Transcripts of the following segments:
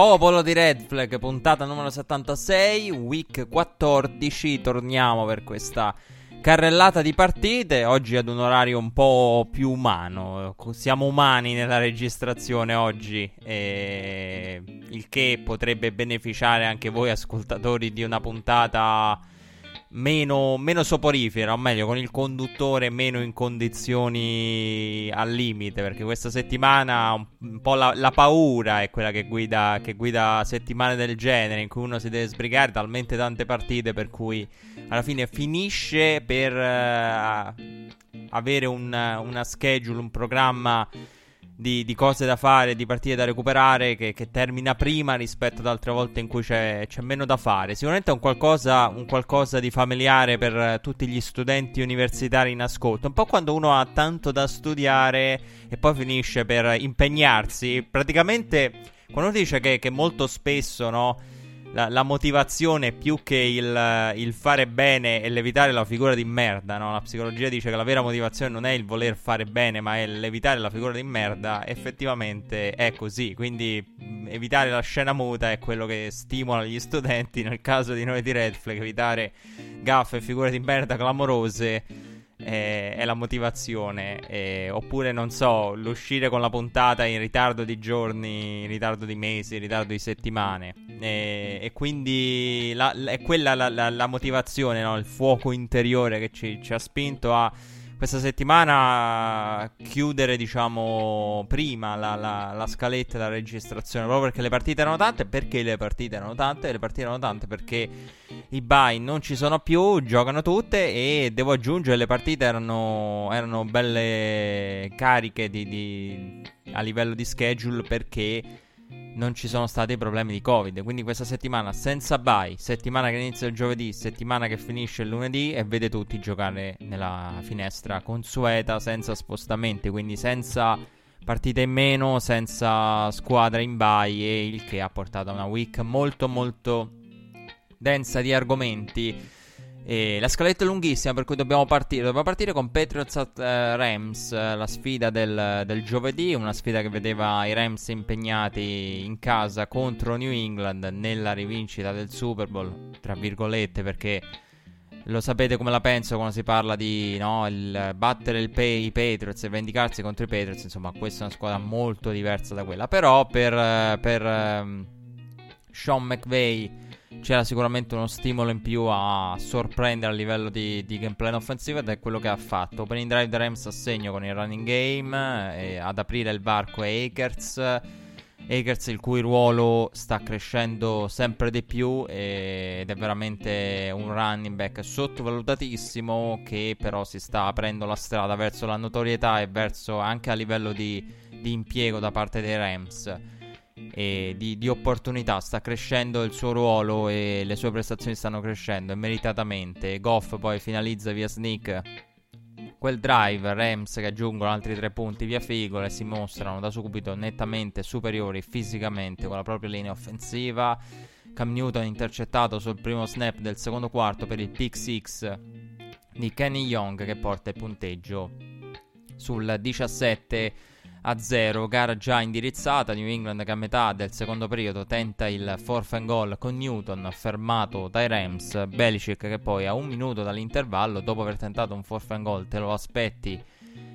Popolo di Red Flag, puntata numero 76, week 14, torniamo per questa carrellata di partite, oggi ad un orario un po' più umano, siamo umani nella registrazione oggi, il che potrebbe beneficiare anche voi ascoltatori di una puntata meno, meno soporifera, o meglio, con il conduttore meno in condizioni al limite. Perché questa settimana un, po' la, la, paura è quella che guida, che guida settimane del genere, in cui uno si deve sbrigare talmente tante partite per cui alla fine finisce per uh, avere un, una schedule, un programma di, di, cose da fare, di partite da recuperare che, che, termina prima rispetto ad altre volte in cui c'è, c'è meno da fare. Sicuramente è un qualcosa, un qualcosa, di familiare per tutti gli studenti universitari in ascolto. Un po' quando uno ha tanto da studiare e poi finisce per impegnarsi. Praticamente quando uno dice che, che molto spesso, no? La, la, motivazione più che il, il, fare bene e l'evitare la figura di merda, no? La psicologia dice che la vera motivazione non è il voler fare bene, ma è l'evitare la figura di merda. Effettivamente è così. Quindi evitare la scena muta è quello che stimola gli studenti. Nel caso di noi di Red Flag, evitare gaffe e figure di merda clamorose è, è la motivazione. Eh, oppure, non so, l'uscire con la puntata in ritardo di giorni, in ritardo di mesi, in ritardo di settimane. E, e quindi la, è quella la, la, la motivazione, no? il fuoco interiore che ci, ci ha spinto a questa settimana chiudere, diciamo, prima la, la, la scaletta della registrazione. Proprio perché le partite erano tante. Perché le partite erano tante? Le partite erano tante perché i buy non ci sono più, giocano tutte. E devo aggiungere, le partite erano, erano belle cariche di, di, a livello di schedule perché non ci sono stati problemi di Covid. Quindi questa settimana senza bye, settimana che inizia il giovedì, settimana che finisce il lunedì e vede tutti giocare nella finestra consueta, senza spostamenti, quindi senza partite in meno, senza squadra in bye e il che ha portato a una week molto molto densa di argomenti e la scaletta è lunghissima, per cui dobbiamo partire. Dobbiamo partire con Patriots at uh, Rams, la sfida del, del, giovedì. Una sfida che vedeva i Rams impegnati in casa contro New England nella rivincita del Super Bowl. Tra virgolette, perché lo sapete come la penso quando si parla di no, il battere il pay, i Patriots e vendicarsi contro i Patriots. Insomma, questa è una squadra molto diversa da quella. Però per, per um, Sean McVay c'era sicuramente uno stimolo in più a sorprendere a livello di, di gameplay offensivo ed è quello che ha fatto. Opening drive da Rams a segno con il running game, e ad aprire il varco è Akers. Akers il cui ruolo sta crescendo sempre di più ed è veramente un running back sottovalutatissimo che però si sta aprendo la strada verso la notorietà e verso anche a livello di, di impiego da parte dei Rams e di, di, opportunità. Sta crescendo il suo ruolo e le sue prestazioni stanno crescendo e meritatamente. Goff poi finalizza via sneak quel drive. Rams che aggiungono altri tre punti via Figola e si mostrano da subito nettamente superiori fisicamente con la propria linea offensiva. Cam Newton intercettato sul primo snap del secondo quarto per il pick 6 di Kenny Young che porta il punteggio sul 17 a 0, gara già indirizzata, New England che a metà del secondo periodo tenta il fourth and goal con Newton fermato dai Rams, Belichick che poi a un minuto dall'intervallo dopo aver tentato un fourth and goal te lo aspetti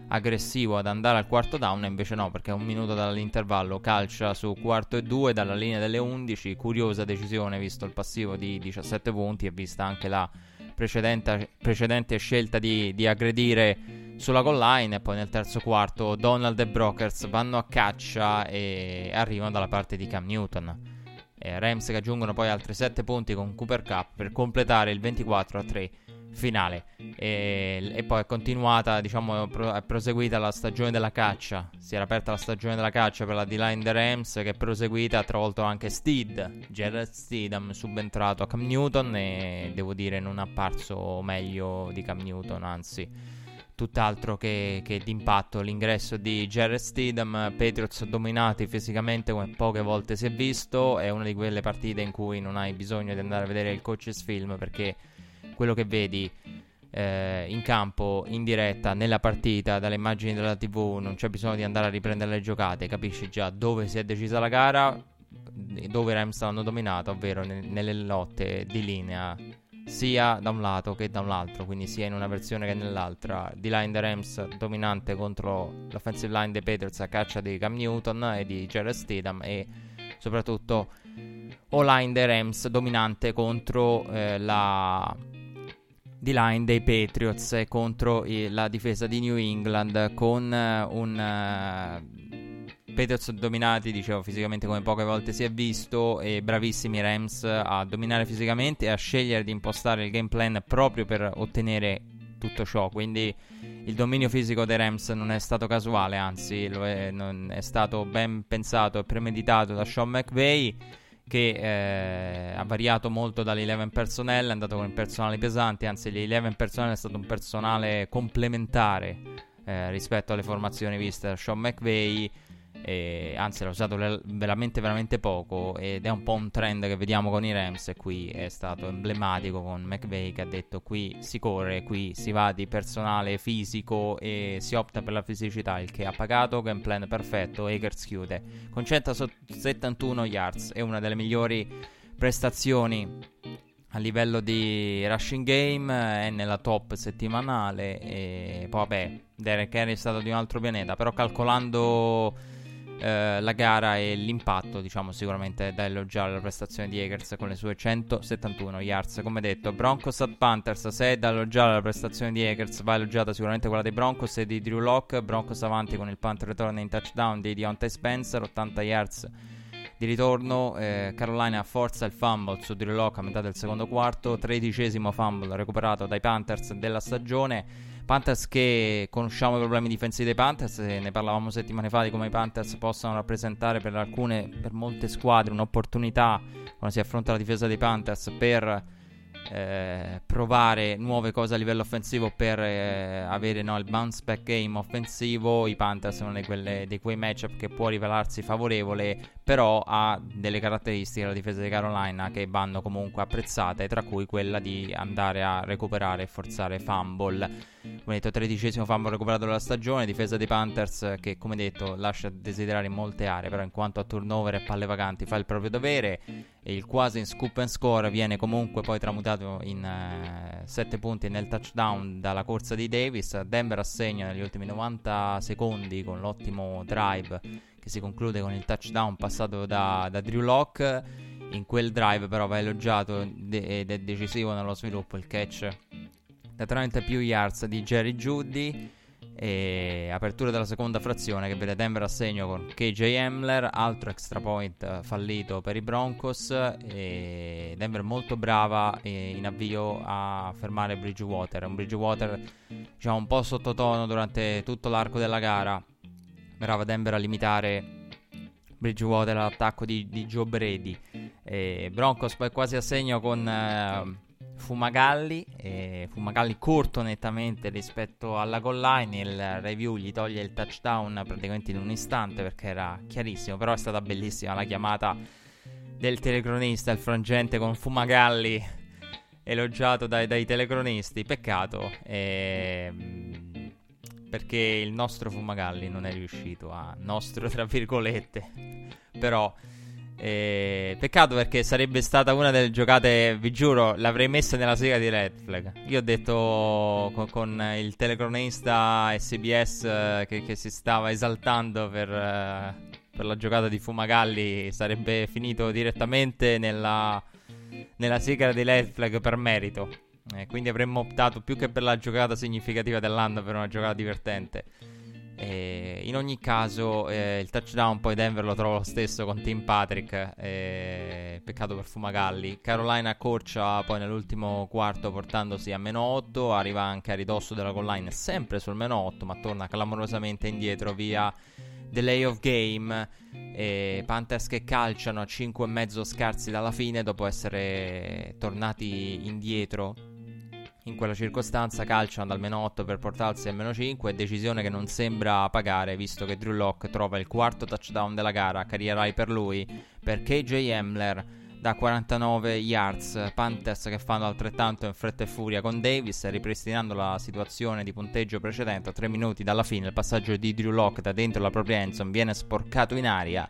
aggressivo ad andare al quarto down invece no perché un minuto dall'intervallo calcia su quarto e due dalla linea delle 11 curiosa decisione visto il passivo di 17 punti e vista anche la precedente, precedente scelta di, di aggredire sulla goal line e poi nel terzo quarto Donald e Brokers vanno a caccia e arrivano dalla parte di Cam Newton. E Rams che aggiungono poi altri 7 punti con Cooper Cup per completare il 24 a 3 finale. E, e, poi è continuata, diciamo, è proseguita la stagione della caccia. Si era aperta la stagione della caccia per la D-line dei Rams, che è proseguita. Ha travolto anche Steed, Jared Steedham, subentrato a Cam Newton. E devo dire, non è apparso meglio di Cam Newton, anzi. Tutt'altro che, che d'impatto l'ingresso di Jared Steedham, Patriots dominati fisicamente come poche volte si è visto. È una di quelle partite in cui non hai bisogno di andare a vedere il coach's film perché quello che vedi eh, in campo, in diretta, nella partita, dalle immagini della TV, non c'è bisogno di andare a riprendere le giocate, capisci già dove si è decisa la gara, dove i Rams hanno dominato, ovvero ne- nelle lotte di linea, sia da un lato che da un altro, quindi sia in una versione che nell'altra. Di line dei Rams dominante contro l'offensive line dei Patriots a caccia di Cam Newton e di Jared Stidham e soprattutto O-line dei Rams dominante contro eh, la di line dei Patriots e contro i, la difesa di New England con uh, un uh, Patriots dominati, dicevo, fisicamente come poche volte si è visto e bravissimi Rams a dominare fisicamente e a scegliere di impostare il game plan proprio per ottenere tutto ciò. Quindi il dominio fisico dei Rams non è stato casuale, anzi è, è stato ben pensato e premeditato da Sean McVay che eh, ha variato molto dall'11 personnel, è andato con il personale pesante, anzi l'11 personnel è stato un personale complementare eh, rispetto alle formazioni viste da Sean McVay e, anzi l'ha usato le- veramente veramente poco ed è un po' un trend che vediamo con i Rams e qui è stato emblematico con McVeigh che ha detto qui si corre, qui si va di personale fisico e si opta per la fisicità, il che ha pagato, game plan perfetto, Akers chiude. Con 171 yards, è una delle migliori prestazioni a livello di rushing game è nella top settimanale e poi vabbè Derek Henry è stato di un altro pianeta però calcolando eh, la gara e l'impatto, diciamo, sicuramente da elogiare la prestazione di Akers con le sue 171 yards. Come detto, Broncos at Panthers, se è da elogiare la prestazione di Akers, va elogiata sicuramente quella dei Broncos e di Drew Locke. Broncos avanti con il punt return in touchdown di Deontay Spencer, 80 yards di ritorno. Eh, Carolina forza il fumble su Drew Locke a metà del secondo quarto, tredicesimo fumble recuperato dai Panthers della stagione. Panthers che conosciamo i problemi difensivi dei Panthers, ne parlavamo settimane fa di come i Panthers possano rappresentare per alcune, per molte squadre un'opportunità quando si affronta la difesa dei Panthers per eh, provare nuove cose a livello offensivo per eh, avere no, il bounce back game offensivo. I Panthers sono di, quelle, di quei matchup che può rivelarsi favorevole, però ha delle caratteristiche la difesa di Carolina che vanno comunque apprezzate, tra cui quella di andare a recuperare e forzare fumble. Come detto, tredicesimo fumble recuperato della stagione, difesa dei Panthers che come detto lascia desiderare in molte aree, però in quanto a turnover e palle vacanti fa il proprio dovere e il quasi in scoop and score viene comunque poi tramutato in 7 uh, punti nel touchdown dalla corsa di Davis. Denver assegna negli ultimi 90 secondi con l'ottimo drive che si conclude con il touchdown passato da, da Drew Locke. In quel drive però va elogiato de- ed è decisivo nello sviluppo il catch. Da 30 più yards di Jerry Judy. E apertura della seconda frazione che vede Denver a segno con KJ Hamler, altro extra point fallito per i Broncos. E Denver molto brava in avvio a fermare Bridgewater, un Bridgewater diciamo un po' sottotono durante tutto l'arco della gara, brava Denver a limitare Bridgewater all'attacco di, di Joe Brady. E Broncos poi quasi a segno con... Eh, Fumagalli, eh, Fumagalli corto nettamente rispetto alla goal line, il review gli toglie il touchdown praticamente in un istante perché era chiarissimo, però è stata bellissima la chiamata del telecronista, il frangente con Fumagalli elogiato dai, dai telecronisti, peccato. Eh, perché il nostro Fumagalli non è riuscito a nostro tra virgolette, però e... Peccato perché sarebbe stata una delle giocate, vi giuro, l'avrei messa nella sega di Red Flag. Io ho detto con, con il telecronista SBS uh, che, che, si stava esaltando per, uh, per, la giocata di Fumagalli, sarebbe finito direttamente nella, nella sigla di Red Flag per merito. Eh, quindi avremmo optato più che per la giocata significativa dell'anno per una giocata divertente. E in ogni caso, eh, il touchdown poi Denver lo trovo lo stesso con Tim Patrick. Eh, peccato per Fumagalli. Carolina accorcia poi nell'ultimo quarto portandosi a meno 8. Arriva anche a ridosso della goal line, sempre sul meno 8, ma torna clamorosamente indietro via delay of game. E Panthers che calciano a 5,5 scarsi dalla fine dopo essere tornati indietro in quella circostanza calciano dal meno 8 per portarsi al meno 5 decisione che non sembra pagare visto che Drew Locke trova il quarto touchdown della gara, carriera high per lui, per KJ Emler da 49 yards, Panthers che fanno altrettanto in fretta e furia con Davis, ripristinando la situazione di punteggio precedente a 3 minuti dalla fine, il passaggio di Drew Locke da dentro la propria endzone viene sporcato in aria,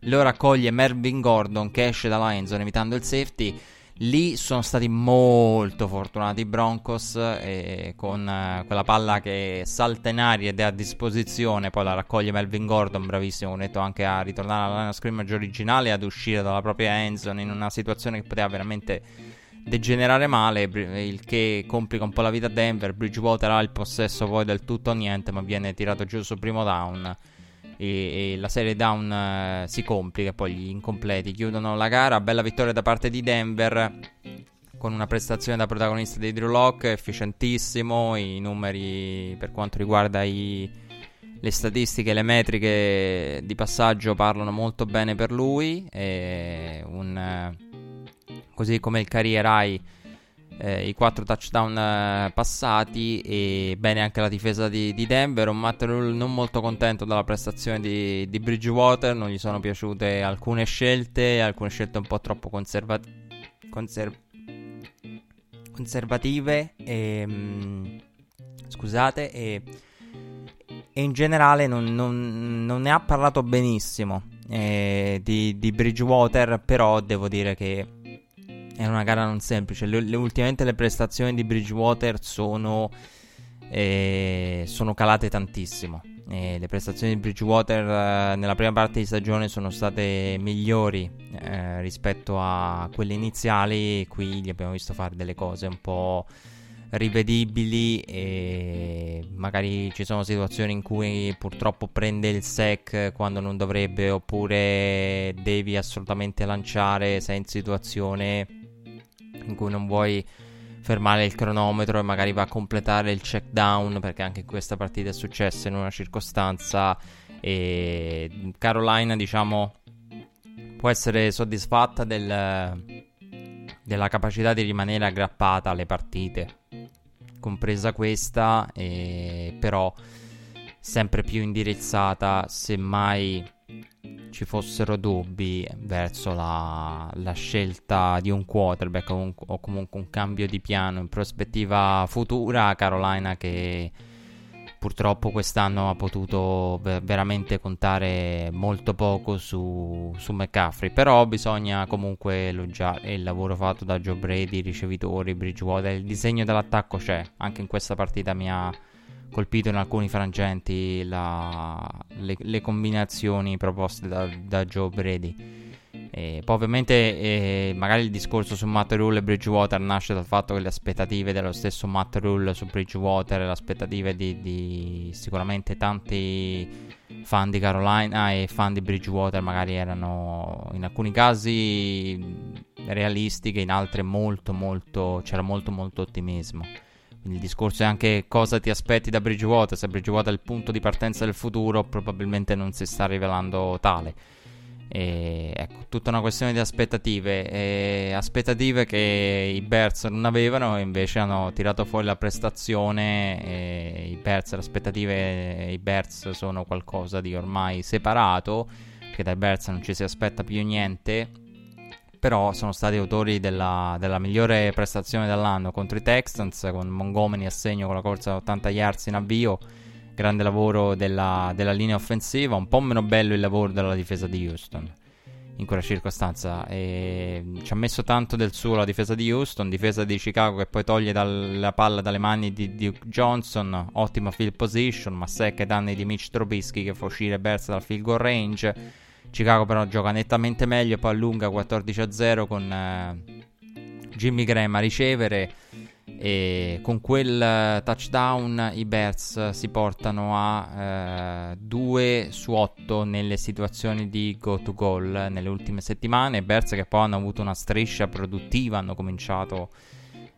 lo raccoglie Mervyn Gordon che esce dalla endzone evitando il safety, Lì sono stati molto fortunati i Broncos e con eh, quella palla che salta in aria ed è a disposizione, poi la raccoglie Melvin Gordon, bravissimo, come detto anche a ritornare alla line of scrimmage originale e ad uscire dalla propria endzone in una situazione che poteva veramente degenerare male, il che complica un po' la vita a Denver. Bridgewater ha il possesso poi del tutto o niente, ma viene tirato giù sul primo down e, e la serie down eh, si complica, poi gli incompleti chiudono la gara, bella vittoria da parte di Denver con una prestazione da protagonista di Drew Locke efficientissimo, i numeri per quanto riguarda i, le statistiche, le metriche di passaggio parlano molto bene per lui, un, così come il career high eh, i quattro touchdown eh, passati e bene anche la difesa di, di Denver. Un Matt Rule non molto contento dalla prestazione di, di, Bridgewater, non gli sono piaciute alcune scelte, alcune scelte un po' troppo conserva- conser- conservative. E, mh, mm, scusate, e, e, in generale non, non, non, ne ha parlato benissimo eh, di, di Bridgewater, però devo dire che è una gara non semplice. Le, le, ultimamente le prestazioni di Bridgewater sono, eh, sono calate tantissimo. Eh, le prestazioni di Bridgewater eh, nella prima parte di stagione sono state migliori eh, rispetto a quelle iniziali. Qui gli abbiamo visto fare delle cose un po' rivedibili e magari ci sono situazioni in cui purtroppo prende il sec quando non dovrebbe oppure devi assolutamente lanciare sei in situazione in cui non vuoi fermare il cronometro e magari va a completare il check down perché anche questa partita è successo in una circostanza e Carolina diciamo può essere soddisfatta del, della capacità di rimanere aggrappata alle partite. Compresa questa e però sempre più indirizzata semmai ci fossero dubbi verso la, la scelta di un quarterback o, un, o, comunque un cambio di piano in prospettiva futura, Carolina che purtroppo quest'anno ha potuto veramente contare molto poco su, su McCaffrey, però bisogna comunque elogiare il lavoro fatto da Joe Brady, i ricevitori, Bridgewater, il disegno dell'attacco c'è, anche in questa partita mi ha colpito in alcuni frangenti la, le, le, combinazioni proposte da, da Joe Brady. E poi ovviamente eh, magari il discorso su Matt Rule e Bridgewater nasce dal fatto che le aspettative dello stesso Matt Rule su Bridgewater, le aspettative di, di sicuramente tanti fan di Carolina e fan di Bridgewater magari erano in alcuni casi realistiche, in altri molto molto c'era molto molto ottimismo. Il discorso è anche cosa ti aspetti da Bridgewater. Se Bridgewater è il punto di partenza del futuro, probabilmente non si sta rivelando tale. E, ecco, tutta una questione di aspettative. E aspettative che i Bears non avevano e invece hanno tirato fuori la prestazione. I Bears, le aspettative, i Bears sono qualcosa di ormai separato. Perché dai Bears non ci si aspetta più niente però sono stati autori della, della, migliore prestazione dell'anno contro i Texans con Montgomery a segno con la corsa da 80 yards in avvio. Grande lavoro della, della, linea offensiva un po' meno bello il lavoro della difesa di Houston in quella circostanza. E ci ha messo tanto del suo la difesa di Houston difesa di Chicago che poi toglie dal, la palla dalle mani di Duke Johnson ottima field position ma secca ai danni di Mitch Trubisky che fa uscire Bears dal field goal range Chicago però gioca nettamente meglio, poi allunga 14-0 con eh, Jimmy Graham a ricevere E con quel touchdown i Bears si portano a 2 eh, su 8 nelle situazioni di go to goal nelle ultime settimane. Bears che poi hanno avuto una striscia produttiva, hanno cominciato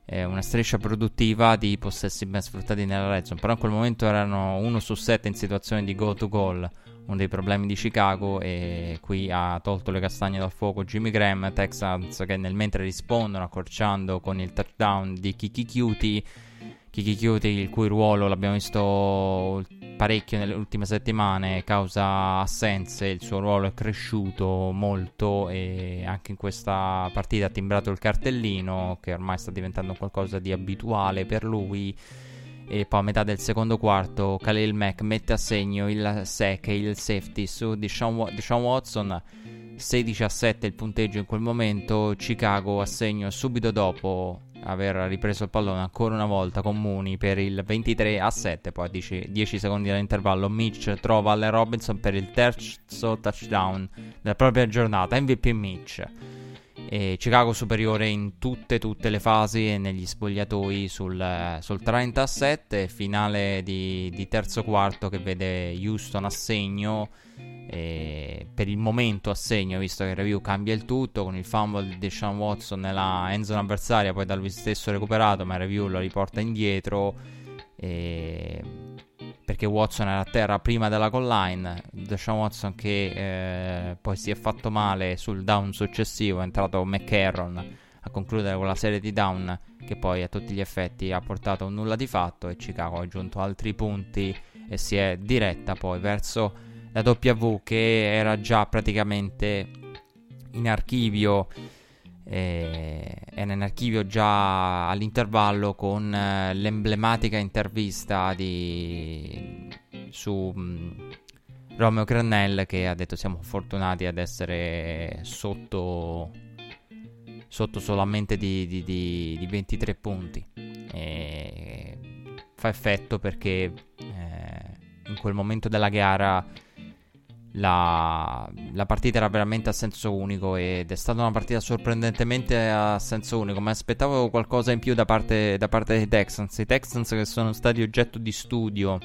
eh, una striscia produttiva di possessi ben sfruttati nella red zone. Però in quel momento erano 1 su 7 in situazioni di go to goal uno dei problemi di Chicago e qui ha tolto le castagne dal fuoco Jimmy Graham, Texans che nel mentre rispondono accorciando con il touchdown di Kiki Cutie, Kiki Cutie il cui ruolo l'abbiamo visto parecchio nelle ultime settimane causa assenze, il suo ruolo è cresciuto molto e anche in questa partita ha timbrato il cartellino che ormai sta diventando qualcosa di abituale per lui e poi a metà del secondo quarto Khalil Mack mette a segno il sec e il safety su Deshaun, Deshaun Watson. 16 a 7 il punteggio in quel momento. Chicago a segno subito dopo aver ripreso il pallone ancora una volta con Mooney per il 23 a 7 poi a 10, 10 secondi dall'intervallo Mitch trova Allen Robinson per il terzo touchdown della propria giornata. MVP Mitch e Chicago superiore in tutte, tutte le fasi e negli spogliatoi sul, sul 37, finale di, di, terzo quarto che vede Houston a segno, per il momento a segno, visto che il review cambia il tutto, con il fumble di Deshaun Watson nella end zone avversaria, poi da lui stesso recuperato, ma il review lo riporta indietro. E perché Watson era a terra prima della line. Deshaun Watson che eh, poi si è fatto male sul down successivo, è entrato McCarron a concludere quella serie di down che poi a tutti gli effetti ha portato un nulla di fatto e Chicago ha aggiunto altri punti e si è diretta poi verso la W che era già praticamente in archivio eh, era in già all'intervallo con eh, l'emblematica intervista di, su mh, mm, Romeo Crannell che ha detto siamo fortunati ad essere sotto, sotto solamente di, di, di 23 punti. E fa effetto perché eh, in quel momento della gara la, la, partita era veramente a senso unico ed è stata una partita sorprendentemente a senso unico. Mi aspettavo qualcosa in più da parte, da parte dei Texans. I Texans che sono stati oggetto di studio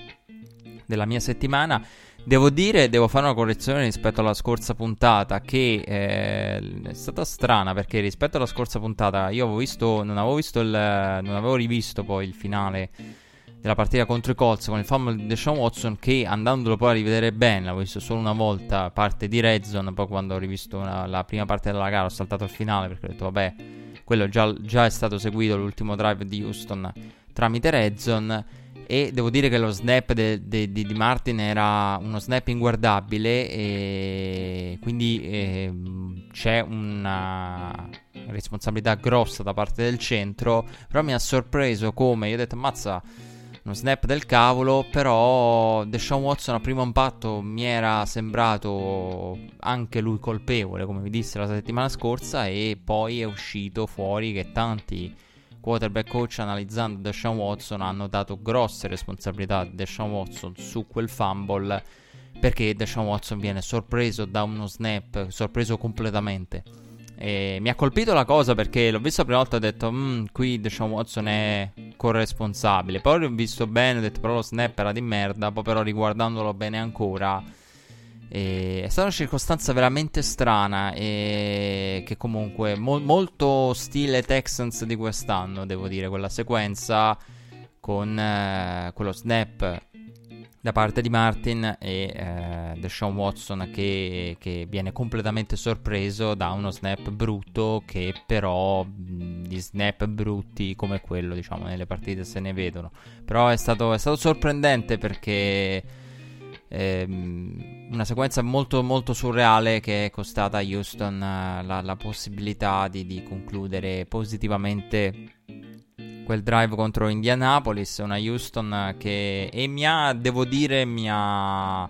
della mia settimana. Devo dire, devo fare una correzione rispetto alla scorsa puntata che eh, è stata strana perché rispetto alla scorsa puntata io avevo visto, non avevo visto il, non avevo rivisto poi il finale della partita contro i Colts con il fumble di Deshaun Watson che andandolo poi a rivedere bene, l'avevo visto solo una volta, parte di Red Zone, poi quando ho rivisto una, la prima parte della gara ho saltato il finale perché ho detto vabbè, quello già, già è stato seguito l'ultimo drive di Houston tramite Red Zone. E devo dire che lo snap di Martin era uno snap inguardabile e quindi eh, c'è una responsabilità grossa da parte del centro, però mi ha sorpreso come io ho detto mazza uno snap del cavolo, però Deshaun Watson a primo impatto mi era sembrato anche lui colpevole, come vi disse la settimana scorsa, e poi è uscito fuori che tanti quarterback coach analizzando Deshaun Watson hanno dato grosse responsabilità a Deshaun Watson su quel fumble perché Deshaun Watson viene sorpreso da uno snap, sorpreso completamente e mi ha colpito la cosa perché l'ho visto la prima volta e ho detto, mm, qui Deshaun Watson è corresponsabile. Poi l'ho visto bene, ho detto, però lo snap era di merda. Poi però riguardandolo bene ancora, e è stata una circostanza veramente strana e che comunque mo- molto stile Texans di quest'anno, devo dire, quella sequenza con eh, quello snap da parte di Martin e eh, Deshaun Watson che, che, viene completamente sorpreso da uno snap brutto che però di snap brutti come quello diciamo nelle partite se ne vedono. Però è stato, è stato sorprendente perché ehm, una sequenza molto molto surreale che è costata a Houston eh, la, la possibilità di, di concludere positivamente quel drive contro Indianapolis, una Houston che e mi ha, devo dire, mi ha,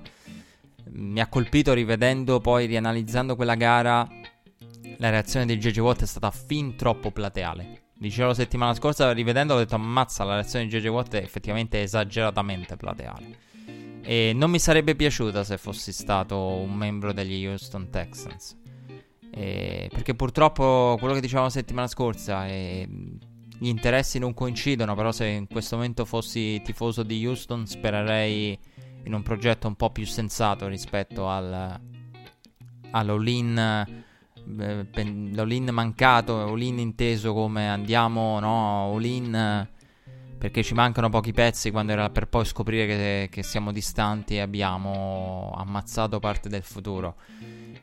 mi ha colpito rivedendo poi, rianalizzando quella gara, la reazione di JJ Watt è stata fin troppo plateale. Dicevo la settimana scorsa, rivedendo, ho detto ammazza, la reazione di JJ Watt è effettivamente esageratamente plateale. E non mi sarebbe piaciuta se fossi stato un membro degli Houston Texans. E perché purtroppo quello che dicevamo la settimana scorsa è gli interessi non coincidono, però se in questo momento fossi tifoso di Houston spererei in un progetto un po' più sensato rispetto al, all'all-in, eh, l'all-in mancato, all-in inteso come andiamo, no, all-in perché ci mancano pochi pezzi quando era per poi scoprire che, che siamo distanti e abbiamo ammazzato parte del futuro.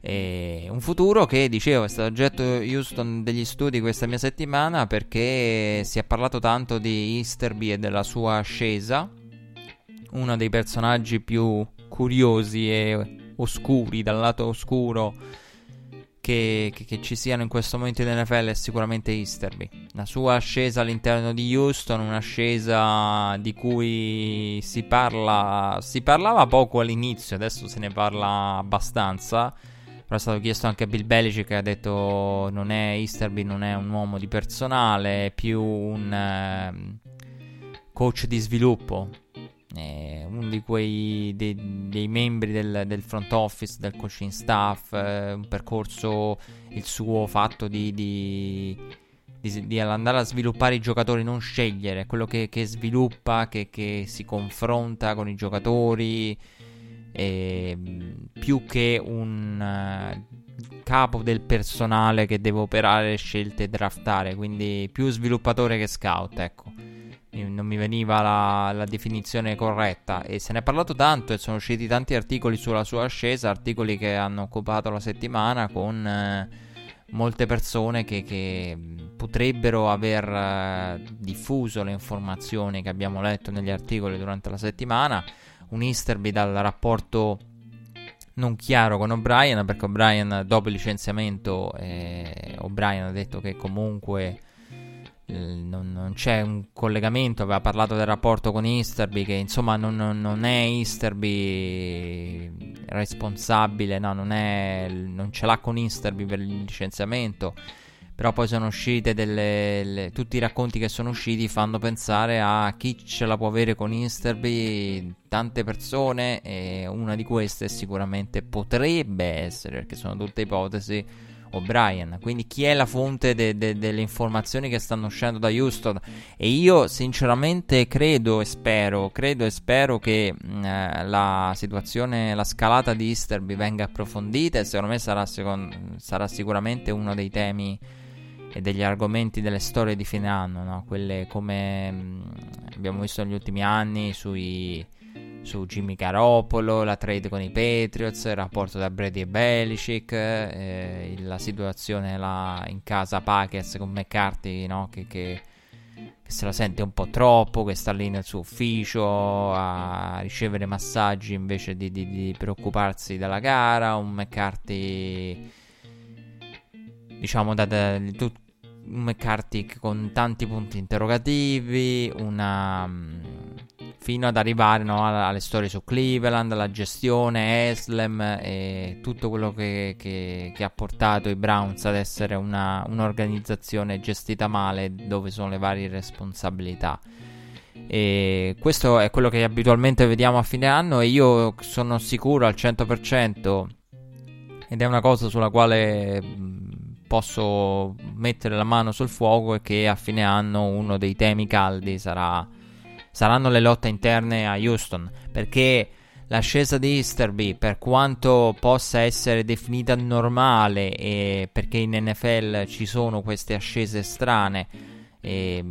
E un futuro che, dicevo, è stato oggetto Houston degli studi questa mia settimana perché si è parlato tanto di Easterby e della sua ascesa, uno dei personaggi più curiosi e oscuri, dal lato oscuro che, che, che, ci siano in questo momento in NFL è sicuramente Easterby. La sua ascesa all'interno di Houston, un'ascesa di cui si parla. Si parlava poco all'inizio, adesso se ne parla abbastanza. Però è stato chiesto anche a Bill Belichick che ha detto non è Easterby, non è un uomo di personale, è più un eh, coach di sviluppo. Eh, uno di quei dei, dei membri del, del, front office, del coaching staff, eh, un percorso, il suo fatto di, di, di, di, andare a sviluppare i giocatori, non scegliere, quello che, che sviluppa, che, che, si confronta con i giocatori, eh, più che un uh, capo del personale che deve operare scelte e draftare, quindi più sviluppatore che scout, ecco. Non mi veniva la, la, definizione corretta e se ne è parlato tanto e sono usciti tanti articoli sulla sua ascesa, articoli che hanno occupato la settimana con eh, molte persone che, che potrebbero aver eh, diffuso le informazioni che abbiamo letto negli articoli durante la settimana, un Easterby dal rapporto non chiaro con O'Brien perché O'Brien dopo il licenziamento eh, O'Brien ha detto che comunque non, non, c'è un collegamento, aveva parlato del rapporto con Easterby, che insomma non, non è Easterby responsabile, no, non, è, non ce l'ha con Easterby per il licenziamento, però poi sono uscite delle, le, tutti i racconti che sono usciti fanno pensare a chi ce la può avere con Easterby, tante persone, e una di queste sicuramente potrebbe essere, perché sono tutte ipotesi, O'Brien. Quindi chi è la fonte de- de- delle informazioni che stanno uscendo da Houston? E io sinceramente credo e spero, credo e spero che mm, eh, la situazione, la scalata di Easterby venga approfondita e secondo me sarà, second- sarà sicuramente uno dei temi e degli argomenti delle storie di fine anno, no? quelle come mh, mm, abbiamo visto negli ultimi anni sui su Jimmy Garoppolo, la trade con i Patriots, il rapporto da Brady e Belichick, eh, la situazione là in casa Packers con McCarthy no? che, che, che, se la sente un po' troppo, che sta lì nel suo ufficio a ricevere massaggi invece di, di, di preoccuparsi della gara, un McCarthy diciamo da, da, un McCarthy con tanti punti interrogativi, una fino ad arrivare no, alle storie su Cleveland, la gestione, Eslem e tutto quello che, che, che ha portato i Browns ad essere una, un'organizzazione gestita male dove sono le varie responsabilità. E questo è quello che abitualmente vediamo a fine anno e io sono sicuro al 100% ed è una cosa sulla quale posso mettere la mano sul fuoco è che a fine anno uno dei temi caldi sarà saranno le lotte interne a Houston, perché l'ascesa di Easterby, per quanto possa essere definita normale, e perché in NFL ci sono queste ascese strane, e,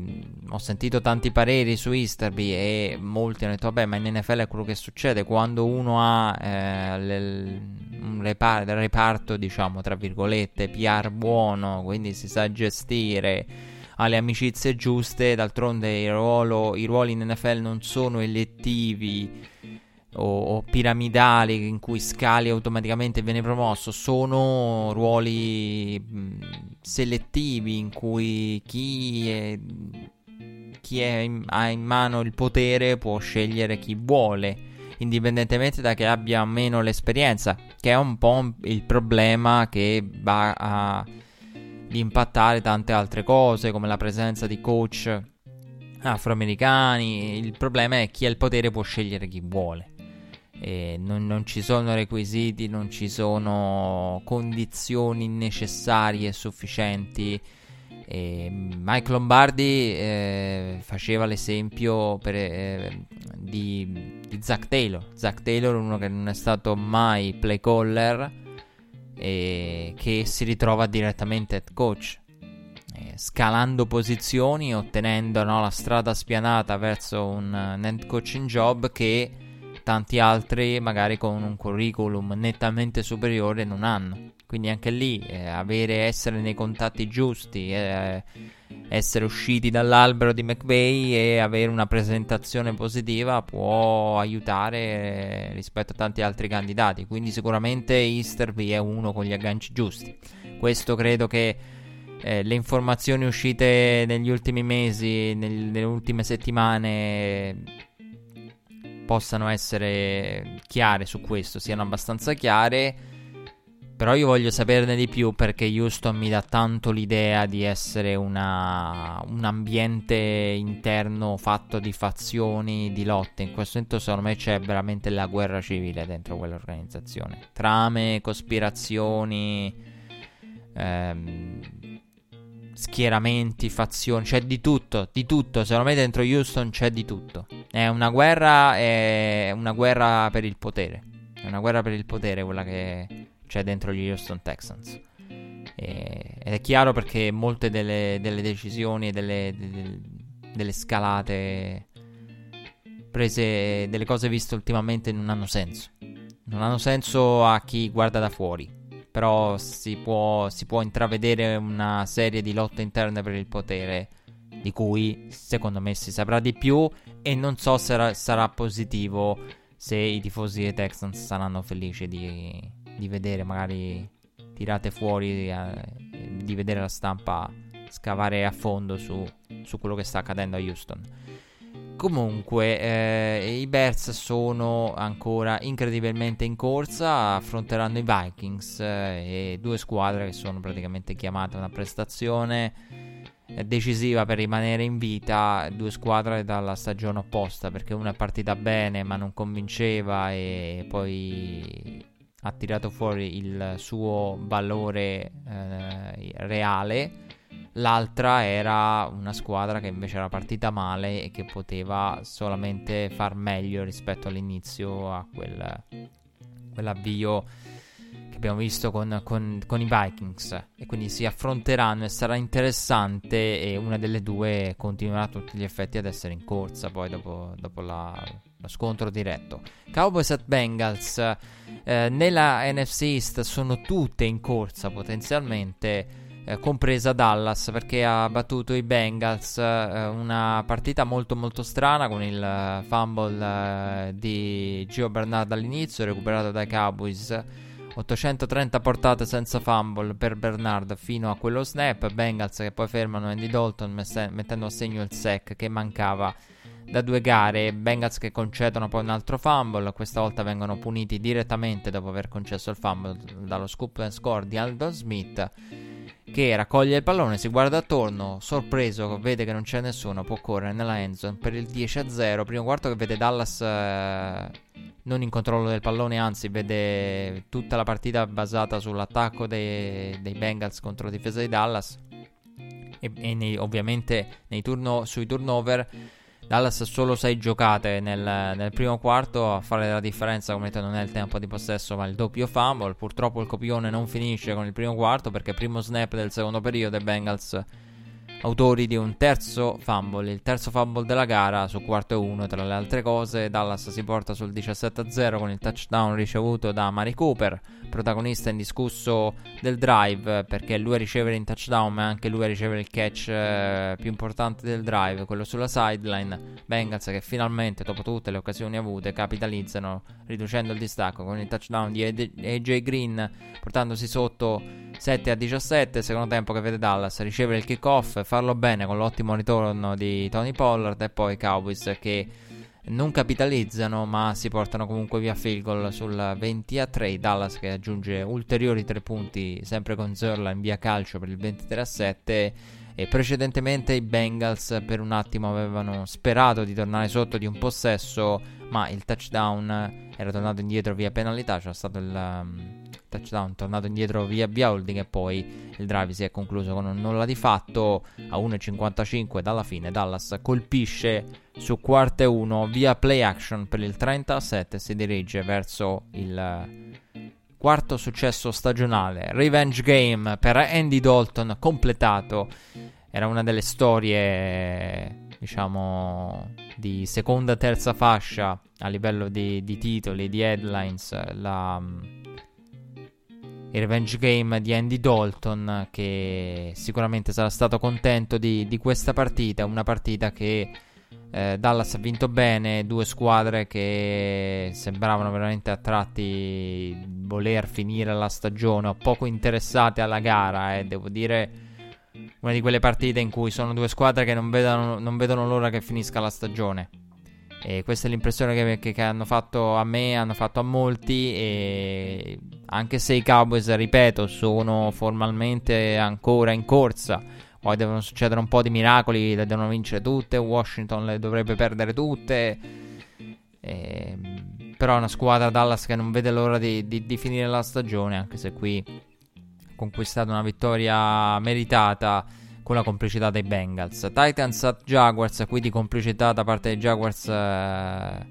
ho sentito tanti pareri su Easterby e molti hanno detto vabbè ma in NFL è quello che succede quando uno ha eh, le, un reparto, reparto diciamo tra virgolette PR buono quindi si sa gestire alle amicizie giuste. D'altronde il ruolo, i ruoli in NFL non sono elettivi o, o, piramidali in cui scali automaticamente e viene promosso, sono ruoli mh, selettivi in cui chi, è, chi è in, ha in mano il potere può scegliere chi vuole indipendentemente da che abbia meno l'esperienza, che è un po' il problema che va a impattare tante altre cose come la presenza di coach afroamericani. Il problema è chi ha il potere può scegliere chi vuole. Non, non, ci sono requisiti, non ci sono condizioni necessarie e sufficienti E Mike Lombardi eh, faceva l'esempio per, eh, di, di Zach Taylor. Zach Taylor, uno che non è stato mai play caller e che si ritrova direttamente head coach, eh, scalando posizioni, ottenendo no, la strada spianata verso un uh, head coaching job che tanti altri, magari con un curriculum nettamente superiore, non hanno. Quindi anche lì eh, avere, essere nei contatti giusti, eh, essere usciti dall'albero di McVeigh e avere una presentazione positiva può aiutare eh, rispetto a tanti altri candidati. Quindi sicuramente Easterby è uno con gli agganci giusti. Questo credo che eh, le informazioni uscite negli ultimi mesi, nel, nelle ultime settimane possano essere chiare su questo, siano abbastanza chiare però io voglio saperne di più perché Houston mi dà tanto l'idea di essere una, un ambiente interno fatto di fazioni, di lotte. In questo momento secondo me c'è veramente la guerra civile dentro quell'organizzazione. Trame, cospirazioni, ehm, schieramenti, fazioni, c'è di tutto, di tutto. Secondo me dentro Houston c'è di tutto. È una guerra, è una guerra per il potere. È una guerra per il potere quella che c'è dentro gli Houston Texans. E, ed è chiaro perché molte delle, delle decisioni, delle, delle, delle scalate prese, delle cose viste ultimamente non hanno senso. Non hanno senso a chi guarda da fuori. Però si può, si può intravedere una serie di lotte interne per il potere di cui secondo me si saprà di più e non so se sarà, sarà positivo se i tifosi dei Texans saranno felici di, di vedere magari tirate fuori, eh, di vedere la stampa scavare a fondo su, su quello che sta accadendo a Houston. Comunque, eh, i Bears sono ancora incredibilmente in corsa, affronteranno i Vikings eh, e due squadre che sono praticamente chiamate a una prestazione eh, decisiva per rimanere in vita, due squadre dalla stagione opposta, perché una è partita bene ma non convinceva e poi ha tirato fuori il suo valore eh, reale. L'altra era una squadra che invece era partita male e che poteva solamente far meglio rispetto all'inizio a quel, quell'avvio che abbiamo visto con, con, con, i Vikings. E quindi si affronteranno e sarà interessante. E una delle due continuerà a tutti gli effetti ad essere in corsa poi dopo, dopo la, lo scontro diretto. Cowboys at Bengals eh, nella NFC East sono tutte in corsa potenzialmente. Eh, compresa Dallas perché ha battuto i Bengals eh, una partita molto molto strana con il eh, fumble eh, di Gio Bernard all'inizio recuperato dai Cowboys 830 portate senza fumble per Bernard fino a quello snap Bengals che poi fermano Andy Dalton mettendo a segno il sec che mancava da due gare. Bengals che concedono poi un altro fumble. Questa volta vengono puniti direttamente dopo aver concesso il fumble dallo scoop and score di Aldon Smith. Che raccoglie il pallone, si guarda attorno, sorpreso, vede che non c'è nessuno, può correre nella endzone per il 10-0. Primo quarto che vede Dallas eh, non in controllo del pallone, anzi vede tutta la partita basata sull'attacco dei, dei Bengals contro la difesa di Dallas. E, e nei, ovviamente nei turno, sui turnover Dallas solo 6 giocate nel, nel, primo quarto a fare la differenza come detto non è il tempo di possesso ma il doppio fumble. Purtroppo il copione non finisce con il primo quarto perché primo snap del secondo periodo e Bengals autori di un terzo fumble, il terzo fumble della gara su quarto e uno tra le altre cose. Dallas si porta sul 17-0 con il touchdown ricevuto da Mari Cooper, protagonista indiscusso del drive perché lui a ricevere in touchdown ma anche lui a ricevere il catch eh, più importante del drive, quello sulla sideline. Bengals che finalmente dopo tutte le occasioni avute capitalizzano riducendo il distacco con il touchdown di AJ Green portandosi sotto 7 a 17, secondo tempo che vede Dallas ricevere il kickoff, farlo bene con l'ottimo ritorno di Tony Pollard e poi Cowboys che non capitalizzano ma si portano comunque via field goal sul 20 a 3 Dallas che aggiunge ulteriori 3 punti sempre con Zerla in via calcio per il 23 a 7 e precedentemente i Bengals per un attimo avevano sperato di tornare sotto di un possesso ma il touchdown era tornato indietro via penalità, c'era stato il um, touchdown tornato indietro via, via holding e poi il drive si è concluso con un nulla di fatto a 1.55 dalla fine Dallas colpisce su quarta e 1 via play action per il 37 si dirige verso il quarto successo stagionale. Revenge game per Andy Dalton completato. Era una delle storie diciamo di seconda terza fascia a livello di, di titoli di headlines la il revenge game di Andy Dalton che sicuramente sarà stato contento di, di questa partita, una partita che eh, Dallas ha vinto bene, due squadre che sembravano veramente a tratti voler finire la stagione o poco interessate alla gara eh, devo dire una di quelle partite in cui sono due squadre che non vedono, non vedono l'ora che finisca la stagione. E questa è l'impressione che, che, che, hanno fatto a me, hanno fatto a molti. E anche se i Cowboys, ripeto, sono formalmente ancora in corsa, poi devono succedere un po' di miracoli, le devono vincere tutte. Washington le dovrebbe perdere tutte. E, però è una squadra Dallas che non vede l'ora di, di, di finire la stagione, anche se qui conquistato una vittoria meritata con la complicità dei Bengals. Titans at Jaguars, qui di complicità da parte dei Jaguars eh,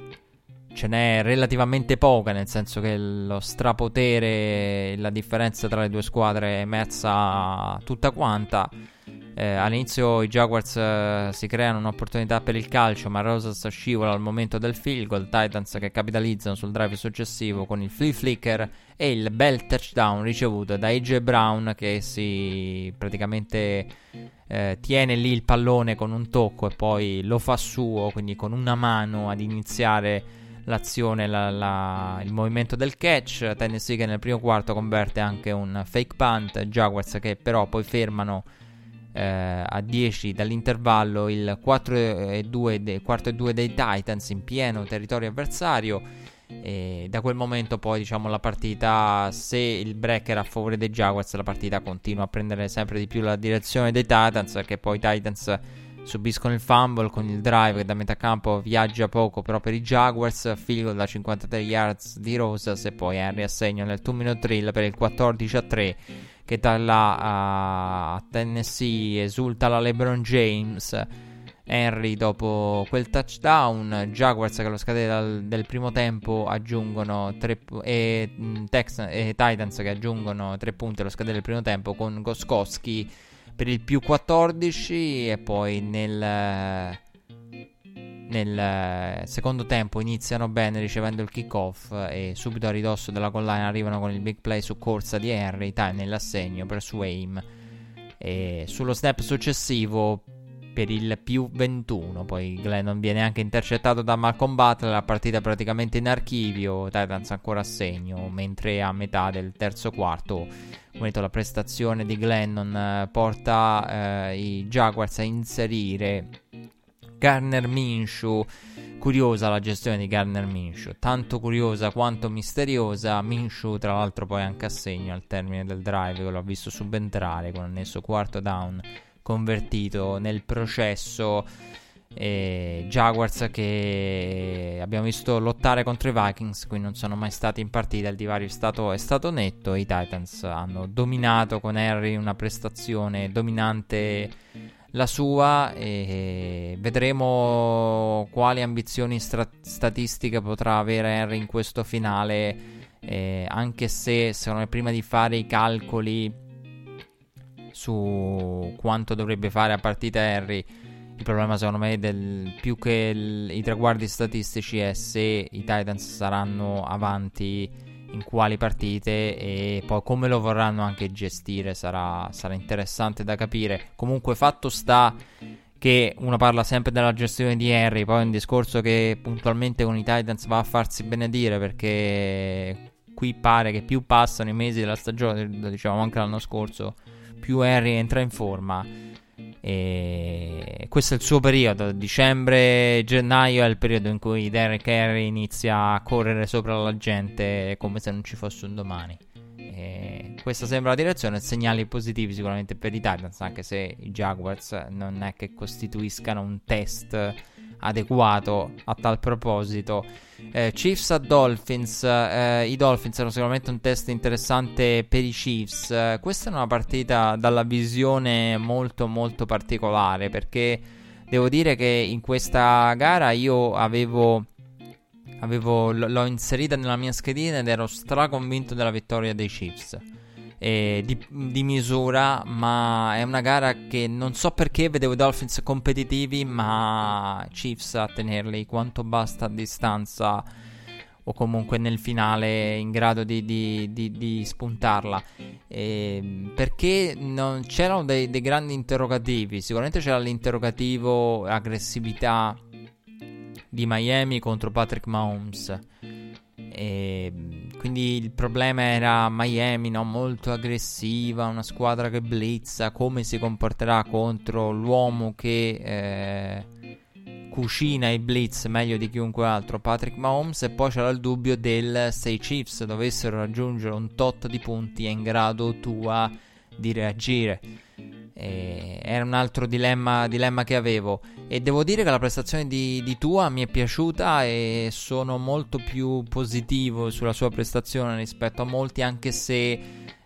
ce n'è relativamente poca, nel senso che lo strapotere, la differenza tra le due squadre è emersa tutta quanta. Eh, all'inizio i Jaguars eh, si creano un'opportunità per il calcio, ma Rosas scivola al momento del field goal. Titans che capitalizzano sul drive successivo con il flea flicker e il bel touchdown ricevuto da AJ Brown che si praticamente eh, tiene lì il pallone con un tocco e poi lo fa suo, quindi con una mano ad iniziare l'azione, la, la, il movimento del catch. Tennessee che nel primo quarto converte anche un fake punt. Jaguars che però poi fermano eh, a 10 dall'intervallo il 4 e 2 de, 4 e 2 dei Titans in pieno territorio avversario. E da quel momento poi diciamo la partita se il break era a favore dei Jaguars la partita continua a prendere sempre di più la direzione dei Titans perché poi i Titans subiscono il fumble con il drive che da metà campo viaggia poco però per i Jaguars field da 53 yards di Rosas e poi Henry assegna nel 2 minute drill per il 14 a 3 che dalla a Tennessee esulta la LeBron James. Henry dopo quel touchdown, Jaguars che allo scadere dal, del primo tempo aggiungono 3 e, mm, Texans, e Titans che aggiungono 3 punti allo scadere del primo tempo con Goskowski per il più 14 e poi nel nel eh, secondo tempo iniziano bene ricevendo il kickoff e subito a ridosso della collina arrivano con il big play su corsa di Henry, time nell'assegno per Swaim. E sullo snap successivo per il più 21. Poi Glennon viene anche intercettato da Malcolm Butler. La partita praticamente in archivio. Titans ancora a segno. Mentre a metà del terzo quarto, detto, la prestazione di Glennon eh, porta eh, i Jaguars a inserire Garner Minshew. Curiosa la gestione di Garner Minshew, tanto curiosa quanto misteriosa. Minshew, tra l'altro, poi anche a segno al termine del drive, che l'ho visto subentrare con annesso quarto down convertito nel processo. E Jaguars che abbiamo visto lottare contro i Vikings, qui non sono mai stati in partita, il divario è stato, è stato netto. I Titans hanno dominato con Harry una prestazione dominante la sua e vedremo quali ambizioni stra- statistiche potrà avere Henry in questo finale eh, anche se secondo me prima di fare i calcoli su quanto dovrebbe fare a partita Henry il problema secondo me del, più che il, i traguardi statistici è se i Titans saranno avanti in quali partite e poi come lo vorranno anche gestire sarà, sarà interessante da capire. Comunque fatto sta che uno parla sempre della gestione di Henry, poi è un discorso che puntualmente con i Titans va a farsi benedire perché qui pare che più passano i mesi della stagione, lo dicevamo anche l'anno scorso, più Henry entra in forma e questo è il suo periodo. Dicembre, gennaio è il periodo in cui Derek Henry inizia a correre sopra la gente come se non ci fosse un domani. E questa sembra la direzione. Segnali positivi sicuramente per i Titans, anche se i Jaguars non è che costituiscano un test adeguato a tal proposito. Eh, Chiefs a Dolphins, eh, i Dolphins erano sicuramente un test interessante per i Chiefs. Eh, questa è una partita dalla visione molto molto particolare perché devo dire che in questa gara io avevo, avevo l'ho inserita nella mia schedina ed ero straconvinto della vittoria dei Chiefs eh, di, di, misura, ma è una gara che non so perché vedevo i Dolphins competitivi, ma Chiefs a tenerli quanto basta a distanza o comunque nel finale in grado di, di, di, di spuntarla. Eh, perché non c'erano dei, dei grandi interrogativi, sicuramente c'era l'interrogativo aggressività di Miami contro Patrick Mahomes. E quindi il problema era Miami, no? molto aggressiva, una squadra che blitza, come si comporterà contro l'uomo che eh, cucina i blitz meglio di chiunque altro, Patrick Mahomes. E poi c'era il dubbio del se i Chiefs dovessero raggiungere un tot di punti è in grado tua di reagire. E era un altro dilemma, dilemma, che avevo. E devo dire che la prestazione di, di, Tua mi è piaciuta e sono molto più positivo sulla sua prestazione rispetto a molti, anche se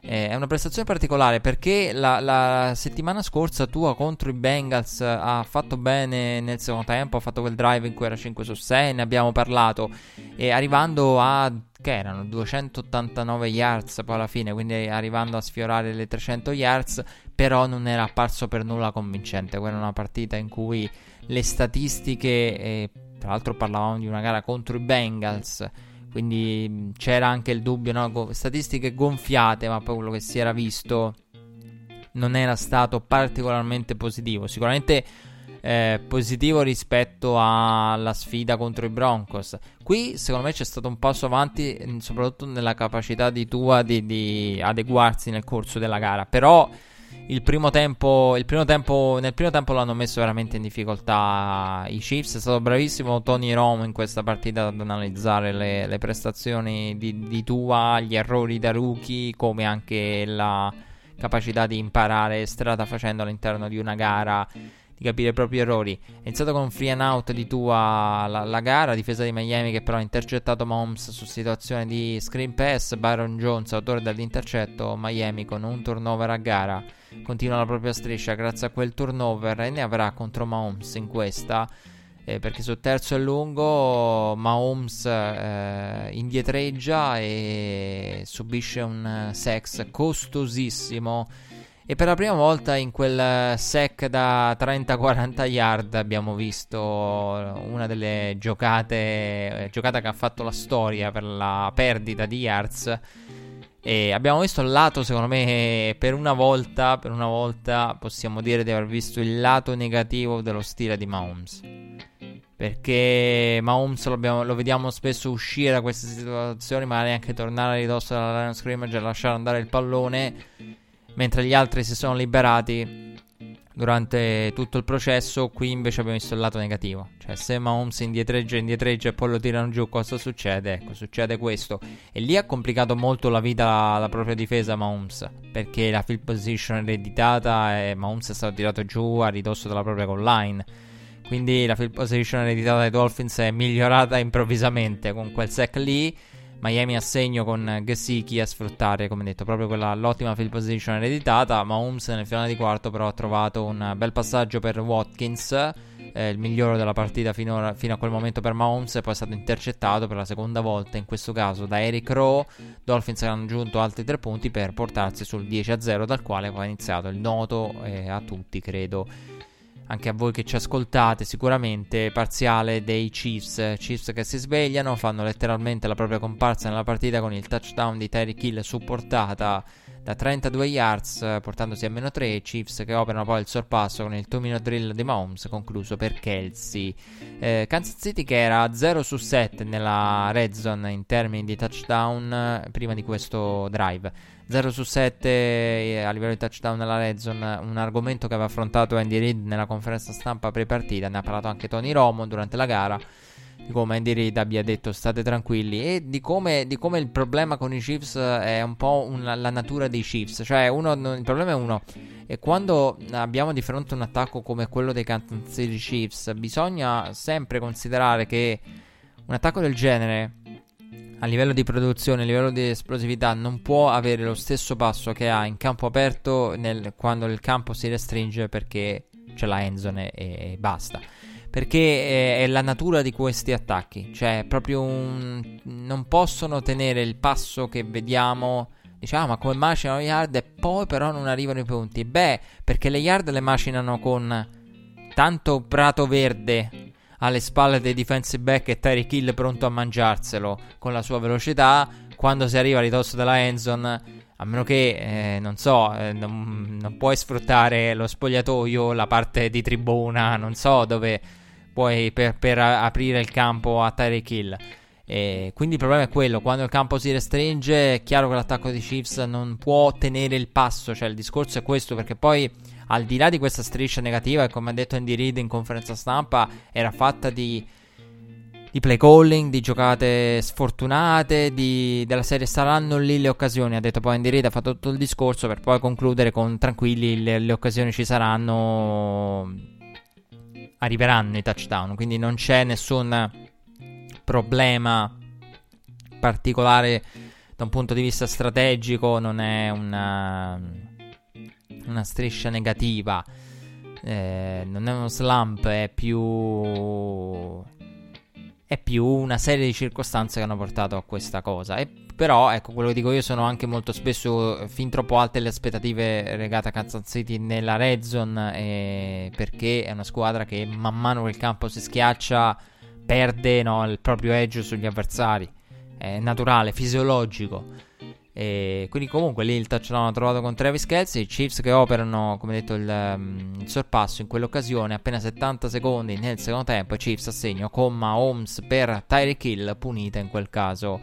eh, è una prestazione particolare perché la, la, settimana scorsa Tua contro i Bengals ha fatto bene nel secondo tempo, ha fatto quel drive in cui era 5 su 6, ne abbiamo parlato, e arrivando a che erano 289 yards poi alla fine, quindi arrivando a sfiorare le 300 yards, però non era apparso per nulla convincente. Quella è una partita in cui le statistiche, eh, tra l'altro parlavamo di una gara contro i Bengals, quindi c'era anche il dubbio, no? statistiche gonfiate, ma poi quello che si era visto non era stato particolarmente positivo. Sicuramente eh, positivo rispetto alla sfida contro i Broncos. Qui secondo me c'è stato un passo avanti, soprattutto nella capacità di Tua di, di adeguarsi nel corso della gara. Però il primo, tempo, il primo tempo, nel primo tempo l'hanno messo veramente in difficoltà i Chiefs. È stato bravissimo Tony Romo in questa partita ad analizzare le, le prestazioni di, di Tua, gli errori da rookie, come anche la capacità di imparare strada facendo all'interno di una gara di capire i propri errori. È iniziato con un free and out di tua la, la, gara, difesa di Miami che però ha intercettato Mahomes su situazione di screen pass, Byron Jones, autore dell'intercetto, Miami con un turnover a gara, continua la propria striscia grazie a quel turnover e ne avrà contro Mahomes in questa. Eh, perché sul terzo e lungo Mahomes eh, indietreggia e subisce un sex costosissimo e per la prima volta in quel sec da 30-40 yard abbiamo visto una delle giocate, giocata che ha fatto la storia per la perdita di yards. E abbiamo visto il lato, secondo me, per una volta, per una volta possiamo dire di aver visto il lato negativo dello stile di Mahomes. Perché Mahomes lo, lo vediamo spesso uscire da queste situazioni, magari anche tornare a ridosso dalla line scrimmage e lasciare andare il pallone mentre gli altri si sono liberati durante tutto il processo. Qui invece abbiamo visto il lato negativo. Cioè, se Mahomes indietreggia, indietreggia e poi lo tirano giù, cosa succede? Ecco, succede questo. E lì ha complicato molto la vita la propria difesa Mahomes. Perché la field position ereditata e Mahomes è stato tirato giù a ridosso della propria goal line. Quindi la field position ereditata dai Dolphins è migliorata improvvisamente con quel sec lì. Miami a segno con Gesicki a sfruttare, come detto, proprio quella l'ottima field position ereditata. Mahomes nel finale di quarto però ha trovato un bel passaggio per Watkins, eh, il migliore della partita finora, fino a quel momento per Mahomes, e poi è stato intercettato per la seconda volta, in questo caso da Eric Rowe. Dolphins hanno aggiunto altri tre punti per portarsi sul 10-0, dal quale poi è iniziato il noto eh, a tutti, credo anche a voi che ci ascoltate sicuramente, parziale dei Chiefs. Chiefs che si svegliano, fanno letteralmente la propria comparsa nella partita con il touchdown di Tyreek Hill supportata da 32 yards, portandosi a meno 3. Chiefs che operano poi il sorpasso con il 2 drill di Mahomes, concluso per Kelsey. Eh, Kansas City che era 0 su 7 nella red zone in termini di touchdown eh, prima di questo drive. 0 su 7 eh, a livello di touchdown nella red zone, un argomento che aveva affrontato Andy Reid nella conferenza stampa pre-partita, ne ha parlato anche Tony Romo durante la gara, di come Andy Reid abbia detto state tranquilli e di come, di come il problema con i Chiefs è un po' una, la natura dei Chiefs, cioè uno, il problema è uno, E quando abbiamo di fronte un attacco come quello dei Kansas City Chiefs, bisogna sempre considerare che un attacco del genere a livello di produzione, a livello di esplosività, non può avere lo stesso passo che ha in campo aperto nel, quando il campo si restringe perché c'è la endzone e, e basta. Perché è, è, la natura di questi attacchi, cioè proprio un, non possono tenere il passo che vediamo Diciamo, ma come macinano le yard e poi però non arrivano i punti? Beh, perché le yard le macinano con tanto prato verde alle spalle dei defensive back e Tyreek Hill pronto a mangiarselo con la sua velocità. Quando si arriva a ridosso della endzone, a meno che, eh, non so, eh, non, non, puoi sfruttare lo spogliatoio, la parte di tribuna, non so dove puoi per, per aprire il campo a Tyreek Hill. E quindi il problema è quello, quando il campo si restringe è chiaro che l'attacco di Chiefs non può tenere il passo, cioè il discorso è questo perché poi al di là di questa striscia negativa che come ha detto Andy Reid in conferenza stampa era fatta di, di play calling, di giocate sfortunate, di, della serie saranno lì le occasioni, ha detto poi Andy Reid, ha fatto tutto il discorso per poi concludere con tranquilli le, le occasioni ci saranno, arriveranno i touchdown, quindi non c'è nessun problema particolare da un punto di vista strategico, non è una, una striscia negativa, eh, non è uno slump, è più è più una serie di circostanze che hanno portato a questa cosa. E però, ecco, quello che dico io sono anche molto spesso fin troppo alte le aspettative legate a Kansas City nella red zone, eh, perché è una squadra che man mano che il campo si schiaccia perde no, il proprio edge sugli avversari. È naturale, fisiologico. E quindi comunque lì il touchdown ha trovato con Travis Kelsey. I Chiefs che operano, come detto, il, um, il, sorpasso in quell'occasione. Appena 70 secondi nel secondo tempo. I Chiefs assegno comma Holmes per Tyreek Hill. Punita in quel caso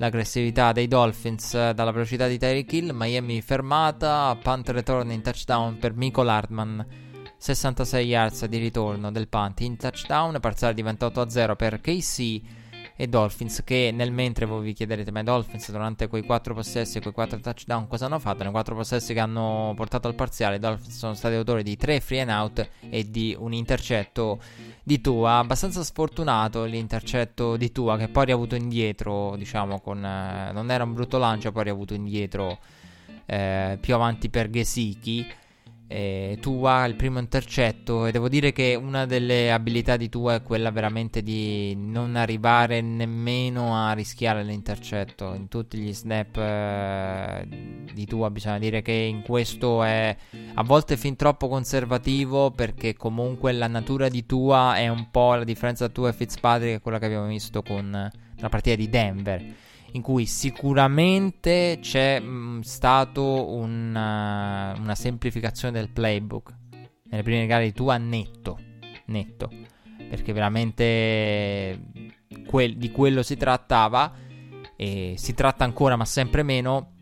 l'aggressività dei Dolphins dalla velocità di Tyreek Hill. Miami fermata. Punt return in touchdown per Michael Hartman 66 yards di ritorno del punt in touchdown, parziale di 28 a 0 per KC e Dolphins che nel mentre voi vi chiederete ma i Dolphins durante quei 4 possessi quei 4 touchdown cosa hanno fatto? Nei 4 possessi che hanno portato al parziale i Dolphins sono stati autori di 3 free and out e di un intercetto di Tua abbastanza sfortunato l'intercetto di Tua che poi ha riavuto indietro diciamo con eh, non era un brutto lancio poi ha riavuto indietro eh, più avanti per Gesicki eh, Tua il primo intercetto e devo dire che una delle abilità di Tua è quella veramente di non arrivare nemmeno a rischiare l'intercetto. In tutti gli snap eh, di Tua bisogna dire che in questo è a volte fin troppo conservativo perché comunque la natura di Tua è un po' la differenza tra Tua e Fitzpatrick è quella che abbiamo visto con la partita di Denver in cui sicuramente c'è mh, mm, stato una, una, semplificazione del playbook. Nelle prime gare di Tua netto, netto, perché veramente quel, di quello si trattava e si tratta ancora ma sempre meno.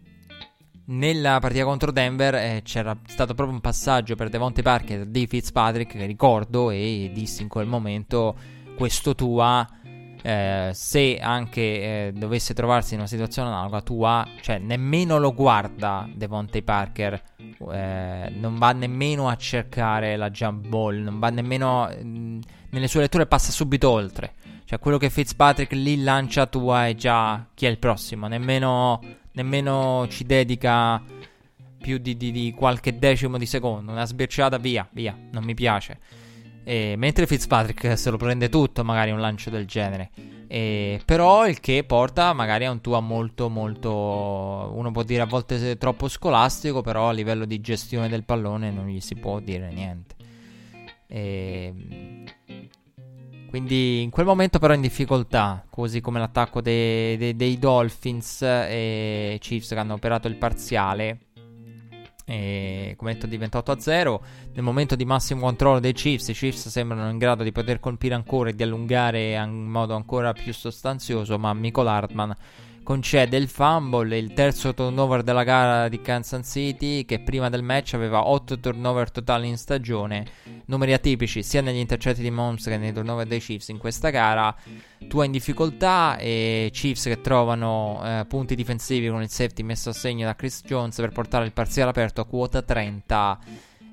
Nella partita contro Denver eh, c'era stato proprio un passaggio per Devonte Parker di Fitzpatrick che ricordo e dissi in quel momento questo Tua eh, se anche eh, dovesse trovarsi in una situazione analoga tua, cioè nemmeno lo guarda Devontae Parker, eh, non va nemmeno a cercare la jump ball, non va nemmeno mh, mm, nelle sue letture passa subito oltre. Cioè quello che Fitzpatrick lì lancia tua è già chi è il prossimo, nemmeno, nemmeno ci dedica più di, di, di qualche decimo di secondo, una sbirciata via, via, non mi piace. E, mentre Fitzpatrick se lo prende tutto, magari un lancio del genere. E, però il che porta magari a un Tua molto molto uno può dire a volte troppo scolastico però a livello di gestione del pallone non gli si può dire niente e, quindi in quel momento però in difficoltà così come l'attacco dei, dei, dei Dolphins e Chiefs che hanno operato il parziale e, come detto di 28 a 0 nel momento di massimo controllo dei Chiefs i Chiefs sembrano in grado di poter colpire ancora e di allungare in modo ancora più sostanzioso ma Michael Hartman concede il fumble, il terzo turnover della gara di Kansas City che prima del match aveva 8 turnover totali in stagione, numeri atipici sia negli intercetti di Moms che nei turnover dei Chiefs in questa gara. Tua in difficoltà e Chiefs che trovano eh, punti difensivi con il safety messo a segno da Chris Jones per portare il parziale aperto a quota 30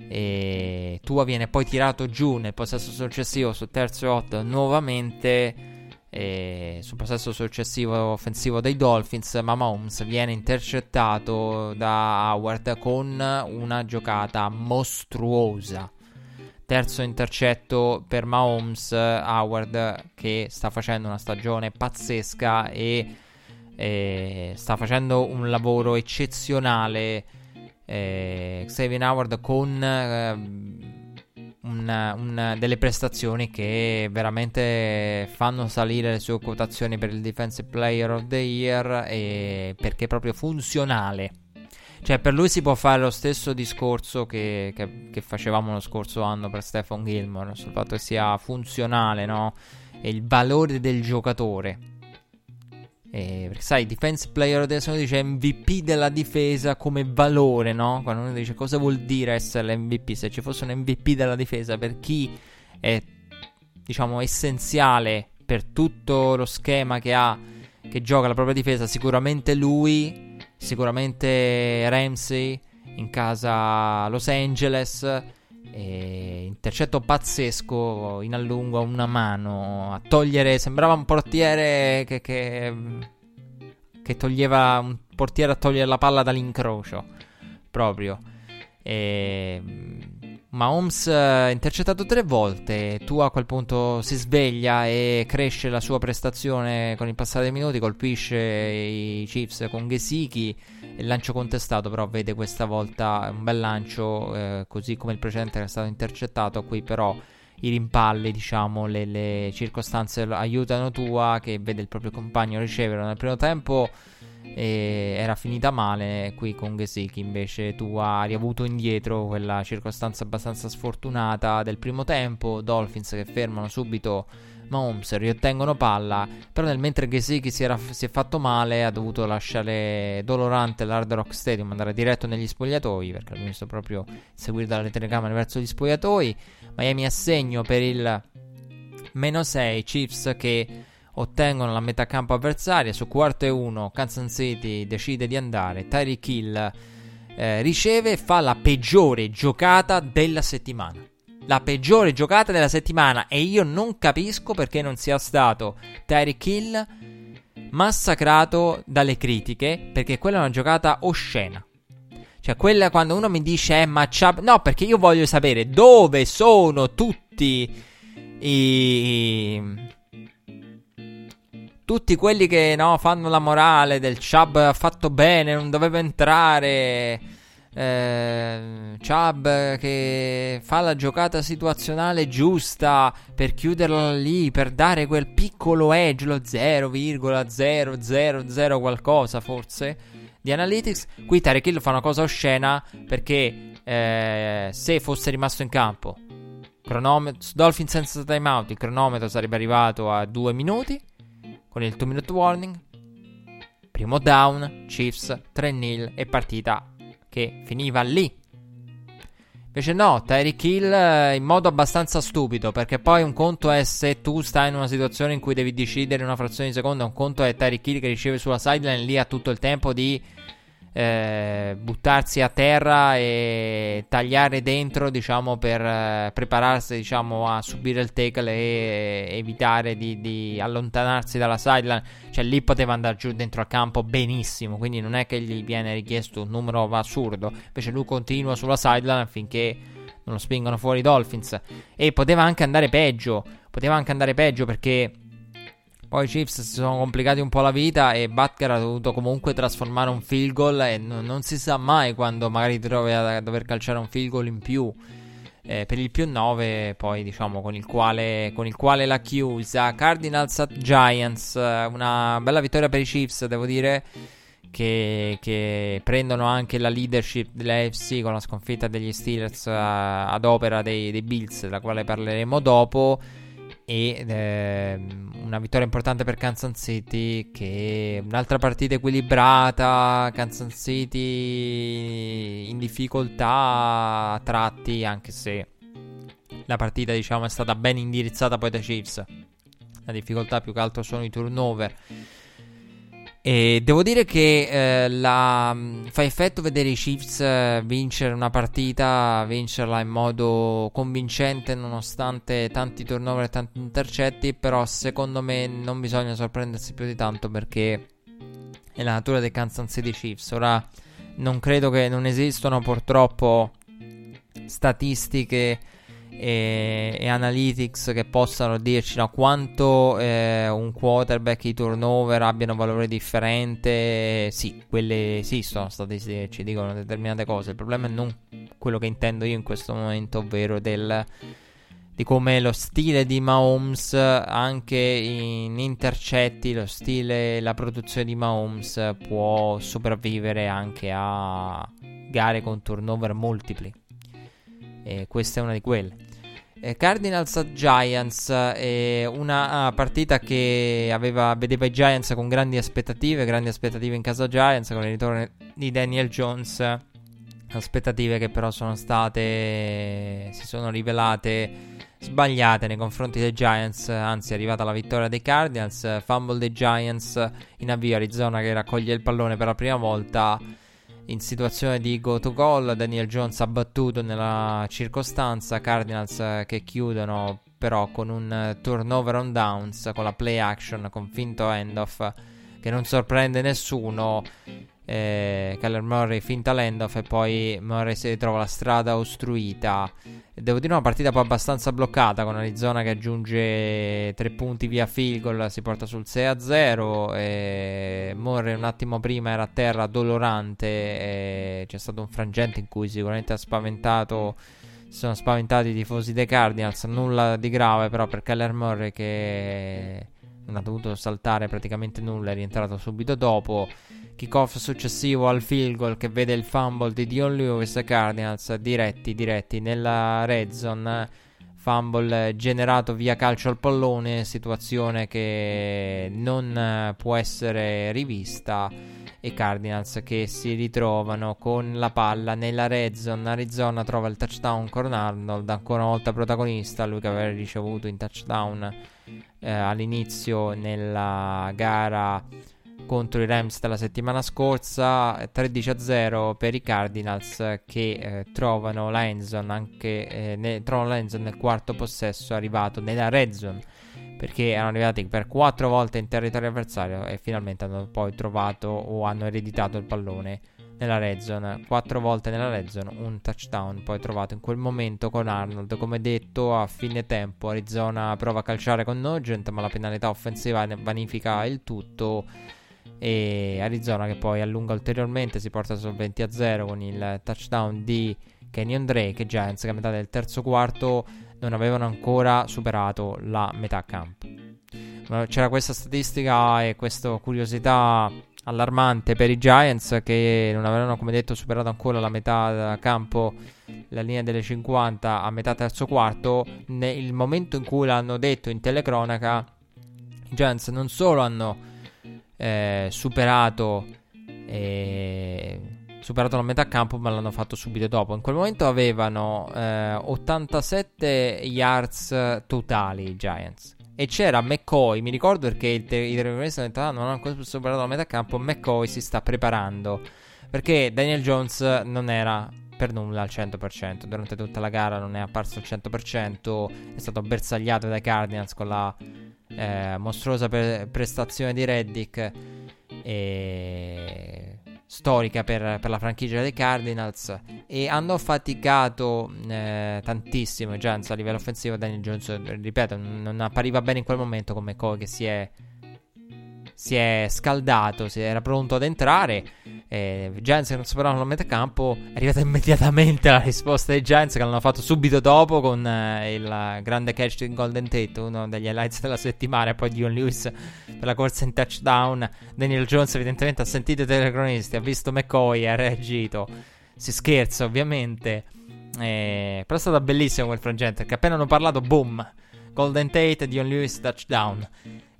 e Tua viene poi tirato giù nel possesso successivo sul terzo e 8 nuovamente e sul possesso successivo offensivo dei Dolphins, ma Mahomes viene intercettato da Howard con una giocata mostruosa. Terzo intercetto per Mahomes, Howard che sta facendo una stagione pazzesca e, e sta facendo un lavoro eccezionale. Eh, Xavier Howard con eh, un, un, delle prestazioni che veramente fanno salire le sue quotazioni per il Defensive Player of the Year perché è proprio funzionale. Cioè, per lui si può fare lo stesso discorso che, che, che facevamo lo scorso anno per Stefan Gilmore, sul fatto che sia funzionale, no? E il valore del giocatore. Eh, perché sai, Defense Player adesso dice MVP della difesa come valore, no? Quando uno dice cosa vuol dire essere l'MVP, se ci fosse un MVP della difesa per chi è, diciamo, essenziale per tutto lo schema che ha, che gioca la propria difesa, sicuramente lui, sicuramente Ramsey in casa Los Angeles. E intercetto pazzesco in allungo a una mano a togliere. Sembrava un portiere che, che, che toglieva un portiere a togliere la palla dall'incrocio proprio. E, Mahomes ha intercettato tre volte. Tu a quel punto si sveglia e cresce la sua prestazione con il passare dei minuti. Colpisce i Chiefs con Gesicki. Il lancio contestato, però, vede questa volta un bel lancio, eh, così come il precedente è stato intercettato. Qui, però, i rimpalli, diciamo, le, le circostanze aiutano Tua, che vede il proprio compagno ricevere nel primo tempo era finita male qui con Gesicki invece. Tu hai riavuto indietro quella circostanza abbastanza sfortunata del primo tempo. Dolphins che fermano subito Mahomes riottengono palla. Però nel mentre Gesicki si, si, è fatto male ha dovuto lasciare dolorante l'Hard Rock Stadium andare diretto negli spogliatoi perché l'ho visto proprio seguire dalle telecamere verso gli spogliatoi. Miami a segno per il meno 6 Chiefs che ottengono la metà campo avversaria. Su quarto e uno, Kansas City decide di andare. Tyreek Hill eh, riceve e fa la peggiore giocata della settimana. La peggiore giocata della settimana. E io non capisco perché non sia stato Tyreek Hill massacrato dalle critiche. Perché quella è una giocata oscena. Cioè, quella quando uno mi dice, eh, ma c'ha... No, perché io voglio sapere dove sono tutti i tutti quelli che no, fanno la morale del Chubb ha fatto bene, non doveva entrare. Eh, Chubb che fa la giocata situazionale giusta per chiuderla lì, per dare quel piccolo edge, lo 0,000 qualcosa forse di analytics. Qui Tarek Hill fa una cosa oscena perché eh, se fosse rimasto in campo, cronometro, Dolphin senza timeout, il cronometro sarebbe arrivato a 2 minuti con il 2 minute warning. Primo down, Chiefs 3-0 e partita che finiva lì. Invece no, Tyreek Hill eh, in modo abbastanza stupido, perché poi un conto è se tu stai in una situazione in cui devi decidere una frazione di secondo, un conto è Tyreek Hill che riceve sulla sideline lì ha tutto il tempo di eh, buttarsi a terra e tagliare dentro, diciamo, per eh, prepararsi, diciamo, a subire il tackle e evitare di, di, allontanarsi dalla sideline. Cioè, lì poteva andare giù dentro al campo benissimo, quindi non è che gli viene richiesto un numero assurdo. Invece lui continua sulla sideline finché non lo spingono fuori i Dolphins. E poteva anche andare peggio, poteva anche andare peggio perché poi i Chiefs si sono complicati un po' la vita e Butker ha dovuto comunque trasformare un field goal e n- non si sa mai quando magari ti trovi a dover calciare un field goal in più. Eh, per il più 9 poi diciamo con il quale, con il quale l'ha chiusa Cardinals at Giants una bella vittoria per i Chiefs devo dire che, che prendono anche la leadership dell'AFC con la sconfitta degli Steelers uh, ad opera dei, dei Bills della quale parleremo dopo e eh, una vittoria importante per Kansas City che un'altra partita equilibrata Kansas City in difficoltà a tratti anche se la partita diciamo è stata ben indirizzata poi da Chiefs. La difficoltà più che altro sono i turnover e devo dire che eh, la, mm, fa effetto vedere i Chiefs eh, vincere una partita, vincerla in modo convincente nonostante tanti turnover e tanti intercetti, però secondo me non bisogna sorprendersi più di tanto perché è la natura dei Kansas City Chiefs. Ora non credo che non esistano purtroppo statistiche e, e, analytics che possano dirci no, quanto eh, un quarterback i turnover abbiano valore differente. Sì, quelle esistono statistiche ci dicono determinate cose. Il problema è non quello che intendo io in questo momento, ovvero del, di come lo stile di Mahomes, anche in intercetti, lo stile, la produzione di Mahomes può sopravvivere anche a gare con turnover multipli. E questa è una di quelle. Eh, Cardinals Giants, eh, una partita che aveva, vedeva i Giants con grandi aspettative, grandi aspettative in casa Giants con il ritorno di Daniel Jones. Aspettative che però sono state, si sono rivelate sbagliate nei confronti dei Giants, anzi è arrivata la vittoria dei Cardinals, fumble dei Giants in avvio Arizona che raccoglie il pallone per la prima volta in situazione di go to goal. Daniel Jones ha battuto nella circostanza. Cardinals eh, che chiudono però con un eh, turnover on downs con la play action con finto handoff che non sorprende nessuno. Eh, Keller Murray finta l'handoff e poi Murray si ritrova la strada ostruita. Devo dire una partita poi abbastanza bloccata con Arizona che aggiunge 3 punti via field goal, si porta sul 6-0 e Murray un attimo prima era a terra dolorante e c'è stato un frangente in cui sicuramente ha spaventato sono spaventati i tifosi dei Cardinals, nulla di grave però per Keller Murray che non ha dovuto saltare praticamente nulla, è rientrato subito dopo kickoff successivo al field goal che vede il fumble di Dion Lewis Cardinals diretti diretti nella red zone. Fumble generato via calcio al pallone situazione che non può essere rivista. E Cardinals che si ritrovano con la palla nella red zone. Arizona trova il touchdown con Arnold ancora una volta protagonista lui che aveva ricevuto in touchdown eh, all'inizio nella gara contro i Rams della settimana scorsa 13 a 0 per i Cardinals che eh, trovano la endzone anche eh, ne, nel quarto possesso arrivato nella red zone perché erano arrivati per quattro volte in territorio avversario e finalmente hanno poi trovato o hanno ereditato il pallone nella red zone. Quattro volte nella red zone un touchdown poi trovato in quel momento con Arnold. Come detto a fine tempo Arizona prova a calciare con Nugent ma la penalità offensiva vanifica il tutto e Arizona che poi allunga ulteriormente si porta sul 20 a 0 con il touchdown di Kenyon Drake Giants che a metà del terzo quarto non avevano ancora superato la metà campo c'era questa statistica e questa curiosità allarmante per i Giants che non avevano come detto superato ancora la metà campo la linea delle 50 a metà terzo quarto. Nel momento in cui l'hanno detto in telecronaca i Giants non solo hanno eh, superato, eh, superato la metà campo, ma l'hanno fatto subito dopo. In quel momento avevano eh, 87 yards totali i Giants. E c'era McCoy, mi ricordo perché i telecronisti hanno detto ah, non hanno ancora superato la metà campo, McCoy si sta preparando. Perché Daniel Jones non era per nulla al 100%. Durante tutta la gara non è apparso al 100%. È stato bersagliato dai Cardinals con la eh, mostruosa pre- prestazione di Reddick e storica per, per, la franchigia dei Cardinals e hanno faticato eh, tantissimo i Giants a livello offensivo Daniel Jones ripeto non appariva bene in quel momento come McCoy che si è si è scaldato, si era pronto ad entrare. Eh, Giants che non superavano la metà campo. È arrivata immediatamente la risposta dei Giants che l'hanno fatto subito dopo con eh, il grande catch di Golden Tate, uno degli highlights della settimana. E poi Dion Lewis per la corsa in touchdown. Daniel Jones, evidentemente, ha sentito i telecronisti, ha visto McCoy, ha reagito. Si scherza, ovviamente. Eh, però è stato bellissimo quel frangente. Perché appena hanno parlato, boom Golden Tate, Dion Lewis, touchdown.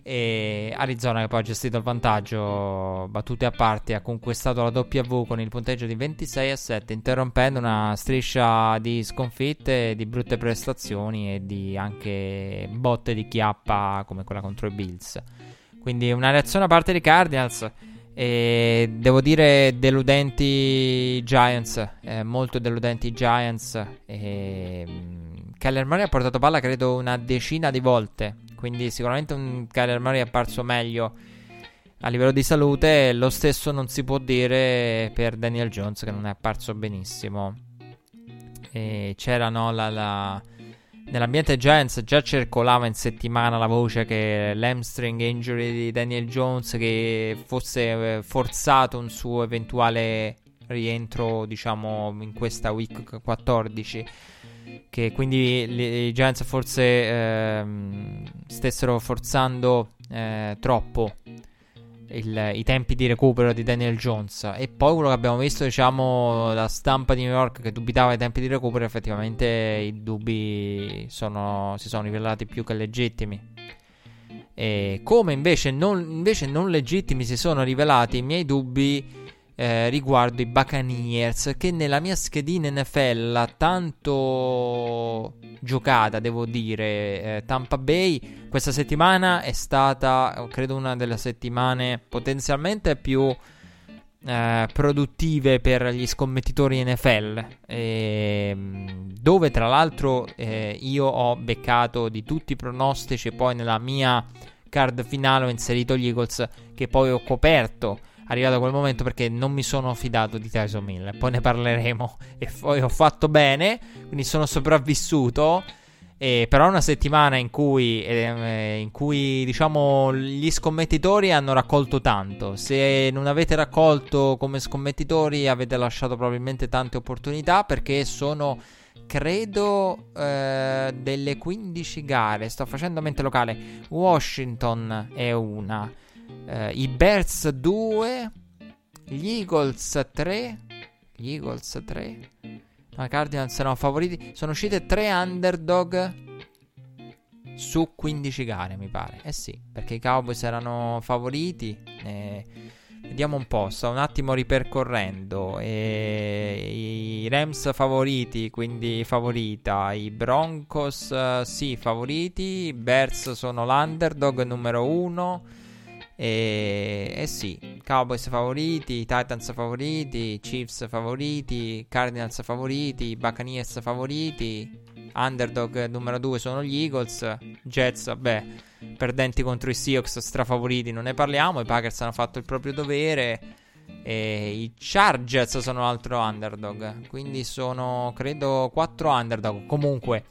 E Arizona che poi ha gestito il vantaggio, battute a parte, ha conquistato la W con il punteggio di 26 a 7, interrompendo una striscia di sconfitte, di brutte prestazioni e di anche botte di chiappa come quella contro i Bills. Quindi una reazione a parte dei Cardinals. E devo dire deludenti Giants, eh, molto deludenti Giants. E, um, Keller Murray ha portato palla credo una decina di volte quindi sicuramente un Kyler Murray è apparso meglio a livello di salute. Lo stesso non si può dire per Daniel Jones che non è apparso benissimo. E c'era no, la, la... Nell'ambiente Giants già circolava in settimana la voce che l'hamstring injury di Daniel Jones che fosse eh, forzato un suo eventuale rientro, diciamo, in questa week 14 che quindi i Giants forse ehm, stessero forzando eh, troppo il, i tempi di recupero di Daniel Jones. E poi quello che abbiamo visto diciamo la stampa di New York che dubitava i tempi di recupero effettivamente i dubbi sono, si sono rivelati più che legittimi. E come invece non, invece non legittimi si sono rivelati i miei dubbi eh, riguardo i Buccaneers che nella mia schedina NFL tanto giocata, devo dire, eh, Tampa Bay questa settimana è stata, credo, una delle settimane potenzialmente più eh, produttive per gli scommettitori NFL, ehm, dove tra l'altro eh, io ho beccato di tutti i pronostici e poi nella mia card finale ho inserito gli Eagles che poi ho coperto arrivato quel momento perché non mi sono fidato di Tyson Miller. Poi ne parleremo. E poi ho fatto bene, quindi sono sopravvissuto. Eh, però una settimana in cui, eh, in cui, diciamo, gli scommettitori hanno raccolto tanto. Se non avete raccolto come scommettitori, avete lasciato probabilmente tante opportunità perché sono, credo, eh, delle 15 gare. Sto facendo mente locale. Washington è una. Uh, I Bears 2, gli Eagles 3, gli Eagles 3, i Cardinals erano favoriti. Sono uscite 3 underdog su 15 gare, mi pare. Eh sì, perché i Cowboys erano favoriti. Eh, vediamo un po', sto un attimo ripercorrendo. Eh, I Rams favoriti, quindi favorita. I Broncos, uh, sì, favoriti. I Bears sono l'underdog numero 1. E, e, sì, Cowboys favoriti, Titans favoriti, Chiefs favoriti, Cardinals favoriti, Buccaneers favoriti, Underdog numero 2 sono gli Eagles, Jets, vabbè, perdenti contro i Seahawks strafavoriti, non ne parliamo, i Packers hanno fatto il proprio dovere e i Chargers sono l'altro underdog, quindi sono credo 4 underdog. Comunque,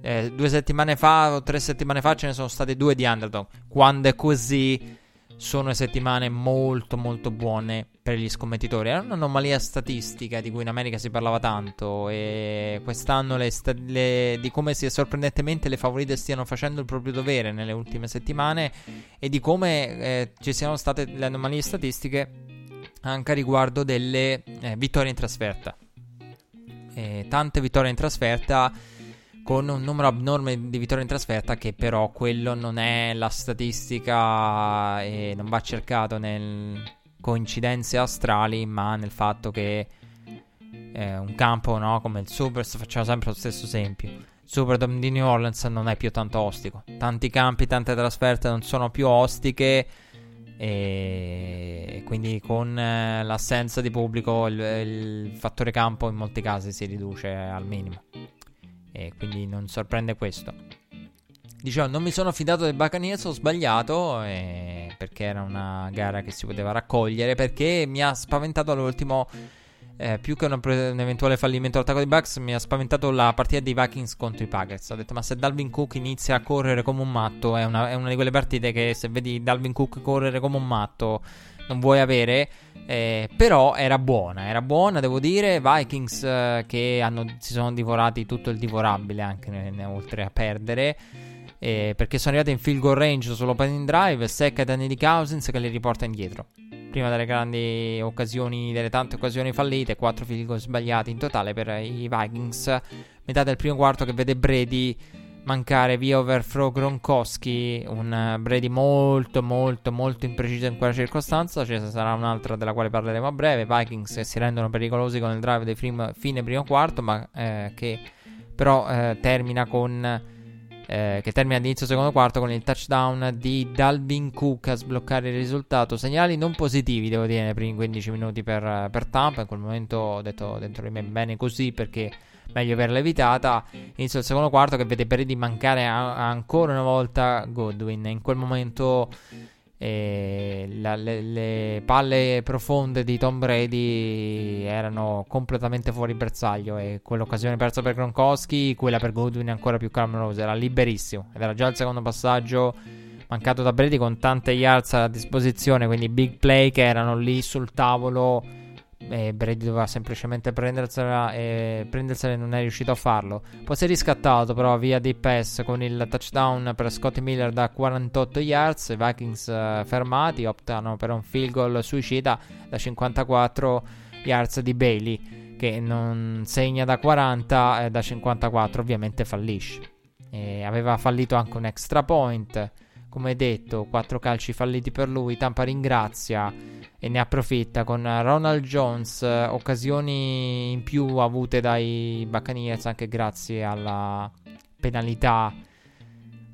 eh, due settimane fa o tre settimane fa ce ne sono state due di underdog. Quando è così sono settimane molto molto buone per gli scommettitori. Era un'anomalia statistica di cui in America si parlava tanto e quest'anno le sta- le, di come si sorprendentemente le favorite stiano facendo il proprio dovere nelle ultime settimane e di come eh, ci siano state le anomalie statistiche anche riguardo delle eh, vittorie in trasferta. E tante vittorie in trasferta con un numero abnorme di vittorie in trasferta che però quello non è la statistica e non va cercato nel coincidenze astrali ma nel fatto che eh, un campo no, come il Super facciamo sempre lo stesso esempio. Il Superdome di New Orleans non è più tanto ostico. Tanti campi, tante trasferte non sono più ostiche e quindi con eh, l'assenza di pubblico il, il fattore campo in molti casi si riduce al minimo e quindi non sorprende questo. Dicevo, non mi sono fidato del Buccaneers, ho sbagliato eh, perché era una gara che si poteva raccogliere, perché mi ha spaventato all'ultimo, eh, più che un, un eventuale fallimento all'attacco dei Bucks, mi ha spaventato la partita dei Vikings contro i Packers. Ho detto, ma se Dalvin Cook inizia a correre come un matto, è una, è una di quelle partite che se vedi Dalvin Cook correre come un matto non vuoi avere. Eh, però era buona, era buona, devo dire. Vikings eh, che hanno, si sono divorati tutto il divorabile, anche ne, ne, oltre a perdere. Eh, perché sono arrivati in field goal range sull'opening drive. Secca da Nick Cousins che li riporta indietro. Prima delle grandi occasioni, delle tante occasioni fallite, 4 field goal sbagliati in totale per i Vikings. Metà del primo quarto che vede Brady mancare via overthrow Gronkowski, un Brady molto molto molto impreciso in quella circostanza, ci sarà un'altra della quale parleremo a breve, Vikings si rendono pericolosi con il drive di fine primo quarto, ma eh, che però eh, termina con eh, che termina all'inizio secondo quarto con il touchdown di Dalvin Cook a sbloccare il risultato. Segnali non positivi, devo dire, nei primi 15 minuti per, per Tampa. In quel momento ho detto dentro di me bene così perché meglio averla evitata. Inizio il secondo quarto che vede Brady mancare a- ancora una volta Godwin. In quel momento e la, le, le, palle profonde di Tom Brady erano completamente fuori bersaglio e quell'occasione persa per Gronkowski, quella per Goodwin ancora più clamorosa, era liberissimo ed era già il secondo passaggio mancato da Brady con tante yards a disposizione, quindi big play che erano lì sul tavolo e Brady doveva semplicemente prendersela e prendersela e non è riuscito a farlo. Poi si è riscattato però via di pass con il touchdown per Scotty Miller da 48 yards. I Vikings uh, fermati optano per un field goal suicida da 54 yards di Bailey che non segna da 40 e da 54 ovviamente fallisce. E aveva fallito anche un extra point. Come detto, 4 calci falliti per lui. Tampa ringrazia e ne approfitta con Ronald Jones, eh, occasioni in più avute dai Buccaneers anche grazie alla penalità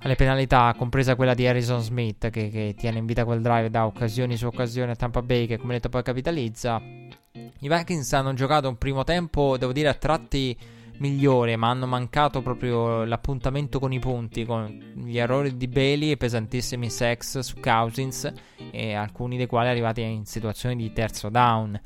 alle penalità, compresa quella di Harrison Smith che, che, tiene in vita quel drive da occasioni su occasione a Tampa Bay che come detto poi capitalizza. I Vikings hanno giocato un primo tempo, devo dire, a tratti migliore, ma hanno mancato proprio l'appuntamento con i punti, con gli errori di Bailey e pesantissimi sex su Cousins, e alcuni dei quali arrivati in situazioni di terzo down.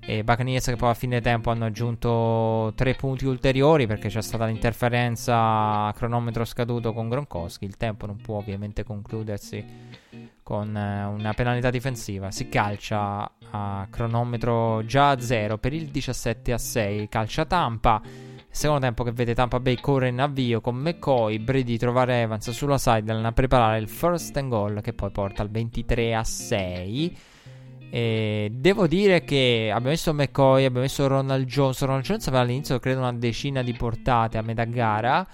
E Buccaneers che poi a fine tempo hanno aggiunto tre punti ulteriori perché c'è stata l'interferenza a cronometro scaduto con Gronkowski. Il tempo non può ovviamente concludersi con eh, una penalità difensiva. Si calcia a cronometro già a zero per il 17 a 6. Calcia Tampa. Secondo tempo che vede Tampa Bay correre in avvio con McCoy, Brady trovare Evans sulla sideline a preparare il first and goal che poi porta al 23 a 6. E devo dire che abbiamo messo McCoy, abbiamo messo Ronald Jones. Ronald Jones aveva all'inizio credo una decina di portate a metà gara.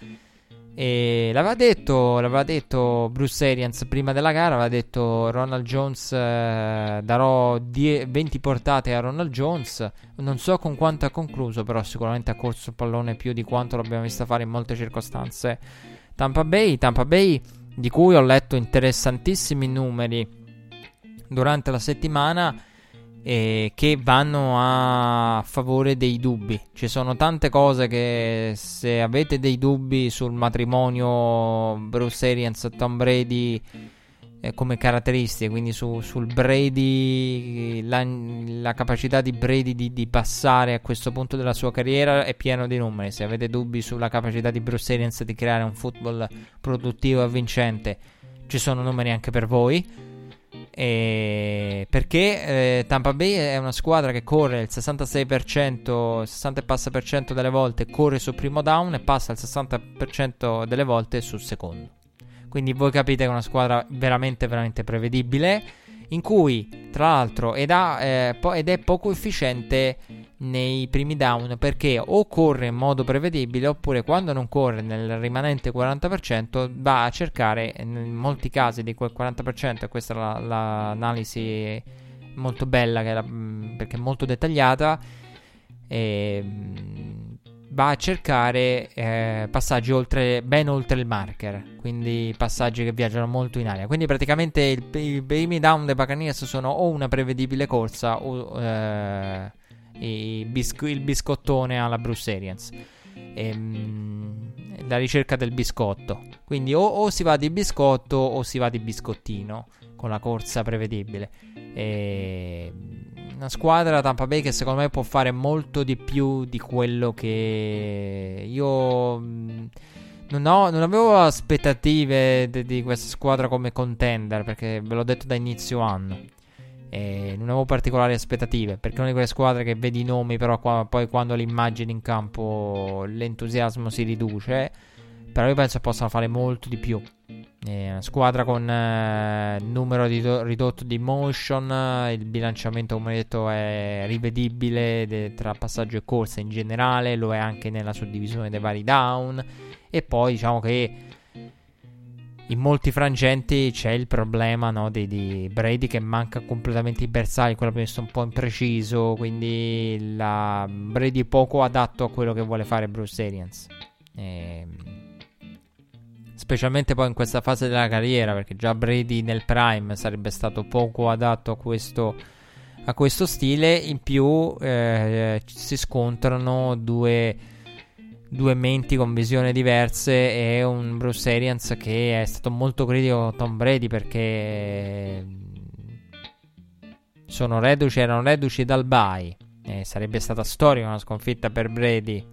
E l'aveva detto, l'aveva detto Bruce Arians prima della gara, aveva detto Ronald Jones eh, darò die- 20 portate a Ronald Jones, non so con quanto ha concluso, però sicuramente ha corso il pallone più di quanto l'abbiamo visto fare in molte circostanze. Tampa Bay, Tampa Bay di cui ho letto interessantissimi numeri durante la settimana eh, che vanno a favore dei dubbi. Ci sono tante cose che se avete dei dubbi sul matrimonio Bruce Arians Tom Brady eh, come caratteristiche, quindi su, sul Brady, la, la, capacità di Brady di, di, passare a questo punto della sua carriera è pieno di numeri. Se avete dubbi sulla capacità di Bruce Arians di creare un football produttivo e vincente, ci sono numeri anche per voi. E perché eh, Tampa Bay è una squadra che corre il 66%, 60 e per cento delle volte corre sul primo down e passa il 60% delle volte sul secondo. Quindi voi capite che è una squadra veramente, veramente prevedibile. In cui, tra l'altro, ed, ha, eh, po- ed è poco efficiente nei primi down perché o corre in modo prevedibile oppure quando non corre nel rimanente 40% va a cercare in molti casi di quel 40% e questa è la, l'analisi molto bella la, mm, perché è molto dettagliata e, mm, va a cercare eh, passaggi oltre, ben oltre il marker quindi passaggi che viaggiano molto in aria quindi praticamente il, i primi down dei Buccaneers sono o una prevedibile corsa o eh, bisco- il biscottone alla Bruce Arians. Ehm, la ricerca del biscotto. Quindi o, o, si va di biscotto o si va di biscottino con la corsa prevedibile. E una squadra Tampa Bay che secondo me può fare molto di più di quello che io non, ho, non avevo aspettative di, di questa squadra come contender perché ve l'ho detto da inizio anno. E non avevo particolari aspettative perché è una di quelle squadre che vedi i nomi, però qua, poi quando li immagini in campo l'entusiasmo si riduce. Però io penso possano fare molto di più. È una squadra con eh, numero di ridotto di motion, il bilanciamento come detto è rivedibile de- tra passaggio e corsa in generale, lo è anche nella suddivisione dei vari down E poi diciamo che in molti frangenti c'è il problema no, di, di, Brady che manca completamente i bersagli, quello visto un po' impreciso, quindi la Brady poco adatto a quello che vuole fare Bruce Arians. Ehm, specialmente poi in questa fase della carriera, perché già Brady nel prime sarebbe stato poco adatto a questo, a questo stile, in più eh, si scontrano due due menti con visioni diverse e un Bruce Arians che è stato molto critico con Tom Brady perché sono reduci, erano reduci dal bye. Eh, sarebbe stata storica una sconfitta per Brady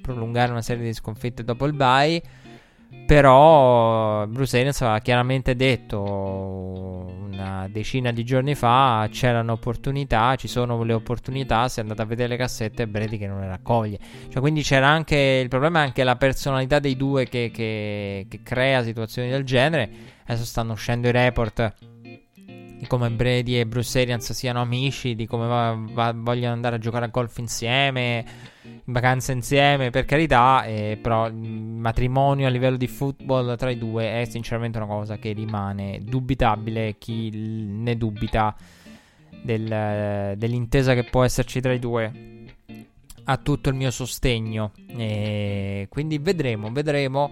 prolungare una serie di sconfitte dopo il bye. Però Bruce Arians aveva chiaramente detto una decina di giorni fa c'erano opportunità, ci sono le opportunità, se andate a vedere le cassette Brady che non le raccoglie. Cioè, quindi c'era anche il problema è anche la personalità dei due che, che, che crea situazioni del genere. Adesso stanno uscendo i report di come Brady e Bruce Arians siano amici, di come va, va, vogliono andare a giocare a golf insieme in vacanza insieme, per carità, eh, però il matrimonio a livello di football tra i due è sinceramente una cosa che rimane dubitabile. Chi ne dubita del, dell'intesa che può esserci tra i due ha tutto il mio sostegno. E quindi vedremo, vedremo.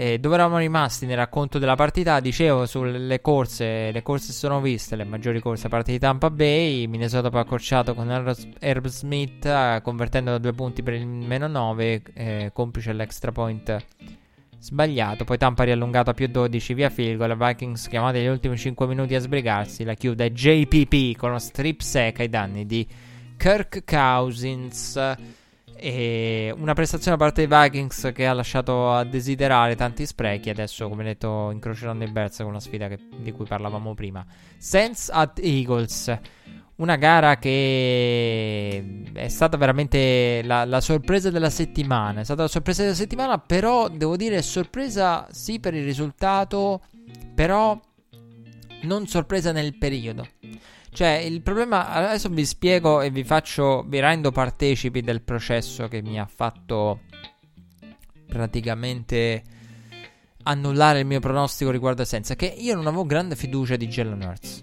E dove eravamo rimasti nel racconto della partita? Dicevo sulle corse, le corse sono viste, le maggiori corse a parte di Tampa Bay, Minnesota poi accorciato con Herb Smith eh, convertendo da due punti per il meno 9, eh, complice l'extra point sbagliato, poi Tampa riallungato a più 12 via field goal, Vikings chiamati negli ultimi 5 minuti a sbrigarsi, la chiude JPP con uno strip sack ai danni di Kirk Cousins. E una prestazione da parte dei Vikings che ha lasciato a desiderare tanti sprechi. Adesso, come detto, incroceranno i Bears con la sfida che, di cui parlavamo prima. Saints at Eagles. Una gara che è stata veramente la, la, sorpresa della settimana. È stata la sorpresa della settimana, però devo dire sorpresa sì per il risultato, però non sorpresa nel periodo. Cioè, il problema. Adesso vi spiego e vi faccio. Vi rendo partecipi del processo che mi ha fatto praticamente annullare il mio pronostico riguardo a Senza. Che io non avevo grande fiducia di Jalen Hurts.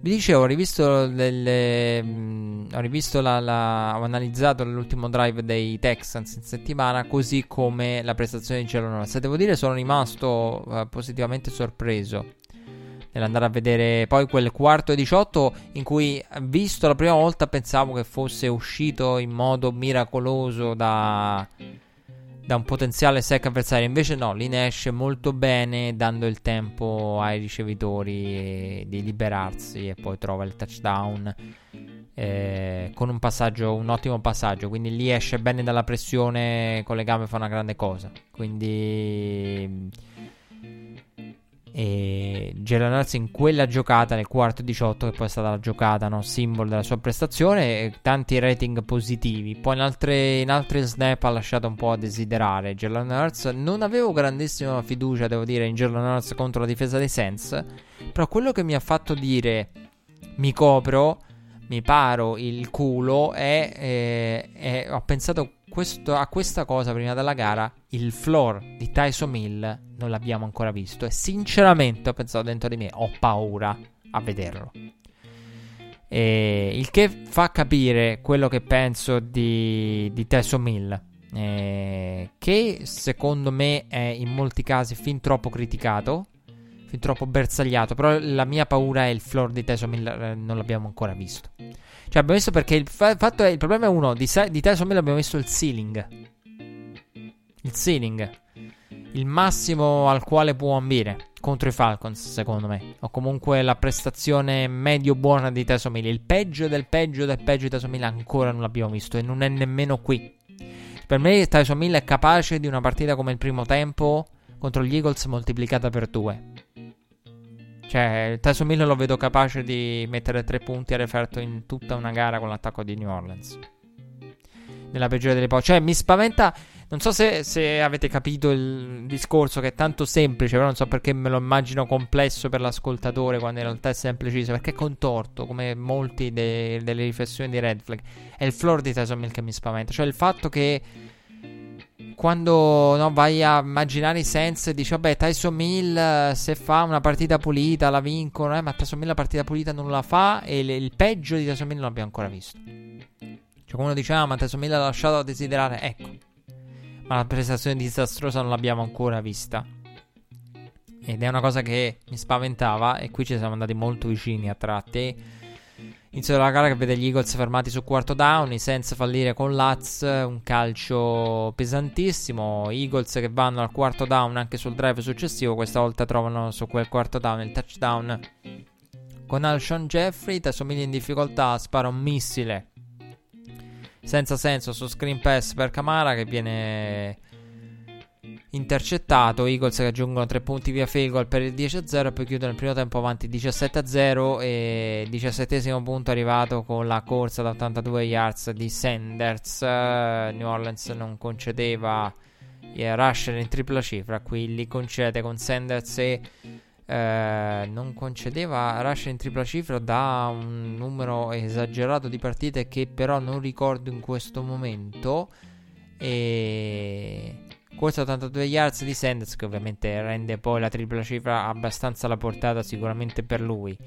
Vi dicevo, ho rivisto, delle, mh, ho, rivisto la, la, ho analizzato l'ultimo drive dei Texans in settimana, così come la prestazione di Jalen Hurts. E devo dire, sono rimasto uh, positivamente sorpreso nell'andare a vedere poi quel quarto e 18 in cui visto la prima volta pensavo che fosse uscito in modo miracoloso da, da un potenziale sec avversario. Invece no, lì ne esce molto bene dando il tempo ai ricevitori di liberarsi e poi trova il touchdown eh, con un passaggio, un ottimo passaggio. Quindi lì esce bene dalla pressione con le gambe fa una grande cosa. Quindi e Jalen Hurts in quella giocata nel quarto 18 che poi è stata la giocata no? simbolo della sua prestazione tanti rating positivi poi in altre, in altre snap ha lasciato un po' a desiderare Jalen Hurts non avevo grandissima fiducia devo dire in Jalen Hurts contro la difesa dei Sens però quello che mi ha fatto dire mi copro mi paro il culo è, è, è ho pensato questo, a questa cosa prima della gara, il floor di Tyson Mill non l'abbiamo ancora visto. E sinceramente ho pensato dentro di me, ho paura a vederlo. E il che fa capire quello che penso di, di Tyson Mill. Eh, che secondo me è in molti casi fin troppo criticato, fin troppo bersagliato. Però la mia paura è il floor di Tyson Mill, eh, non l'abbiamo ancora visto. Cioè, abbiamo visto perché il fa- fatto è, il problema è uno, di, sa- di Tyson Mill abbiamo visto il ceiling. Il ceiling. Il massimo al quale può ambire contro i Falcons, secondo me. O comunque la prestazione medio buona di Tyson Mill. Il peggio del peggio del peggio di Tyson Mill ancora non l'abbiamo visto e non è nemmeno qui. Per me Tyson Mill è capace di una partita come il primo tempo contro gli Eagles moltiplicata per due. Cioè, Tyson Mill lo vedo capace di mettere tre punti a referto in tutta una gara con l'attacco di New Orleans. Nella peggiore delle ipotesi. Cioè, mi spaventa. Non so se, se, avete capito il discorso che è tanto semplice, però non so perché me lo immagino complesso per l'ascoltatore quando in realtà è semplicissimo. Perché è contorto, come molti de- delle riflessioni di Red Flag. È il floor di Tyson Mill che mi spaventa. Cioè, il fatto che quando no, vai a immaginare i sense, dici vabbè, Tyson Mill se fa una partita pulita la vincono, eh, ma Tyson Mill la partita pulita non la fa e le, il peggio di Tyson Mill non l'abbiamo ancora visto. Cioè, uno dice, ah, ma Tyson Mill ha lasciato a desiderare, ecco. Ma la prestazione disastrosa non l'abbiamo ancora vista. Ed è una cosa che mi spaventava e qui ci siamo andati molto vicini a tratti. Inizio della gara che vede gli Eagles fermati su quarto down, i Senza fallire con Laz, un calcio pesantissimo, Eagles che vanno al quarto down anche sul drive successivo, questa volta trovano su quel quarto down il touchdown con Alshon Jeffrey, Tasomiglia in difficoltà, spara un missile. Senza senso su screen pass per Camara che viene intercettato. Eagles aggiungono 3 punti via goal per il 10-0 e poi chiudono il primo tempo avanti 17-0 e il 17 punto arrivato con la corsa da 82 yards di Sanders. Uh, New Orleans non concedeva yeah, rusher in tripla cifra, qui li concede con Sanders e uh, non concedeva rusher in tripla cifra da un numero esagerato di partite che però non ricordo in questo momento e Corsa 82 yards di Sanders che ovviamente rende poi la tripla cifra abbastanza alla portata sicuramente per lui.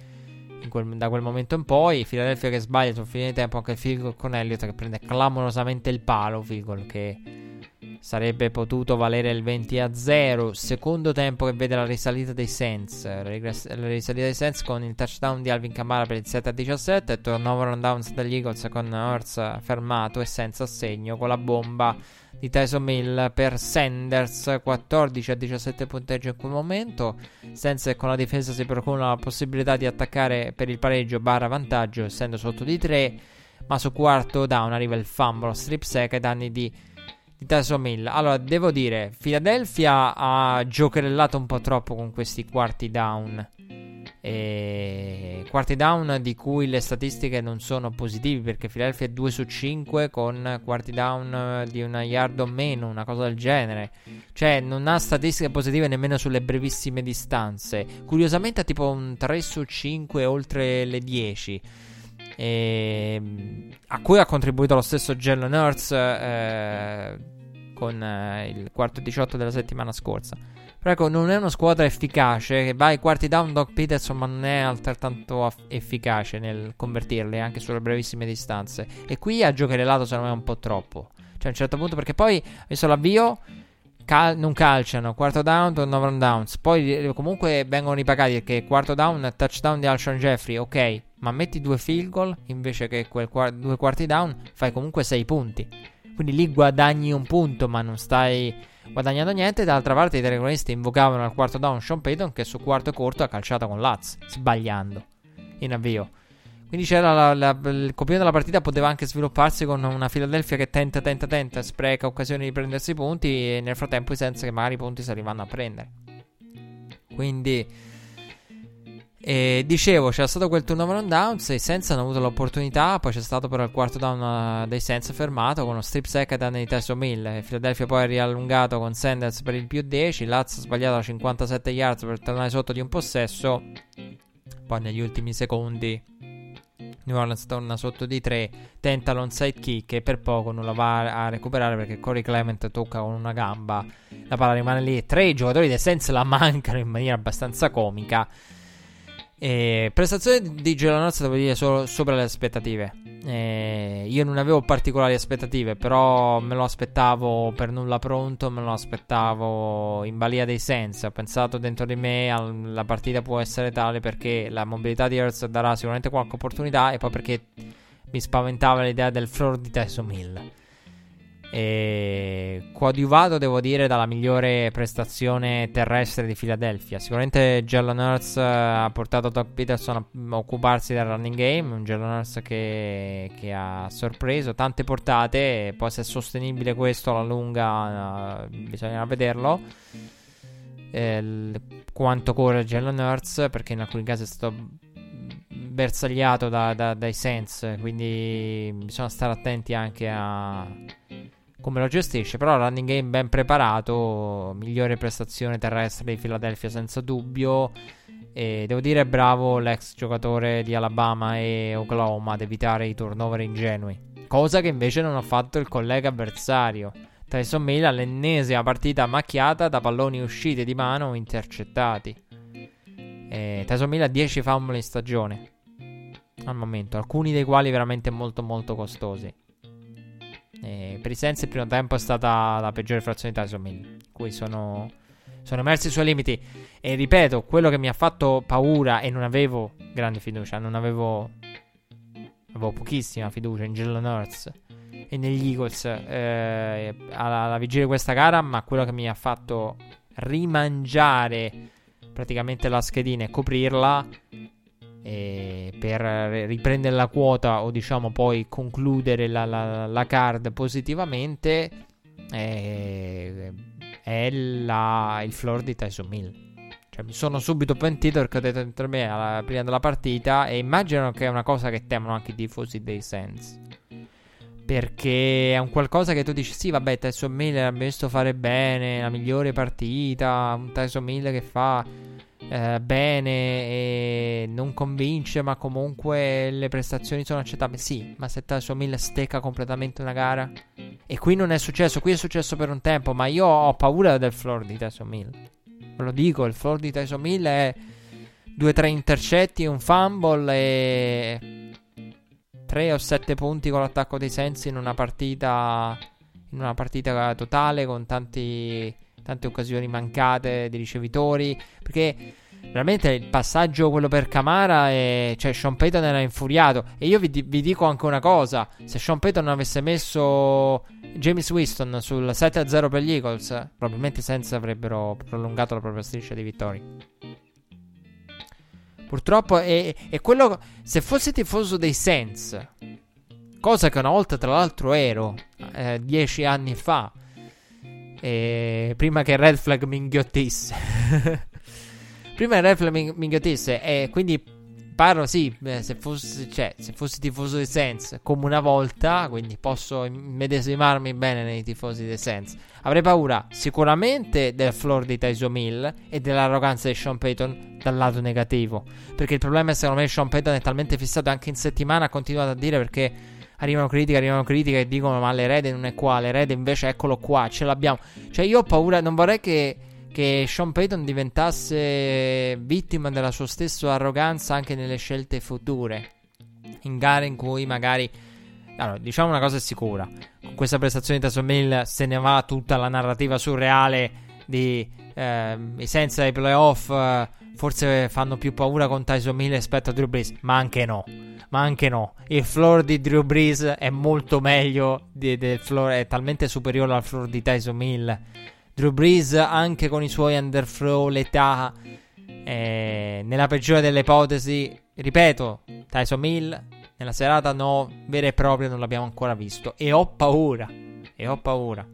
Quel, da quel momento in poi Philadelphia che sbaglia sul fine di tempo anche il field goal con Elliott che prende clamorosamente il palo field goal che sarebbe potuto valere il 20 a 0 secondo tempo che vede la risalita dei Saints. La, risalita dei Saints con il touchdown di Alvin Kamara per il 7 a 17 e turnover on downs degli Eagles con Hurts fermato e senza assegno con la bomba di Tyson Mill per Sanders. 14 a 17 punteggio in quel momento. Che con la difesa si procura la possibilità di attaccare per il pareggio barra vantaggio essendo sotto di 3 ma su quarto down arriva il fumble strip sack ai danni di, di Tyson Mill allora devo dire Philadelphia ha giocherellato un po' troppo con questi quarti down e quarti down di cui le statistiche non sono positive perché Philadelphia è 2 su 5 con quarti down di una yard o meno, una cosa del genere. Cioè non ha statistiche positive nemmeno sulle brevissime distanze. Curiosamente ha tipo un 3 su 5 oltre le 10. E, a cui ha contribuito lo stesso Jalen Hurts eh, con eh, il quarto 18 della settimana scorsa. Però ecco, non è una squadra efficace. Che va ai quarti down Doc Peterson, ma non è altrettanto aff- efficace nel convertirle anche sulle brevissime distanze. E qui a giocherellato secondo me un po' troppo. Cioè a un certo punto, perché poi adesso l'avvio. Cal- non calciano, quarto down, turnover downs. Poi eh, comunque vengono ripagati perché quarto down, touchdown di Alshon Jeffrey, ok. Ma metti due field goal invece che quar- due quarti down, fai comunque sei punti. Quindi lì guadagni un punto, ma non stai guadagnando niente. Dall'altra parte i telecronisti invocavano al quarto down Sean Payton che su quarto corto ha calciato con Laz, sbagliando in avvio. Quindi c'era la, la, il copione della partita poteva anche svilupparsi con una Philadelphia che tenta, tenta, tenta, spreca occasioni di prendersi i punti e nel frattempo senza che magari i punti si arrivano a prendere. Quindi e dicevo, c'era stato quel turnover on downs. I Sens hanno avuto l'opportunità. Poi c'è stato però il quarto down uh, dei Sens fermato con uno strip sack a danni di Tyson Mill. Philadelphia poi ha riallungato con Sanders per il più 10. Laz ha sbagliato a 57 yards per tornare sotto di un possesso. Poi negli ultimi secondi New Orleans torna sotto di 3. Tenta l'onside kick e per poco non la va a recuperare perché Corey Clement tocca con una gamba. La palla rimane lì. Tre giocatori dei Sens la mancano in maniera abbastanza comica. E prestazione di Gelanozza devo dire solo sopra le aspettative. E io non avevo particolari aspettative, però me lo aspettavo per nulla pronto, me lo aspettavo in balia dei sensi. Ho pensato dentro di me la partita può essere tale perché la mobilità di Earth darà sicuramente qualche opportunità e poi perché mi spaventava l'idea del floor di Tyson Hill. E coadiuvato, devo dire, dalla migliore prestazione terrestre di Philadelphia. Sicuramente Jalen Hurts eh, ha portato Doug Peterson a occuparsi del running game. Un Jalen Hurts che, che, ha sorpreso tante portate. Poi, se è sostenibile questo alla lunga, uh, bisognerà vederlo. Eh, quanto corre Jalen Hurts, perché in alcuni casi è stato bersagliato da, da, dai Saints. Quindi bisogna stare attenti anche a come lo gestisce. Però running game ben preparato, migliore prestazione terrestre di Philadelphia senza dubbio. E devo dire bravo l'ex giocatore di Alabama e Oklahoma ad evitare i turnover ingenui. Cosa che invece non ha fatto il collega avversario. Tyson Mill all'ennesima partita macchiata da palloni usciti di mano o intercettati. Tyson Mill ha 10 fumble in stagione al momento, alcuni dei quali veramente molto molto costosi. Eh, per i Sensi il primo tempo è stata la peggiore frazione di Tyson Mill, cui sono, sono emersi i suoi limiti. E ripeto, quello che mi ha fatto paura e non avevo grande fiducia, non avevo, avevo pochissima fiducia in Jalen Hurts e negli Eagles eh, alla, alla vigilia di questa gara, ma quello che mi ha fatto rimangiare praticamente la schedina e coprirla per riprendere la quota o diciamo poi concludere la, la, la card positivamente è, è la, il floor di Tyson Mill. Cioè, mi sono subito pentito perché ho detto dentro me alla, prima della partita e immagino che è una cosa che temono anche i tifosi dei Saints. Perché è un qualcosa che tu dici, sì, vabbè, Tyson Mill l'abbiamo visto fare bene, la migliore partita, un Tyson Mill che fa eh, bene e non convince, ma comunque le prestazioni sono accettabili. Sì, ma se Tyson Mill stecca completamente una gara. E qui non è successo, qui è successo per un tempo, ma io ho paura del floor di Tyson Mill. Ve lo dico, il floor di Tyson Mill è 2-3 intercetti, un fumble e 3 o 7 punti con l'attacco dei Sensi in una partita in una partita totale con tanti, tante occasioni mancate di ricevitori perché veramente il passaggio quello per Camara è, cioè Sean Payton era infuriato e io vi, vi, dico anche una cosa se Sean Payton avesse messo James Winston sul 7-0 per gli Eagles probabilmente i Sensi avrebbero prolungato la propria striscia di vittorie Purtroppo è, è quello. Se fossi tifoso dei Saints, cosa che una volta tra l'altro ero, eh, dieci anni fa, eh, prima che Red Flag mi inghiottisse. prima che Red Flag mi, inghiottisse, e quindi parlo sì, se fossi, cioè, se fossi tifoso dei Saints come una volta, quindi posso medesimarmi bene nei tifosi dei Saints. Avrei paura sicuramente del floor di Tyson Mill e dell'arroganza di Sean Payton dal lato negativo. Perché il problema è secondo me Sean Payton è talmente fissato anche in settimana, ha continuato a dire perché arrivano critiche, arrivano critiche e dicono ma l'erede non è qua, l'erede invece eccolo qua, ce l'abbiamo. Cioè io ho paura, non vorrei che che Sean Payton diventasse vittima della sua stessa arroganza anche nelle scelte future. In gare in cui magari. Allora, diciamo una cosa è sicura: con questa prestazione di Tyson Mill se ne va tutta la narrativa surreale di eh, i senza dei playoff. Eh, forse fanno più paura con Tyson Mill rispetto a Drew Brees, ma anche no. Ma anche no. Il floor di Drew Brees è molto meglio di, del floor, è talmente superiore al floor di Tyson Mill Drew Brees anche con i suoi underthrow, l'età, eh, nella peggiore delle ipotesi, ripeto, Tyson Mill nella serata no, vera e propria non l'abbiamo ancora visto e ho paura, e ho paura.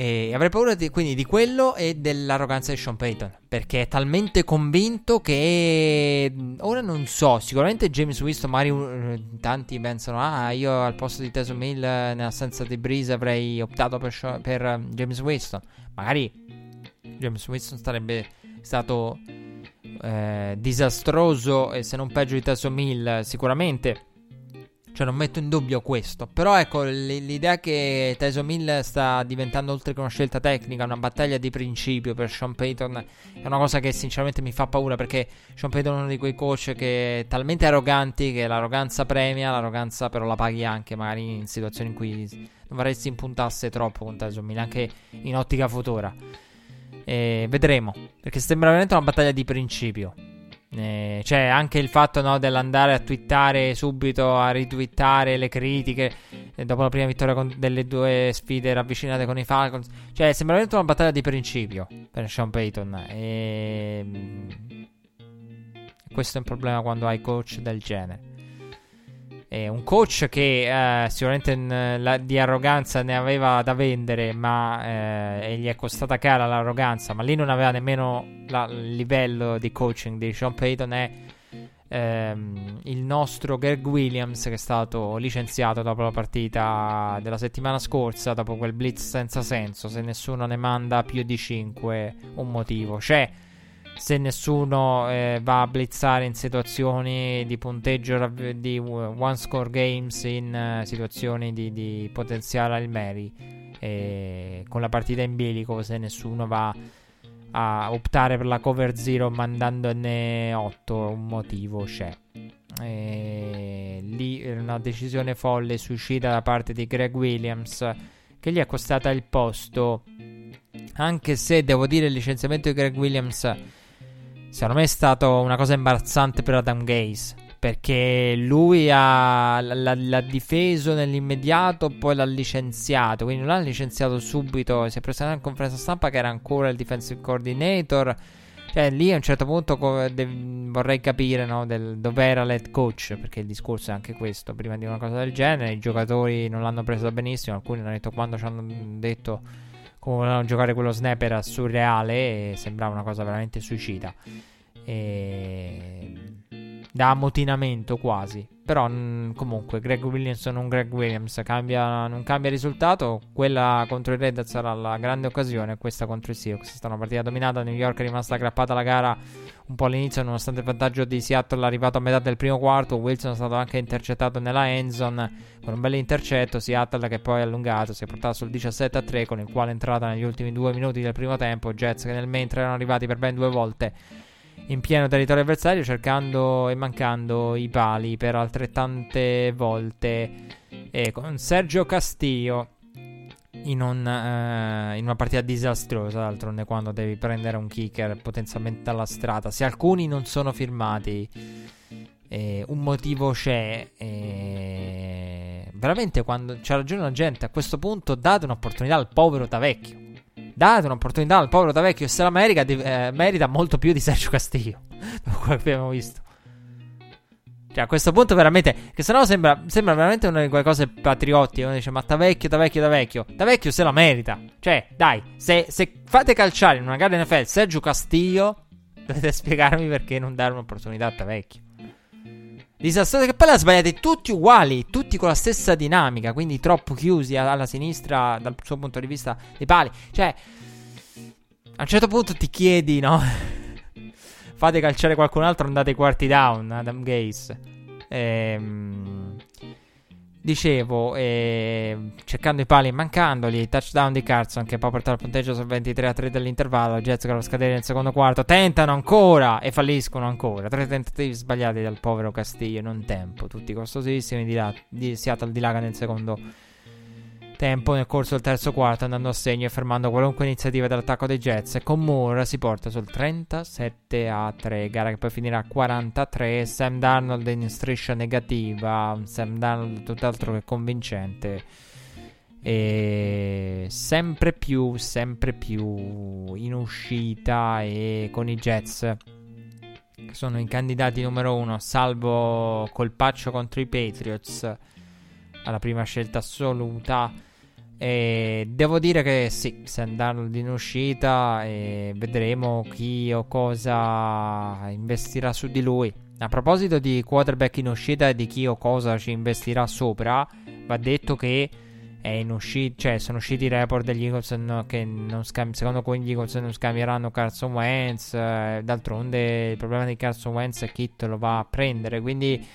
E avrei paura di, quindi di quello e dell'arroganza di Sean Payton. Perché è talmente convinto che. Ora non so. Sicuramente James Winston. Magari uh, tanti pensano: Ah, io al posto di Tyson Mill, nell'assenza di Breeze, avrei optato per, per uh, James Winston. Magari James Winston sarebbe stato eh, disastroso. E se non peggio di Tyson Mill, sicuramente. Cioè, non metto in dubbio questo. Però ecco, l'idea che Tyson Mill sta diventando oltre che una scelta tecnica, una battaglia di principio per Sean Payton è una cosa che sinceramente mi fa paura perché Sean Payton è uno di quei coach che è talmente arroganti che l'arroganza premia, l'arroganza però la paghi anche magari in situazioni in cui non vorresti impuntasse troppo con Tyson Mill, anche in ottica futura. E vedremo, perché sembra veramente una battaglia di principio. Eh, cioè, anche il fatto no, dell'andare a twittare subito, a ritwittare le critiche eh, dopo la prima vittoria con, delle due sfide ravvicinate con i Falcons. Cioè, sembra veramente una battaglia di principio per Sean Payton. E... Mm, questo è un problema quando hai coach del genere. Eh, un coach che eh, sicuramente n- la, di arroganza ne aveva da vendere, ma eh, gli è costata cara l'arroganza, ma lì non aveva nemmeno la, il livello di coaching di Sean Payton. È ehm, il nostro Greg Williams che è stato licenziato dopo la partita della settimana scorsa, dopo quel blitz senza senso. Se nessuno ne manda più di 5, un motivo c'è. Se nessuno eh, va a blizzare in situazioni di punteggio di one score games, in uh, situazioni di, di potenziale al Mary, eh, con la partita in bilico, se nessuno va a optare per la cover zero mandandone 8, un motivo c'è. E lì una decisione folle suicida da parte di Greg Williams che gli è costata il posto. Anche se devo dire il licenziamento di Greg Williams Secondo me è stato una cosa imbarazzante per Adam Gaze. Perché lui ha, l'ha, l'ha, difeso nell'immediato, poi l'ha licenziato. Quindi non l'ha licenziato subito. Si è presentato in conferenza stampa che era ancora il defensive coordinator. Cioè, lì a un certo punto vorrei capire no, del, dove era l'head coach. Perché il discorso è anche questo. Prima di una cosa del genere, i giocatori non l'hanno preso benissimo. Alcuni hanno detto quando ci hanno detto come volevano giocare quello snap era surreale e sembrava una cosa veramente suicida. E... Da ammotinamento quasi. Però comunque Greg Williams non Greg Williams cambia, non cambia risultato. Quella contro i Red sarà la grande occasione. Questa contro i Seahawks. È stata una partita dominata. New York è rimasta aggrappata alla gara un po' all'inizio, nonostante il vantaggio di Seattle arrivato a metà del primo quarto. Wilson è stato anche intercettato nella endzone con un bel intercetto. Seattle che poi ha allungato, si è portato sul 17 a 3, con il quale è entrata negli ultimi due minuti del primo tempo. Jets che nel mentre erano arrivati per ben due volte in pieno territorio avversario cercando e mancando i pali per altrettante volte e con Sergio Castillo in, un, uh, in, una partita disastrosa d'altronde quando devi prendere un kicker potenzialmente dalla strada. Se alcuni non sono firmati eh, un motivo c'è eh, veramente quando c'ha ragione la gente a questo punto date un'opportunità al povero da vecchio date un'opportunità al povero da vecchio se l'America eh, merita molto più di Sergio Castillo dopo quello che abbiamo visto cioè, a questo punto veramente. Che sennò sembra, sembra veramente una di quelle cose patriottiche. Uno dice, ma da vecchio, da vecchio, da vecchio. Da vecchio se la merita. Cioè, dai, se, se fate calciare in una gara NFL Sergio Castillo, dovete spiegarmi perché non dare un'opportunità a da vecchio. Disastroso che poi la sbagliate tutti uguali, tutti con la stessa dinamica, quindi troppo chiusi alla sinistra dal suo punto di vista dei pali. Cioè, a un certo punto ti chiedi, no? Fate calciare qualcun altro, andate ai quarti down, Adam Gaze. Ehm, dicevo, eh, cercando i pali e mancandoli, touchdown di Carson che può portare il punteggio sul 23 a 3 dell'intervallo. Jets che lo scadere nel secondo quarto, tentano ancora e falliscono ancora. Tre tentativi sbagliati dal povero Castillo in un tempo, tutti costosissimi. Di, là, di Seattle dilaga nel secondo tempo nel corso del terzo quarto andando a segno e fermando qualunque iniziativa dell'attacco dei Jets. Con Moore si porta sul 37 a 3 gara che poi finirà a 43 Sam Darnold in striscia negativa. Sam Darnold tutt'altro che convincente. E sempre più sempre più in uscita e con i Jets che sono i candidati numero uno salvo colpaccio contro i Patriots. Alla prima scelta assoluta e devo dire che sì, se andranno in uscita e vedremo chi o cosa investirà su di lui. A proposito di quarterback in uscita e di chi o cosa ci investirà sopra, va detto che uscita, cioè sono usciti i report degli Eagles no, che scambi- secondo cui gli Eagles non scambieranno Carson Wentz. Eh, d'altronde il problema di Carson Wentz è chi te lo va a prendere, quindi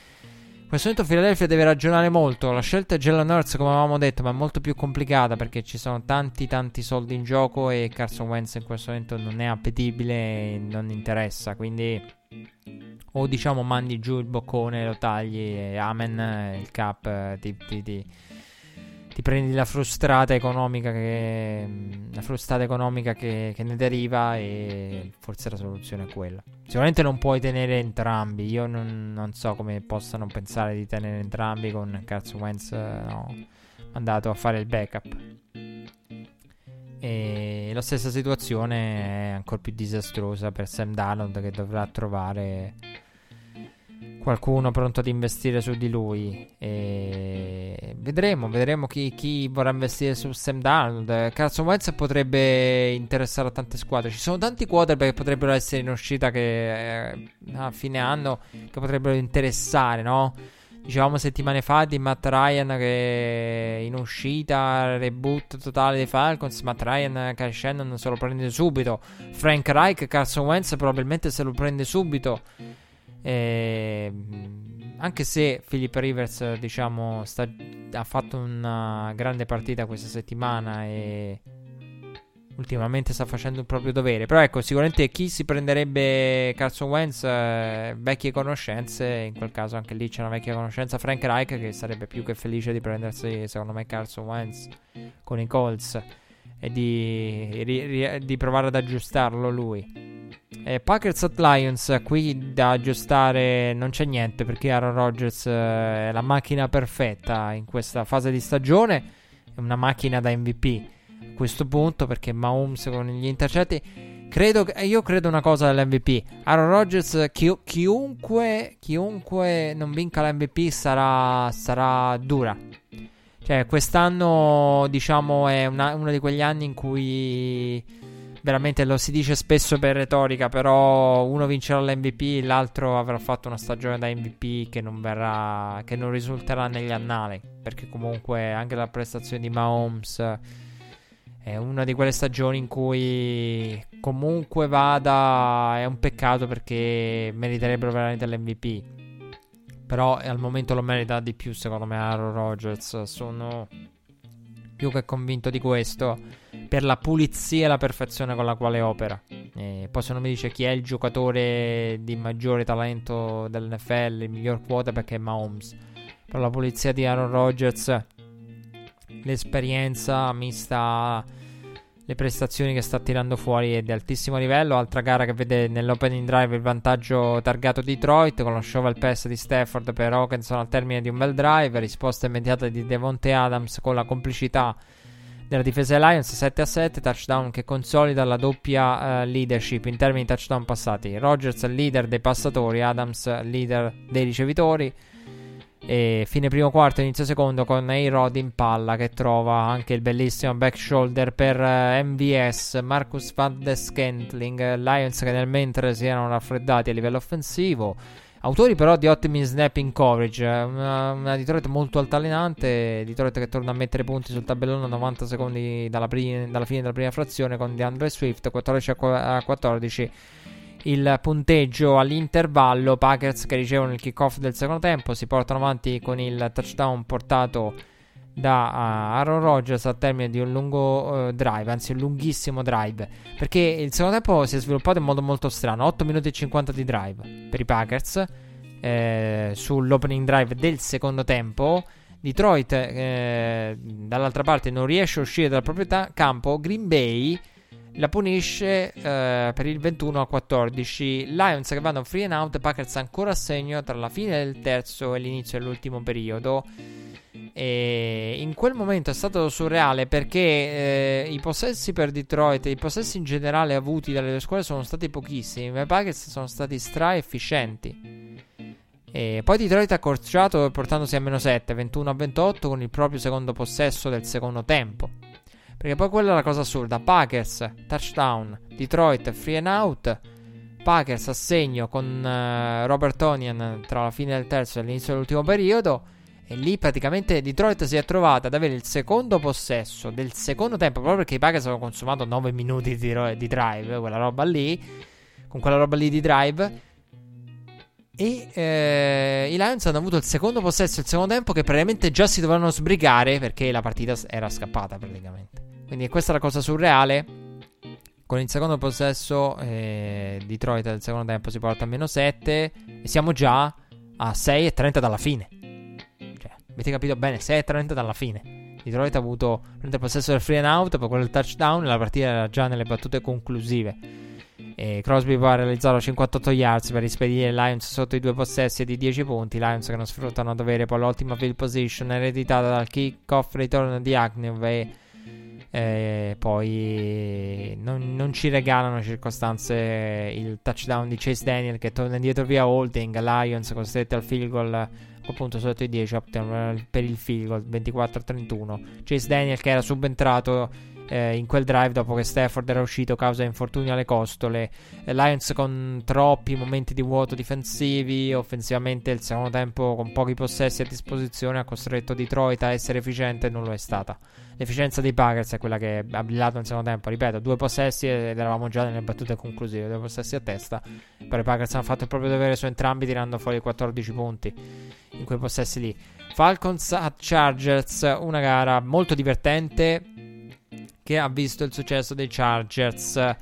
questo momento Philadelphia deve ragionare molto. La scelta è Jalen Hurts, come avevamo detto, ma è molto più complicata perché ci sono tanti, tanti soldi in gioco e Carson Wentz in questo momento non è appetibile e non interessa. Quindi, o diciamo, mandi giù il boccone, lo tagli e amen, il cap eh, ti, ti, ti ti prendi la frustata economica che, la frustata economica che, che, ne deriva e forse la soluzione è quella. Sicuramente non puoi tenere entrambi, io non, non so come possano pensare di tenere entrambi con Carson Wentz no, mandato a fare il backup. E la stessa situazione è ancora più disastrosa per Sam Darnold che dovrà trovare qualcuno pronto ad investire su di lui. E vedremo, vedremo chi, chi, vorrà investire su Sam Darnold. Carson Wentz potrebbe interessare a tante squadre. Ci sono tanti quarterback che potrebbero essere in uscita che eh, a fine anno che potrebbero interessare, no? Dicevamo settimane fa di Matt Ryan che in uscita, reboot totale dei Falcons. Matt Ryan, Kyle Shannon se lo prende subito. Frank Reich, Carson Wentz probabilmente se lo prende subito. E, anche se Philip Rivers, diciamo, sta, ha fatto una grande partita questa settimana e ultimamente sta facendo il proprio dovere. Però ecco, sicuramente chi si prenderebbe Carson Wentz, eh, vecchie conoscenze, in quel caso anche lì c'è una vecchia conoscenza, Frank Reich, che sarebbe più che felice di prendersi, secondo me, Carson Wentz con i Colts e di, ri, di provare ad aggiustarlo lui. Eh, Packers at Lions, qui da aggiustare non c'è niente perché Aaron Rodgers eh, è la macchina perfetta in questa fase di stagione, è una macchina da MVP a questo punto perché Mahomes con gli intercetti Credo, io credo una cosa dell'MVP. Aaron Rodgers, chi, chiunque, chiunque non vinca l'MVP sarà, sarà dura. Cioè, quest'anno, diciamo, è una, uno di quegli anni in cui veramente lo si dice spesso per retorica, però uno vincerà l'MVP, l'altro avrà fatto una stagione da MVP che non verrà, che non risulterà negli annali. Perché comunque anche la prestazione di Mahomes è una di quelle stagioni in cui comunque vada è un peccato perché meriterebbero veramente l'MVP. Però al momento lo merita di più secondo me Aaron Rodgers. Sono più che convinto di questo per la pulizia e la perfezione con la quale opera. E poi se non mi dice chi è il giocatore di maggiore talento dell'NFL, il miglior quota perché è Mahomes. Per la pulizia di Aaron Rodgers l'esperienza mista le prestazioni che sta tirando fuori è di altissimo livello. Altra gara che vede nell'opening drive il vantaggio targato Detroit con lo shovel pass di Stafford per Hawkinson al termine di un bel drive. Risposta immediata di Devonte Adams con la complicità della difesa Lions 7 a 7. Touchdown che consolida la doppia uh, leadership in termini di touchdown passati. Rogers leader dei passatori, Adams leader dei ricevitori. E fine primo quarto, inizio secondo con A-Rod in palla che trova anche il bellissimo back shoulder per eh, MVS, Marcus Van de Scantling, Lions che nel mentre si erano raffreddati a livello offensivo. Autori però di ottimi snap in coverage, una, una Detroit molto altalenante, Detroit che torna a mettere punti sul tabellone a 90 secondi dalla, pri- dalla fine della prima frazione con DeAndre Swift 14 a 14 il punteggio all'intervallo. Packers che ricevono il kickoff del secondo tempo si portano avanti con il touchdown portato da uh, Aaron Rodgers al termine di un lungo uh, drive, anzi un lunghissimo drive, perché il secondo tempo si è sviluppato in modo molto strano, 8 minuti e 50 di drive per i Packers eh, sull'opening drive del secondo tempo. Detroit eh, dall'altra parte non riesce a uscire dal proprio ta- campo, Green Bay la punisce eh, per il 21 a 14. Lions che vanno free and out, Packers ancora a segno tra la fine del terzo e l'inizio dell'ultimo periodo. E in quel momento è stato surreale perché eh, i possessi per Detroit e i possessi in generale avuti dalle due squadre sono stati pochissimi, i Packers sono stati stra efficienti. E poi Detroit ha accorciato portandosi a meno 7, 21 a 28 con il proprio secondo possesso del secondo tempo. Perché poi quella è la cosa assurda. Packers, touchdown. Detroit, free and out. Packers a segno con uh, Robert Tonian tra la fine del terzo e l'inizio dell'ultimo periodo. E lì praticamente Detroit si è trovata ad avere il secondo possesso del secondo tempo, proprio perché i Packers hanno consumato 9 minuti di, di drive, quella roba lì, con quella roba lì di drive. E eh, i Lions hanno avuto il secondo possesso il secondo tempo che praticamente già si dovevano sbrigare perché la partita era scappata praticamente. Quindi questa è la cosa surreale. Con il secondo possesso, eh, Detroit del secondo tempo si porta a meno 7 e siamo già a 6 e 30 dalla fine. Cioè, avete capito bene, 6 e 30 dalla fine. Detroit ha avuto il possesso del free and out, poi quello del touchdown e la partita era già nelle battute conclusive. E Crosby poi ha realizzato 58 yards per rispedire Lions sotto i due possessi di 10 punti. Lions che non sfruttano a dovere poi l'ultima field position ereditata dal kick-off ritorno di Agnew e eh, poi non, non, ci regalano circostanze il touchdown di Chase Daniel che torna indietro via holding. Lions costretti al field goal appunto sotto i 10 per il field goal 24-31. Chase Daniel che era subentrato eh, in quel drive dopo che Stafford era uscito causa infortunio alle costole. Eh, Lions con troppi momenti di vuoto difensivi, offensivamente il secondo tempo con pochi possessi a disposizione ha costretto Detroit a essere efficiente e non lo è stata. L'efficienza dei Packers è quella che ha brillato nel secondo tempo, ripeto, due possessi ed eravamo già nelle battute conclusive, due possessi a testa, però i Packers hanno fatto il proprio dovere su entrambi tirando fuori 14 punti in quei possessi lì. Falcons a Chargers, una gara molto divertente che ha visto il successo dei Chargers.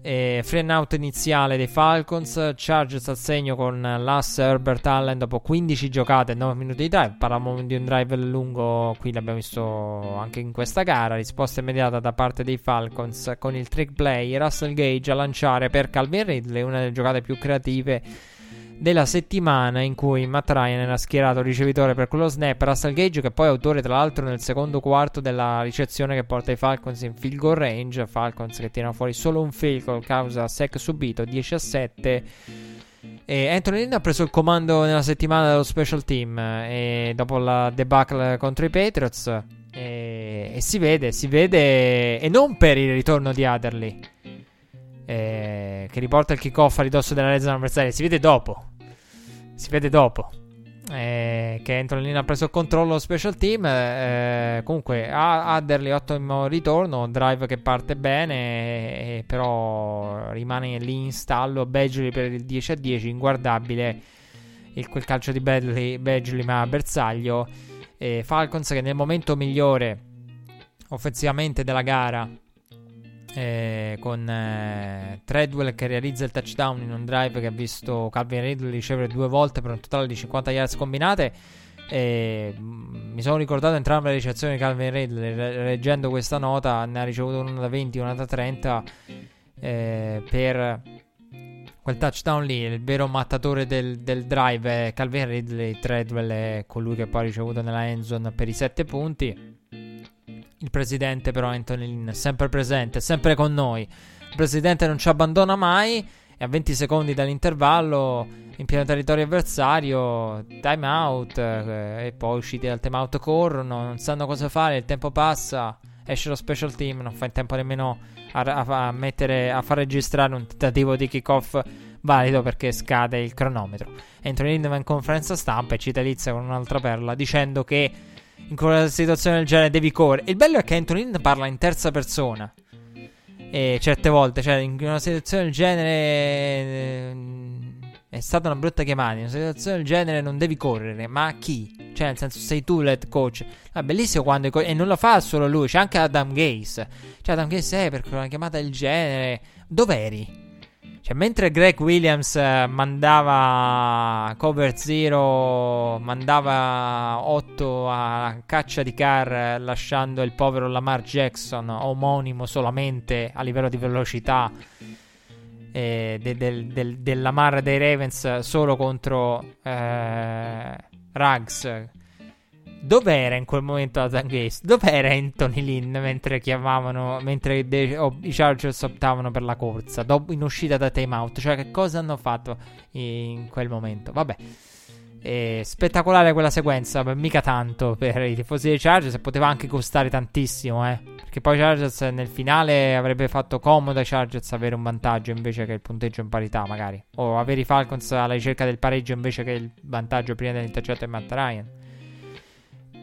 Eh, free out iniziale dei Falcons, Chargers al segno con l'ass Herbert Allen dopo 15 giocate e 9 minuti di drive. Parlavamo di un drive lungo, qui l'abbiamo visto anche in questa gara. Risposta immediata da parte dei Falcons con il trick play. Russell Gage a lanciare per Calvin Ridley, una delle giocate più creative della settimana in cui Matt Ryan era schierato ricevitore per quello snap. Russell Gage, che poi è autore, tra l'altro, nel secondo quarto della ricezione che porta i Falcons in field goal range. Falcons che tirano fuori solo un field goal causa sec subito 10 a 7. E Anthony Lynn ha preso il comando nella settimana dello special team e dopo la debacle contro i Patriots. E, e si vede, si vede, e non per il ritorno di Adderley eh, che riporta il kickoff a ridosso della red avversaria. Si vede dopo. Si vede dopo. Eh, che Anthony ha preso il controllo special team. Eh, comunque, Adderley ottimo ritorno. Drive che parte bene. Eh, però rimane lì in stallo. Badgley per il 10 a 10. Inguardabile il, quel calcio di Badgley, Badgley ma bersaglio. Falcons che nel momento migliore offensivamente della gara eh, con eh, Treadwell che realizza il touchdown in un drive che ha visto Calvin Ridley ricevere due volte per un totale di 50 yards combinate. E, mm, mi sono ricordato entrambe le ricezioni di Calvin Ridley. Leggendo questa nota, ne ha ricevuto una da 20 e una da 30 eh, per quel touchdown lì. Il vero mattatore del, del drive è Calvin Ridley. Treadwell è colui che poi ha ricevuto nella endzone per i 7 punti. Il presidente, però, Anthony Lynn, sempre presente, sempre con noi. Il presidente non ci abbandona mai. E a 20 secondi dall'intervallo, in pieno territorio avversario, time out. Eh, e poi usciti dal time out corrono, non sanno cosa fare. Il tempo passa. Esce lo special team, non fa in tempo nemmeno a, a, a, mettere, a far registrare un tentativo di kickoff valido perché scade il cronometro. Anthony Lynn va in conferenza stampa e ci delizia con un'altra perla dicendo che in quella situazione del genere devi correre. Il bello è che Anthony Lynn parla in terza persona. E certe volte, cioè, in una situazione del genere. Eh, è stata una brutta chiamata. In una situazione del genere non devi correre. Ma chi? Cioè, nel senso, sei tu l'head coach. È bellissimo quando. E non lo fa solo lui, c'è anche Adam Gaze. Cioè, Adam Gaze è perché una chiamata del genere. Dov'eri? Cioè, mentre Greg Williams eh, mandava cover zero, mandava 8 a caccia di car, eh, lasciando il povero Lamar Jackson omonimo solamente a livello di velocità eh, del, del, del, del Lamar dei Ravens solo contro eh, Ruggs Dov'era in quel momento Adam Gaze? Dov'era Anthony Lynn mentre chiamavano, mentre de- oh, i Chargers optavano per la corsa, dopo, in uscita da timeout? Cioè, che cosa hanno fatto in quel momento? Vabbè. Eh, spettacolare quella sequenza, mica tanto per i tifosi dei Chargers, poteva anche costare tantissimo, eh. Perché poi Chargers nel finale avrebbe fatto comodo ai Chargers avere un vantaggio invece che il punteggio in parità, magari. O avere i Falcons alla ricerca del pareggio invece che il vantaggio prima dell'intercetto di Matt Ryan.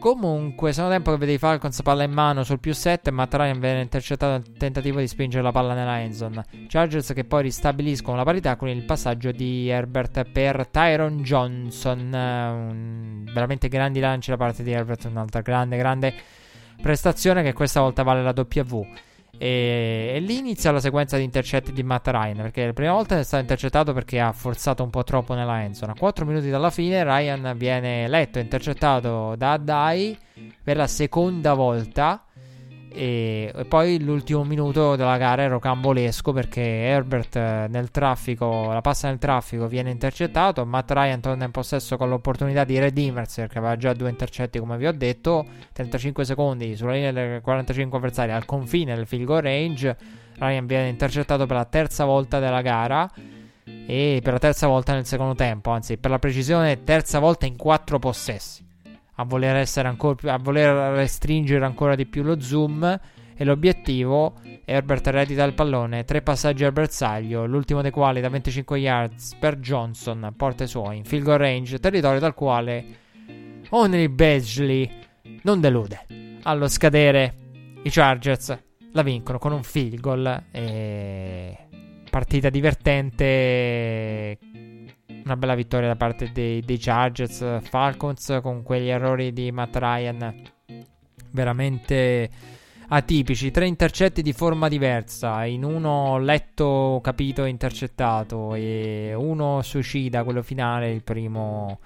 Comunque, sono tempo che vede i Falcons palla in mano sul più 7. Matt Ryan viene intercettato nel tentativo di spingere la palla nella endzone. Chargers che poi ristabiliscono la parità con il passaggio di Herbert per Tyron Johnson. Un, veramente grandi lanci da parte di Herbert. Un'altra grande, grande prestazione che questa volta vale la W. E, e, lì inizia la sequenza di intercetti di Matt Ryan. Perché la prima volta è stato intercettato perché ha forzato un po' troppo nella endzone. A 4 minuti dalla fine, Ryan viene letto intercettato da Dai per la seconda volta. E, e, poi l'ultimo minuto della gara è rocambolesco perché Herbert eh, nel traffico, la passa nel traffico, viene intercettato. Matt Ryan torna in possesso con l'opportunità di redimersi perché aveva già due intercetti, come vi ho detto. 35 secondi sulla linea del 45 avversari al confine del field goal range. Ryan viene intercettato per la terza volta della gara e per la terza volta nel secondo tempo, anzi, per la precisione, terza volta in quattro possessi a voler essere ancora più, a voler restringere ancora di più lo zoom. E l'obiettivo, Herbert eredita il pallone, tre passaggi al bersaglio, l'ultimo dei quali da 25 yards per Johnson, porta i suoi in field goal range, territorio dal quale Only Badgley non delude. Allo scadere i Chargers la vincono con un field goal e partita divertente una bella vittoria da parte dei, dei Chargers Falcons con quegli errori di Matt Ryan veramente atipici, tre intercetti di forma diversa, in uno letto, capito, intercettato e uno suicida, quello finale, il primo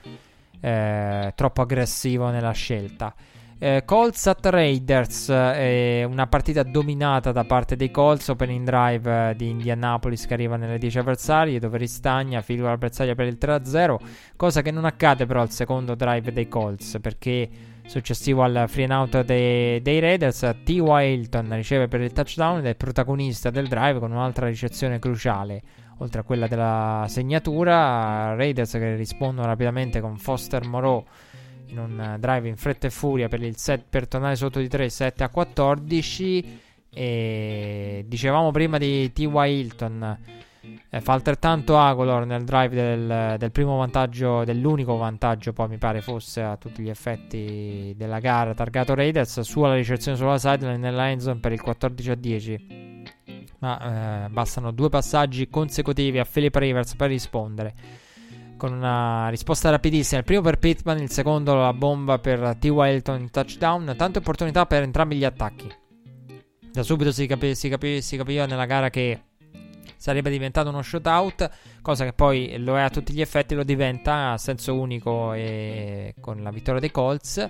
eh, troppo aggressivo nella scelta. Eh, Colts at Raiders, eh, una partita dominata da parte dei Colts, opening drive eh, di Indianapolis che arriva nelle 10 avversarie, dove ristagna, figlio avversaria per il 3-0, cosa che non accade però al secondo drive dei Colts, perché successivo al free and out dei, dei Raiders, T.Y. Hilton riceve per il touchdown ed è protagonista del drive con un'altra ricezione cruciale. Oltre a quella della segnatura, Raiders che rispondono rapidamente con Foster Moreau in un drive in fretta e furia per, set, per tornare sotto di 3, 7 a 14. E dicevamo prima di T.Y. Hilton. Eh, fa altrettanto Agolor nel drive del, del, primo vantaggio, dell'unico vantaggio, poi mi pare fosse a tutti gli effetti della gara, targato Raiders, sulla ricezione sulla sideline nella endzone per il 14 a 10. Ma eh, bastano due passaggi consecutivi a Philip Rivers per rispondere con una risposta rapidissima. Il primo per Pittman, il secondo la bomba per T. Wilton in touchdown. Tante opportunità per entrambi gli attacchi. Da subito si, capi- si, capi- si capiva nella gara che sarebbe diventato uno shootout, cosa che poi lo è a tutti gli effetti, lo diventa a senso unico e con la vittoria dei Colts.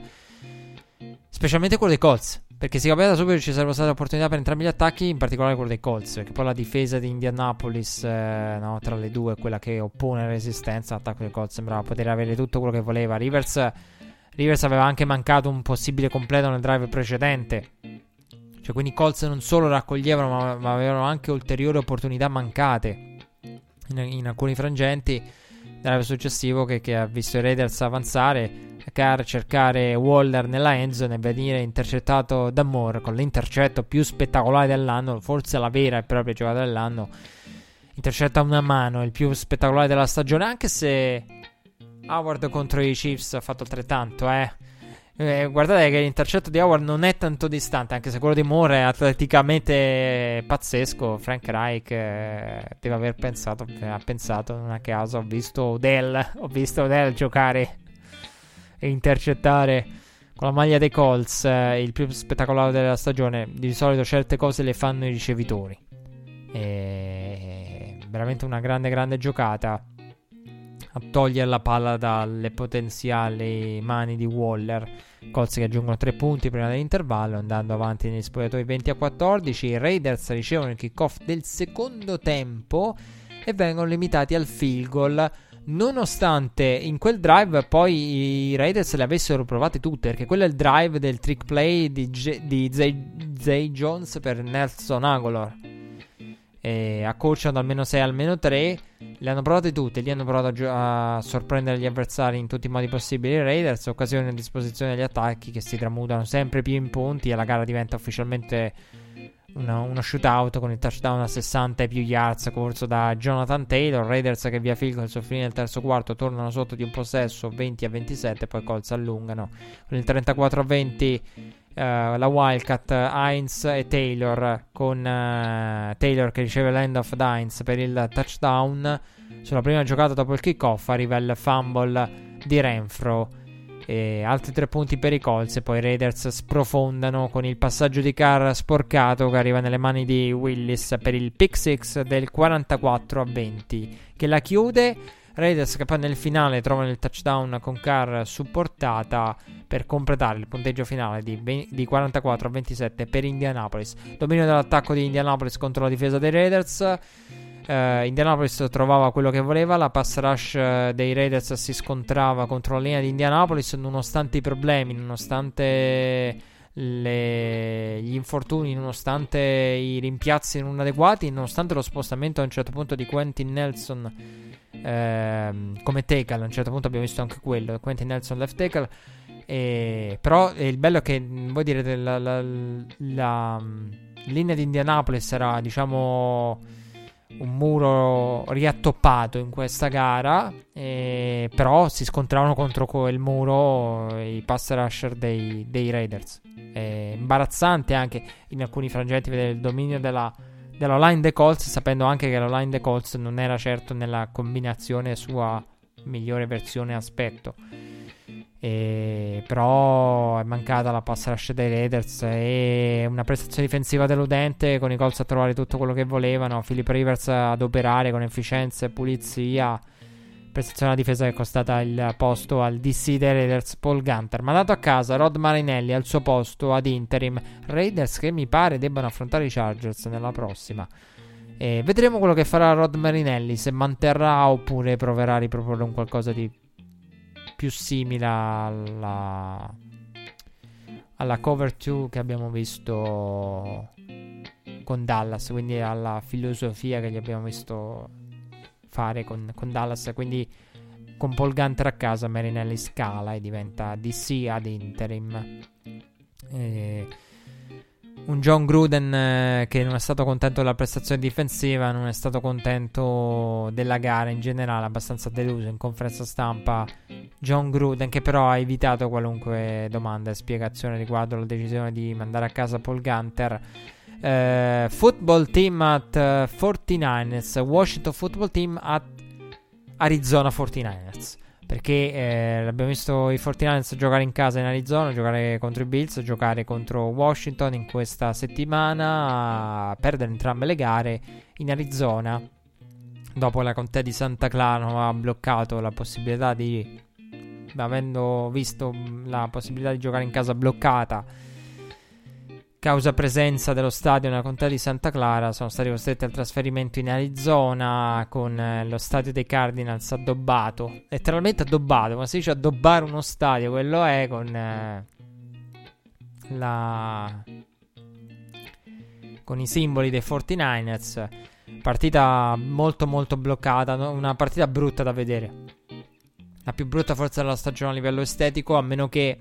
Specialmente quello dei Colts. Perché si capiva da subito ci sarebbero state opportunità per entrambi gli attacchi, in particolare quello dei Colts. Perché poi la difesa di Indianapolis, eh, no, tra le due, quella che oppone la resistenza, l'attacco dei Colts sembrava poter avere tutto quello che voleva. Rivers, Rivers aveva anche mancato un possibile completo nel drive precedente. Cioè, quindi i Colts non solo raccoglievano, ma, ma avevano anche ulteriori opportunità mancate in, in alcuni frangenti. Drive successivo che, che ha visto i Raiders avanzare Carr cercare Waller nella endzone e venire intercettato da Moore con l'intercetto più spettacolare dell'anno, forse la vera e propria giocata dell'anno. Intercetta una mano, il più spettacolare della stagione, anche se Howard contro i Chiefs ha fatto altrettanto, eh. Eh, guardate che l'intercetto di Howard non è tanto distante, anche se quello di Moore è atleticamente pazzesco. Frank Reich eh, deve aver pensato, ha pensato, non a caso, ho visto Odell, ho visto Odell giocare e intercettare con la maglia dei Colts eh, il più spettacolare della stagione. Di solito certe cose le fanno i ricevitori. E veramente una grande, grande giocata a togliere la palla dalle potenziali mani di Waller. Colts che aggiungono 3 punti prima dell'intervallo, andando avanti negli spogliatoi 20 a 14. I Raiders ricevono il kickoff del secondo tempo e vengono limitati al field goal Nonostante in quel drive poi i Raiders le avessero provate tutte, perché quello è il drive del trick play di, G- di Zay-, Zay Jones per Nelson Agolor. E accorciano almeno 6 almeno 3. Le hanno provate tutte, li hanno provato a, gio- a, sorprendere gli avversari in tutti i modi possibili. I Raiders, occasione a disposizione degli attacchi che si tramutano sempre più in punti e la gara diventa ufficialmente uno, uno shootout con il touchdown a 60 e più yards corso da Jonathan Taylor. Raiders che via field goal sul fine del terzo quarto tornano sotto di un possesso 20 a 27, poi Colts allungano con il 34 a 20. Uh, la Wildcat, Heinz e Taylor con uh, Taylor che riceve l'end of Heinz per il touchdown sulla prima giocata dopo il kickoff arriva il fumble di Renfro e altri tre punti per i Colts. E poi i Raiders sprofondano con il passaggio di Carr sporcato che arriva nelle mani di Willis per il pick 6 del 44 a 20. Che la chiude. Raiders che poi nel finale trovano il touchdown con Carr supportata per completare il punteggio finale di, 20, di 44 a 27 per Indianapolis. Dominio dell'attacco di Indianapolis contro la difesa dei Raiders. Uh, Indianapolis trovava quello che voleva. La pass rush uh, dei Raiders si scontrava contro la linea di Indianapolis, nonostante i problemi, nonostante le... gli infortuni, nonostante i rimpiazzi non adeguati, nonostante lo spostamento a un certo punto di Quentin Nelson uh, come tackle. A un certo punto abbiamo visto anche quello: Quentin Nelson left tackle. E, però il bello è che voi direte la, la, la, linea di Indianapolis era diciamo un muro riattoppato in questa gara, eh, però si scontravano contro quel muro i pass rusher dei, dei Raiders. È imbarazzante anche in alcuni frangenti vedere il dominio della, della line dei Colts, sapendo anche che la line dei Colts non era certo nella combinazione sua migliore versione aspetto. E, però è mancata la pass rush dei Raiders e una prestazione difensiva deludente con i Colts a trovare tutto quello che volevano. Philip Rivers ad operare con efficienza e pulizia. Prestazione alla difesa che è costata il posto al DC dei Raiders Paul Gunter. Mandato a casa Rod Marinelli al suo posto ad interim. Raiders che mi pare debbano affrontare i Chargers nella prossima. E vedremo quello che farà Rod Marinelli, se manterrà oppure proverà a riproporre un qualcosa di più simile alla, alla cover 2 che abbiamo visto con Dallas, quindi alla filosofia che gli abbiamo visto fare con, con Dallas, quindi con Paul Gunter a casa Marinelli scala e diventa DC ad interim. E un John Gruden eh, che non è stato contento della prestazione difensiva, non è stato contento della gara in generale, abbastanza deluso in conferenza stampa. John Gruden che però ha evitato qualunque domanda e spiegazione riguardo la decisione di mandare a casa Paul Gunter. Uh, football team at uh, 49ers, Washington football team at Arizona 49ers. Perché eh, abbiamo visto i 49ers giocare in casa in Arizona, giocare contro i Bills, giocare contro Washington in questa settimana, perdere entrambe le gare in Arizona. Dopo la contea di Santa Clara ha bloccato la possibilità di, avendo visto la possibilità di giocare in casa bloccata, causa presenza dello stadio nella contea di Santa Clara, sono stati costretti al trasferimento in Arizona con eh, lo stadio dei Cardinals addobbato, letteralmente addobbato, ma si dice addobbare uno stadio, quello è con eh, la con i simboli dei 49ers. Partita molto molto bloccata, una partita brutta da vedere. La più brutta forse della stagione a livello estetico, a meno che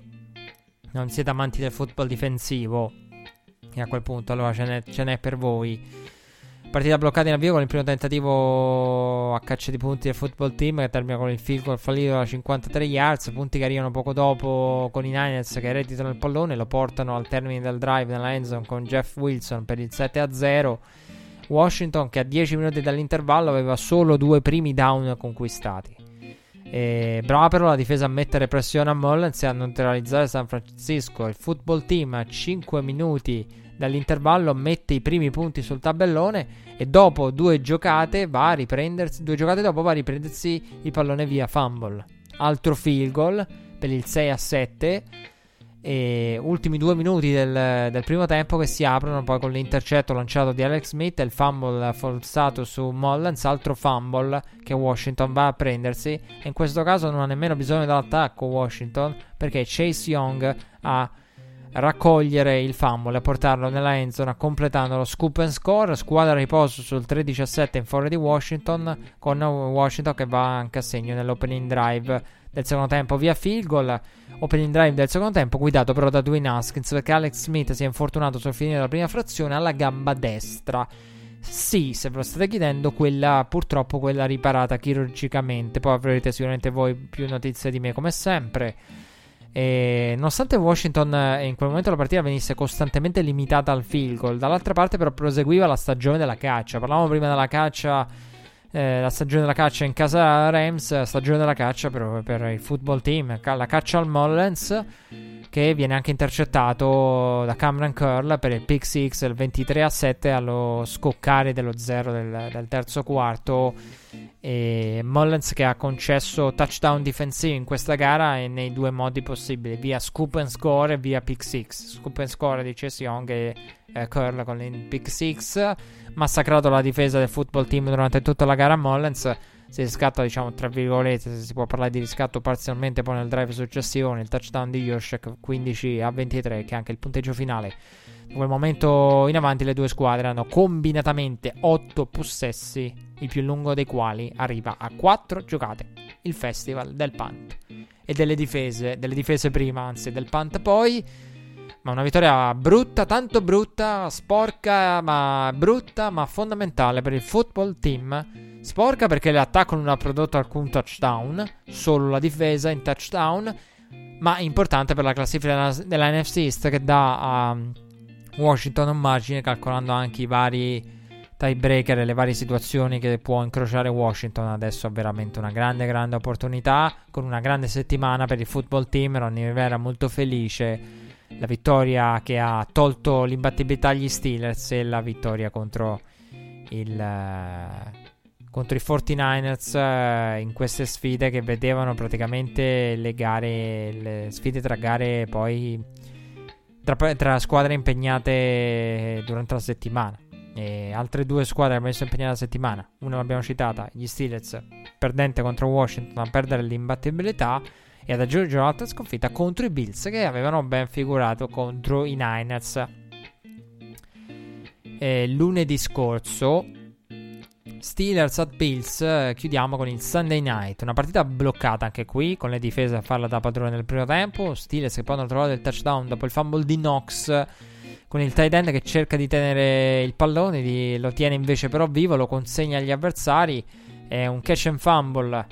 non siete amanti del football difensivo e a quel punto allora ce n'è, ce n'è per voi. Partita bloccata in avvio con il primo tentativo a caccia di punti del football team che termina con il field goal fallito da 53 yards. Punti che arrivano poco dopo con i Niners che ereditano il pallone e lo portano al termine del drive nella endzone con Jeff Wilson per il 7-0. Washington che a 10 minuti dall'intervallo aveva solo due primi down conquistati. E brava però la difesa a mettere pressione a Mullens e a neutralizzare San Francisco. Il football team a 5 minuti dall'intervallo mette i primi punti sul tabellone e dopo due giocate va a riprendersi due giocate dopo va a riprendersi il pallone via fumble. Altro field goal per il 6 a 7 e ultimi due minuti del, del, primo tempo che si aprono poi con l'intercetto lanciato di Alex Smith e il fumble forzato su Mullens altro fumble che Washington va a prendersi e in questo caso non ha nemmeno bisogno dell'attacco Washington perché Chase Young ha raccogliere il fumble e portarlo nella endzone completando lo scoop and score. Squadra riposo sul 3-17 in fuori di Washington con Washington che va anche a segno nell'opening drive del secondo tempo via field goal. Opening drive del secondo tempo guidato però da Dwayne Haskins perché Alex Smith si è infortunato sul finire della prima frazione alla gamba destra. Sì, se ve lo state chiedendo, quella purtroppo quella riparata chirurgicamente. Poi avrete sicuramente voi più notizie di me come sempre. E nonostante Washington eh, in quel momento la partita venisse costantemente limitata al field goal, dall'altra parte però proseguiva la stagione della caccia. Parlavamo prima della caccia, eh, la stagione della caccia in casa Rams, stagione della caccia per, per il football team, la caccia al Mullens che viene anche intercettato da Cameron Curl per il pick 6 il 23 a 7 allo scoccare dello 0 del, del terzo quarto e Mullens che ha concesso touchdown difensivo in questa gara e nei due modi possibili via scoop and score e via pick 6 scoop and score di Chase Young e eh, Curl con il pick 6 massacrato la difesa del football team durante tutta la gara Mullens si riscatta, diciamo, tra virgolette, se si può parlare di riscatto parzialmente poi nel drive successivo, nel touchdown di Yoshek 15 a 23, che è anche il punteggio finale. Da quel momento in avanti le due squadre hanno combinatamente 8 possessi, il più lungo dei quali arriva a 4 giocate, il festival del punt. e delle difese, delle difese prima, anzi del punt poi. Ma una vittoria brutta, tanto brutta, sporca, ma brutta, ma fondamentale per il football team. Sporca perché l'attacco non ha prodotto alcun touchdown, solo la difesa in touchdown, ma importante per la classifica della, della NFC East che dà a Washington un margine calcolando anche i vari tiebreaker e le varie situazioni che può incrociare Washington. Adesso ha veramente una grande, grande opportunità. Con una grande settimana per il football team. Ronnie Rivera molto felice. La vittoria che ha tolto l'imbattibilità agli Steelers e la vittoria contro il. Contro i 49ers uh, in queste sfide che vedevano praticamente le gare, le sfide tra gare poi tra, tra squadre impegnate durante la settimana. E altre due squadre abbiamo messo impegnate la settimana. Una l'abbiamo citata, gli Steelers, perdente contro Washington a perdere l'imbattibilità. E ad aggiungere un'altra sconfitta contro i Bills che avevano ben figurato contro i Niners. E lunedì scorso, Steelers at Bills, chiudiamo con il Sunday night. Una partita bloccata anche qui, con le difese a farla da padrone nel primo tempo. Steelers che poi hanno trovato il touchdown dopo il fumble di Knox con il tight end che cerca di tenere il pallone, di, lo tiene invece però vivo, lo consegna agli avversari. È un catch and fumble.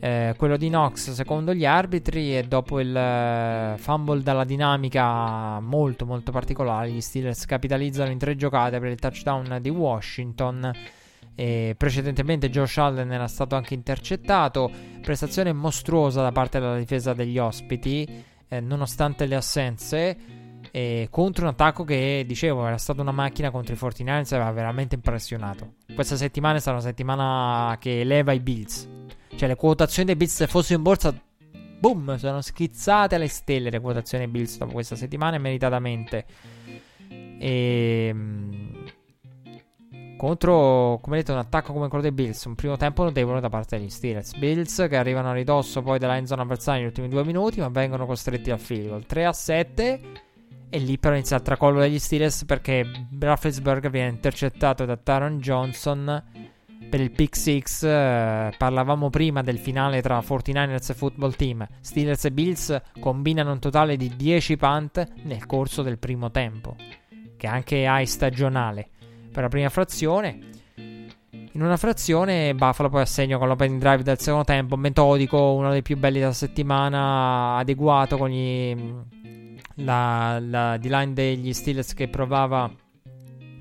Eh, quello di Knox secondo gli arbitri e dopo il uh, fumble dalla dinamica molto molto particolare gli Steelers capitalizzano in tre giocate per il touchdown di Washington e precedentemente Josh Allen era stato anche intercettato prestazione mostruosa da parte della difesa degli ospiti eh, nonostante le assenze e contro un attacco che, dicevo, era stata una macchina contro i 49ers aveva veramente impressionato. Questa settimana è stata una settimana che eleva i Bills. Cioè, le quotazioni dei Bills, se fossero in borsa, boom, sono schizzate alle stelle le quotazioni dei Bills dopo questa settimana meritatamente. E... Contro, come detto, un attacco come quello dei Bills, un primo tempo notevole da parte degli Steelers. Bills che arrivano a ridosso poi della end zone avversaria negli ultimi due minuti, ma vengono costretti al field goal. 3 a 7 e lì però inizia il tracollo degli Steelers perché Rafflesberg viene intercettato da Taron Johnson per il pick 6. Eh, parlavamo prima del finale tra 49ers e Football Team. Steelers e Bills combinano un totale di 10 punt nel corso del primo tempo, che anche hai stagionale. Per la prima frazione, in una frazione Buffalo poi assegna con l'opening drive del secondo tempo, metodico, uno dei più belli della settimana, adeguato con gli la, la D-line degli Steelers che provava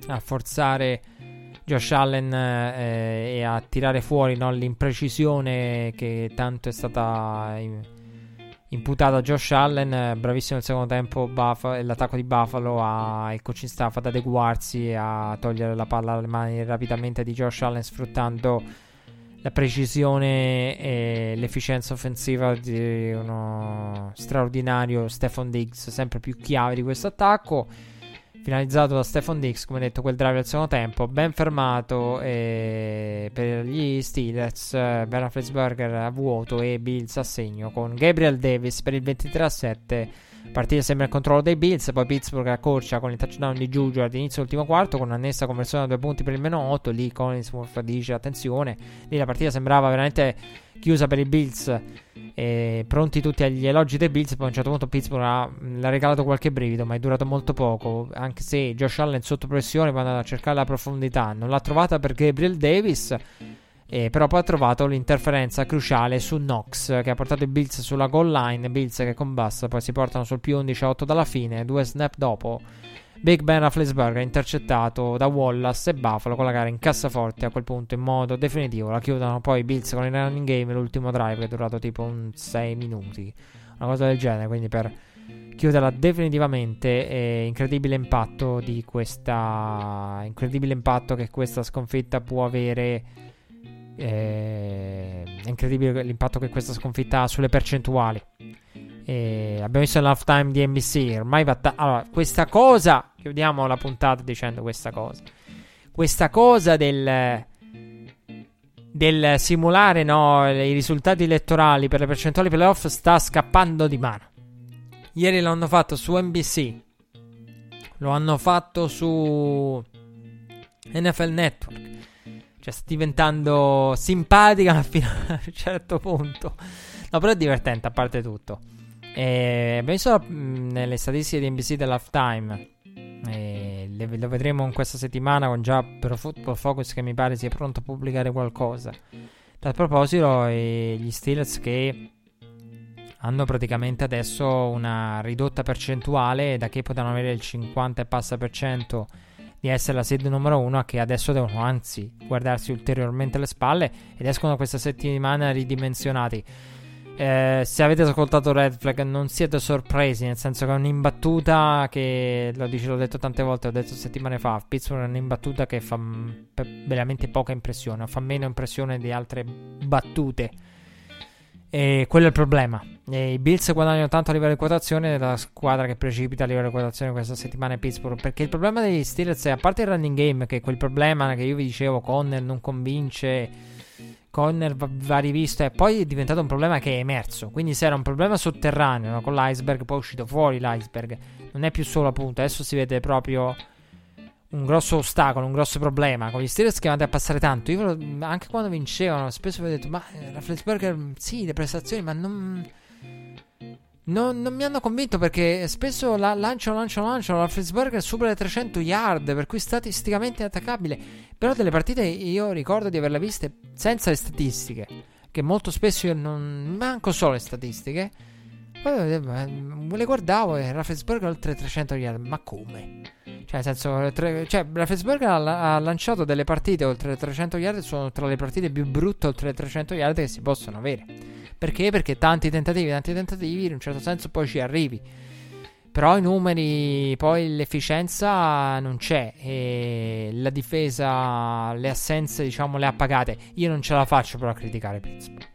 a forzare Josh Allen eh, e a tirare fuori no, l'imprecisione che tanto è stata imputata a Josh Allen. Bravissimo nel secondo tempo Buff- l'attacco di Buffalo. Ha il coaching staff ad adeguarsi a togliere la palla dalle mani rapidamente di Josh Allen sfruttando la precisione e l'efficienza offensiva di uno straordinario Stefan Diggs, sempre più chiave di questo attacco. Finalizzato da Stefan Diggs, come detto, quel drive al secondo tempo, ben fermato eh, per gli Steelers. Ben Roethlisberger a vuoto e Bills a segno con Gabriel Davis per il 23 a 7 Partita sembra il controllo dei Bills, poi Pittsburgh accorcia con il touchdown di Juju all'inizio dell'ultimo quarto con un'annessa conversione a due punti per il meno 8. Lì Collinsworth dice attenzione, lì la partita sembrava veramente chiusa per i Bills. E pronti tutti agli elogi dei Bills. Poi a un certo punto Pittsburgh ha, l'ha regalato qualche brivido, ma è durato molto poco. Anche se Josh Allen sotto pressione va a cercare la profondità, non l'ha trovata per Gabriel Davis. Eh, però poi ha trovato l'interferenza cruciale su Knox che ha portato i Bills sulla goal line. Bills che con Bass poi si portano sul più 11 8 dalla fine. Due snap dopo. Big Ben Rafflesberg è intercettato da Wallace e Buffalo con la gara in cassaforte a quel punto in modo definitivo. La chiudono poi Bills con il running game l'ultimo drive che è durato tipo un 6 minuti. Una cosa del genere. Quindi per chiuderla definitivamente. È incredibile impatto di questa. Incredibile impatto che questa sconfitta può avere eh, incredibile l'impatto che questa sconfitta ha sulle percentuali. Eh, abbiamo visto l'halftime di NBC. Ormai va. Ta- allora, questa cosa. Chiudiamo la puntata dicendo questa cosa. Questa cosa del. Del simulare no, i risultati elettorali per le percentuali playoff sta scappando di mano. Ieri l'hanno fatto su NBC. Lo hanno fatto su NFL Network. Cioè, sta diventando simpatica fino a un certo punto. no, però è divertente a parte tutto. E mh, nelle statistiche di NBC dell'halftime. Lo vedremo in questa settimana con già Pro Football Focus che mi pare sia pronto a pubblicare qualcosa. Tal proposito, gli Steelers che hanno praticamente adesso una ridotta percentuale da che potevano avere il 50 e passa per cento di essere la sede numero uno a che adesso devono anzi guardarsi ulteriormente le spalle ed escono questa settimana ridimensionati. Eh, se avete ascoltato Red Flag non siete sorpresi, nel senso che è un'imbattuta che, lo dice, l'ho detto tante volte, l'ho detto settimane fa, Pittsburgh è un'imbattuta che fa veramente poca impressione, fa meno impressione di altre battute. E quello è il problema. E I Bills guadagnano tanto a livello di quotazione la squadra che precipita a livello di quotazione questa settimana è Pittsburgh. Perché il problema degli Steelers è, a parte il running game, che è quel problema che io vi dicevo, Conner non convince Conner va rivisto e poi è diventato un problema che è emerso. Quindi se era un problema sotterraneo no? con l'iceberg, poi è uscito fuori l'iceberg. Non è più solo appunto, adesso si vede proprio un grosso ostacolo, un grosso problema. Con gli Steelers che andate a passare tanto. Io anche quando vincevano, spesso vi ho detto, ma eh, la Flatsburger, sì, le prestazioni, ma non non, non, mi hanno convinto perché spesso la, lanciano, lanciano, lanciano. La Frisburger supera le 300 yard, per cui statisticamente è attaccabile. Però delle partite io ricordo di averle viste senza le statistiche. Che molto spesso io non manco solo le statistiche. Poi eh, le guardavo e la Frisburger oltre 300 yard. Ma come? Cioè, nel senso, tre, cioè, la Frisburger ha, ha, lanciato delle partite oltre le 300 yard. Sono tra le partite più brutte oltre le 300 yard che si possono avere. Perché? Perché tanti tentativi, tanti tentativi, in un certo senso poi ci arrivi. Però i numeri, poi l'efficienza non c'è e la difesa, le assenze, diciamo, le ha pagate. Io non ce la faccio però a criticare Pittsburgh.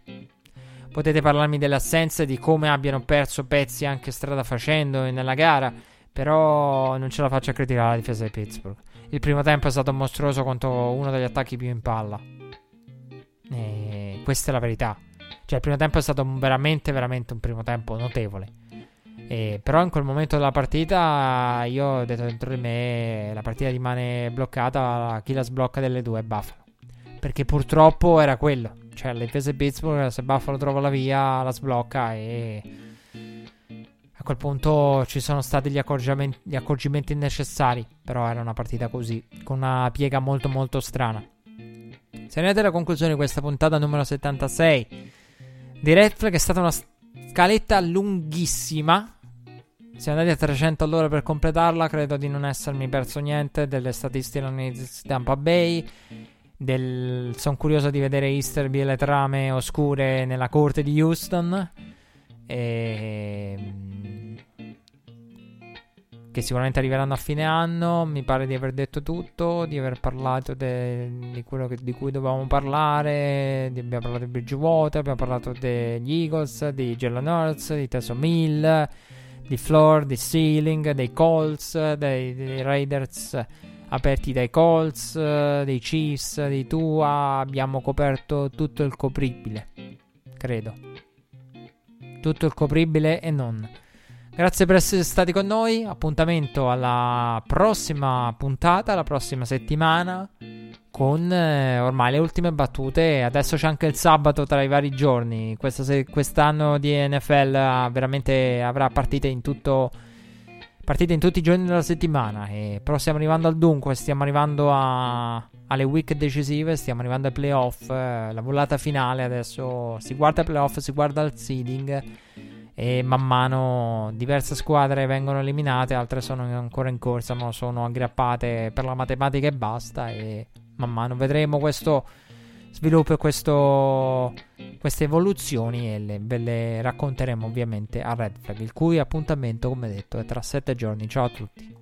Potete parlarmi delle assenze, di come abbiano perso pezzi anche strada facendo nella gara, però non ce la faccio a criticare la difesa di Pittsburgh. Il primo tempo è stato mostruoso contro uno degli attacchi più in palla. E questa è la verità. Cioè, il primo tempo è stato veramente, veramente un primo tempo notevole. E, però in quel momento della partita io ho detto dentro di me la partita rimane bloccata, chi la sblocca delle due è Buffalo. Perché purtroppo era quello. Cioè, le difese Pittsburgh, se Buffalo trova la via, la sblocca e... A quel punto ci sono stati gli accorgimenti, gli accorgimenti necessari, però era una partita così, con una piega molto molto strana. Se ne alla conclusione di questa puntata numero 76 di Red Flag è stata una scaletta lunghissima. Siamo andati a 300 all'ora per completarla. Credo di non essermi perso niente delle statistiche di Tampa Bay. Del... Sono curioso di vedere Easterby e le trame oscure nella corte di Houston. E che sicuramente arriveranno a fine anno. Mi pare di aver detto tutto, di aver parlato de- di quello che- di cui dovevamo parlare. Di- abbiamo parlato di Bridgewater, abbiamo parlato degli Eagles, di Jalen Hurts, di Teso Mill, di Floor, di Ceiling, dei Colts, dei, dei Raiders aperti dai Colts, dei Chiefs, di Tua. Abbiamo coperto tutto il copribile, credo. Tutto il copribile e non. Grazie per essere stati con noi. Appuntamento alla prossima puntata, la prossima settimana. Con eh, ormai le ultime battute. Adesso c'è anche il sabato tra i vari giorni. Se- quest'anno di NFL veramente avrà partite in tutto. Partite in tutti i giorni della settimana. E, però stiamo arrivando al dunque. Stiamo arrivando a, alle week decisive. Stiamo arrivando ai playoff. Eh, la volata finale. Adesso si guarda ai playoff, si guarda al seeding e man mano diverse squadre vengono eliminate, altre sono ancora in corsa, ma sono aggrappate per la matematica e basta e man mano vedremo questo sviluppo e questo, queste evoluzioni e le, ve le racconteremo ovviamente a Red Flag, il cui appuntamento come detto è tra 7 giorni. Ciao a tutti.